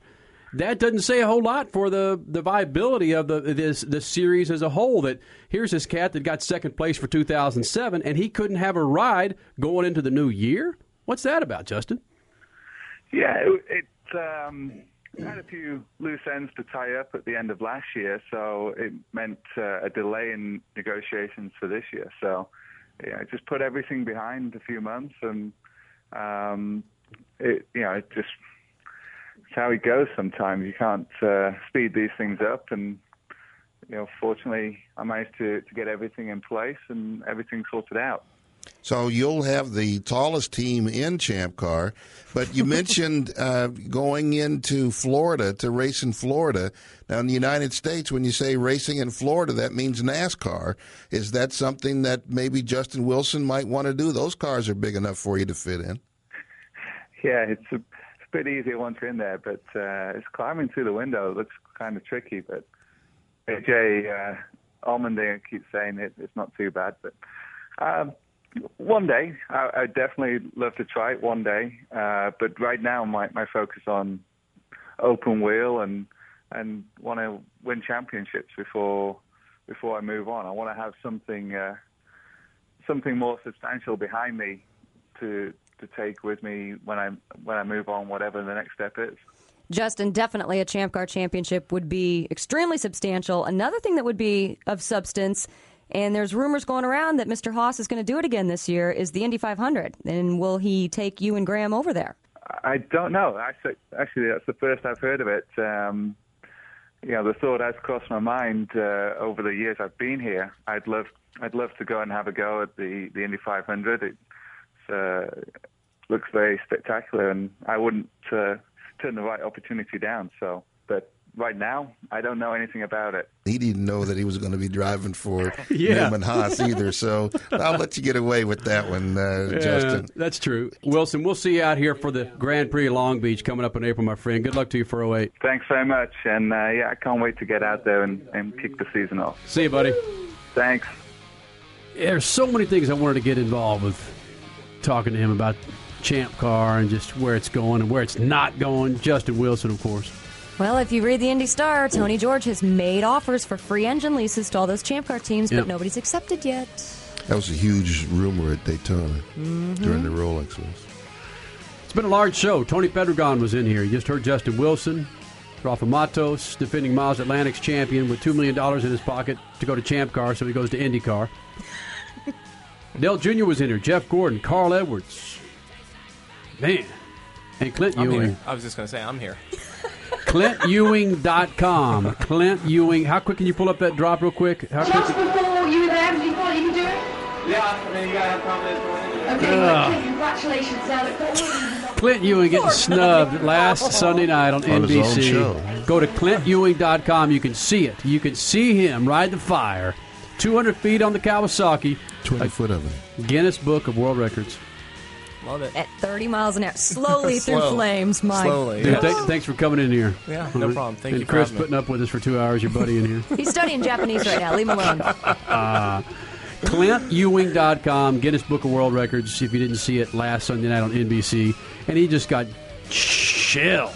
S4: That doesn't say a whole lot for the, the viability of the this this series as a whole. That here's this cat that got second place for 2007, and he couldn't have a ride going into the new year. What's that about, Justin?
S39: Yeah, it, it um, had a few loose ends to tie up at the end of last year, so it meant uh, a delay in negotiations for this year. So, yeah, just put everything behind a few months, and um, it, you know, it just it's how it goes. Sometimes you can't uh, speed these things up, and you know, fortunately, I managed to to get everything in place and everything sorted out.
S2: So you'll have the tallest team in Champ Car, but you mentioned uh, going into Florida to race in Florida. Now, in the United States, when you say racing in Florida, that means NASCAR. Is that something that maybe Justin Wilson might want to do? Those cars are big enough for you to fit in.
S39: Yeah, it's a, bit easier once you're in there, but uh, it's climbing through the window. It looks kind of tricky, but AJ uh, keeps saying it, it's not too bad, but. Um, one day, I, I definitely love to try it one day. Uh, but right now, my my focus on open wheel and and want to win championships before before I move on. I want to have something uh, something more substantial behind me to to take with me when I when I move on, whatever the next step is.
S3: Justin, definitely a Champ Car championship would be extremely substantial. Another thing that would be of substance and there's rumors going around that Mr. Haas is going to do it again this year. Is the Indy 500, and will he take you and Graham over there?
S39: I don't know. Actually, actually, that's the first I've heard of it. Um, you know, the thought has crossed my mind uh, over the years I've been here. I'd love, I'd love to go and have a go at the the Indy 500. It uh, looks very spectacular, and I wouldn't uh, turn the right opportunity down. So, but right now, I don't know anything about it.
S2: He didn't know that he was going to be driving for
S4: Yeah.
S2: Newman Haas either, so I'll let you get away with that one, uh,
S4: Yeah,
S2: Justin.
S4: that's true. Wilson, we'll see you out here for the Grand Prix Long Beach coming up in April, my friend. Good luck to you for 08.
S39: Thanks very much, and uh, yeah, I can't wait to get out there and, and kick the season off.
S4: See you, buddy.
S39: Thanks.
S4: There's so many things I wanted to get involved with talking to him about Champ Car and just where it's going and where it's not going. Justin Wilson, of course.
S3: Well, if you read the Indy Star, Tony George has made offers for free engine leases to all those Champ Car teams,
S2: Yep.
S3: but nobody's accepted yet.
S2: That was a huge rumor at Daytona
S3: Mhm.
S2: during the Rolex race.
S4: It's been a large show. Tony Pedregon was in here. You just heard Justin Wilson, Rafa Matos, defending Miles Atlantic's champion with $2 million in his pocket to go to Champ Car, so he goes to IndyCar. Dale Jr. was in here. Jeff Gordon, Carl Edwards. Man. And Clint
S40: I'm
S4: Ewing.
S40: here. I was just going to say, I'm here.
S4: ClintEwing.com. Clint Ewing. How quick can you pull up that drop real quick? How quick?
S41: before you there, before you can do it?
S40: Yeah, I mean, you got to have confidence
S41: Okay, well, congratulations, now. Look forward.
S4: Clint Ewing getting snubbed last Sunday night on,
S2: On his own
S4: NBC.
S2: show.
S4: Go to ClintEwing.com. You can see it. You can see him ride the fire. 200 feet on the Kawasaki.
S2: 20 foot of it.
S4: Guinness Book of World Records.
S40: Love it.
S3: At 30 miles an hour, slowly through flames. My
S40: Slowly.
S4: Dude, th- thanks for coming in here.
S40: Yeah, no
S4: right.
S40: problem. Thank
S4: and
S40: you for
S4: Chris
S40: having me.
S4: putting up with us for two hours, your buddy in here.
S3: He's studying Japanese right now. Leave him alone.
S4: Uh, ClintEwing.com, Guinness Book of World Records, if you didn't see it last Sunday night on NBC. And he just got chilled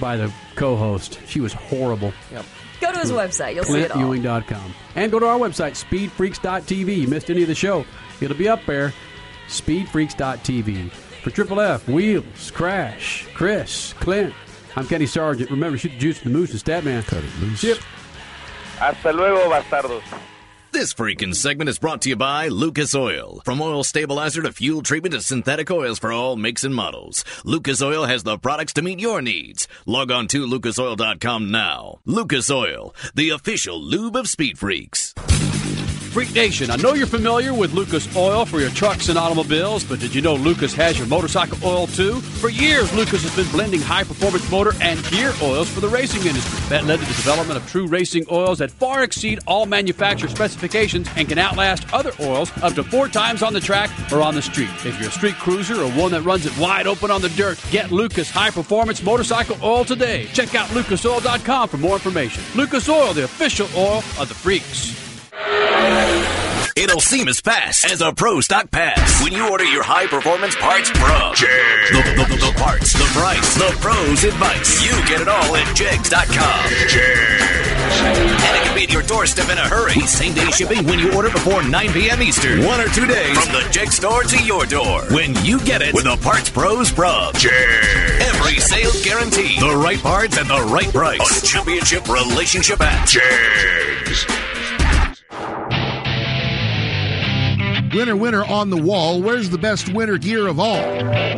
S4: by the co host. She was horrible.
S40: Yep.
S3: Go to his website. You'll see it all.
S4: ClintEwing.com. And go to our website, speedfreaks.tv. You missed any of the show, it'll be up there. Speedfreaks.tv. For Triple F, Wheels, Crash, Chris, Clint. I'm Kenny Sargent. Remember, shoot the juice from the moose and Statman. Cut it loose. Yep.
S39: Hasta luego, bastardos.
S1: This freaking segment is brought to you by Lucas Oil. From oil stabilizer to fuel treatment to synthetic oils for all makes and models, Lucas Oil has the products to meet your needs. Log on to lucasoil.com now. Lucas Oil, the official lube of Speed Freaks.
S4: Freak Nation, I know you're familiar with Lucas Oil for your trucks and automobiles, but did you know Lucas has your motorcycle oil too? For years, Lucas has been blending high performance motor and gear oils for the racing industry. That led to the development of true racing oils that far exceed all manufacturer specifications and can outlast other oils up to four times on the track or on the street. If you're a street cruiser or one that runs it wide open on the dirt, get Lucas high performance motorcycle oil today. Check out lucasoil.com for more information. Lucas Oil, the official oil of the freaks.
S1: It'll seem as fast as a pro stock pass when you order your high performance parts from Jegs. The, the, the, the parts, the price, the pros advice. You get it all at Jegs.com. And it can be at your doorstep in a hurry. Same day shipping when you order before 9 p.m. Eastern. One or two days from the Jeg store to your door. When you get it with the Parts Pros from Jegs. Every sale guaranteed. The right parts at the right price. A championship relationship at Jegs.
S2: Winter, winter on the wall. Where's the best winter gear of all?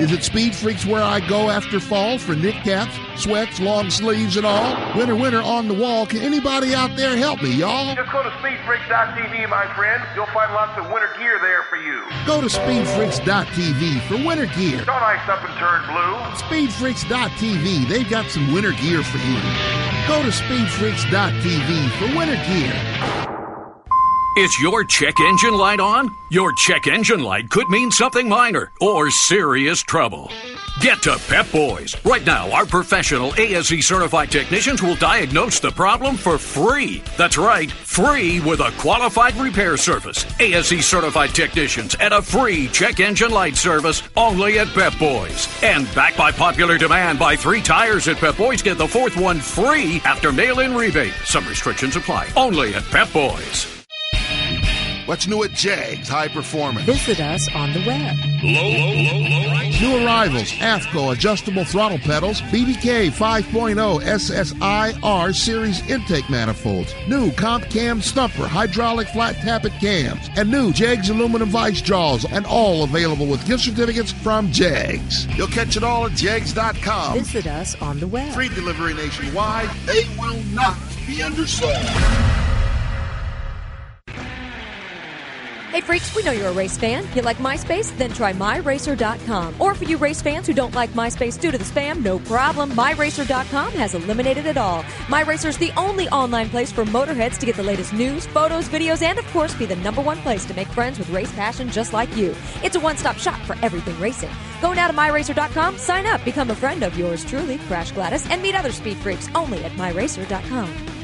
S2: Is it Speed Freaks where I go after fall for knit caps, sweats, long sleeves, and all? Winter, winter on the wall. Can anybody out there help me, y'all?
S13: Just go to speedfreaks.tv, my friend. You'll find lots of winter gear there for you.
S2: Go to speedfreaks.tv for winter gear.
S13: Don't ice up and turn blue.
S2: Speedfreaks.tv, they've got some winter gear for you. Go to speedfreaks.tv for winter gear.
S32: Is your check engine light on? Your check engine light could mean something minor or serious trouble. Get to Pep Boys. Right now, our professional ASE certified technicians will diagnose the problem for free. That's right, free with a qualified repair service. ASE certified technicians and a free check engine light service only at Pep Boys. And backed by popular demand, buy three tires at Pep Boys, get the fourth one free after mail in rebate. Some restrictions apply. Only at Pep Boys.
S2: What's new at Jegs High Performance?
S3: Visit us on the web.
S2: Low, low, low, low, right. New arrivals AFCO adjustable throttle pedals, BBK 5.0 SSIR series intake manifolds, new Comp Cams Thumpr hydraulic flat tappet cams, and new Jegs aluminum vice jaws, and all available with gift certificates from Jegs. You'll catch it all at Jegs.com.
S3: Visit us on the web.
S2: Free delivery nationwide. They will not be undersold.
S3: Hey freaks, we know you're a race fan. You like MySpace? Then try MyRacer.com. Or for you race fans who don't like MySpace due to the spam, no problem. MyRacer.com has eliminated it all. MyRacer is the only online place for motorheads to get the latest news, photos, videos, and of course be the number one place to make friends with race passion just like you. It's a one-stop shop for everything racing. Go now to MyRacer.com, sign up, become a friend of yours truly, Crash Gladys, and meet other speed freaks only at MyRacer.com.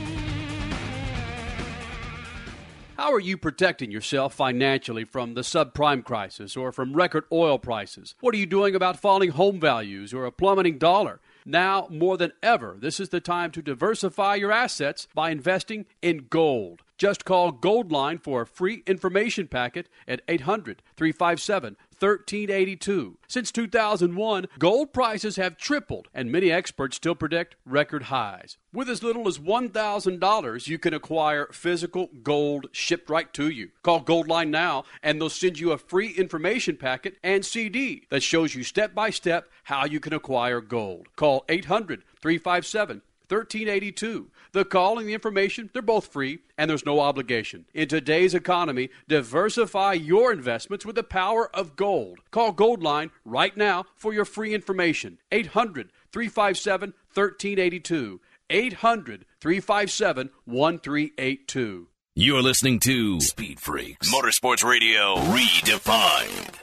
S4: How are you protecting yourself financially from the subprime crisis or from record oil prices? What are you doing about falling home values or a plummeting dollar? Now, more than ever, this is the time to diversify your assets by investing in gold. Just call Goldline for a free information packet at 800 357 1382. Since 2001, gold prices have tripled, and many experts still predict record highs. With as little as $1,000, you can acquire physical gold shipped right to you. Call Goldline now, and they'll send you a free information packet and CD that shows you step by step how you can acquire gold. Call 800 357 1382. The call and the information, they're both free and there's no obligation. In today's economy, diversify your investments with the power of gold. Call Goldline right now for your free information. 800 357 1382. 800 357 1382.
S1: You're listening to Speed Freaks Motorsports Radio Redefined.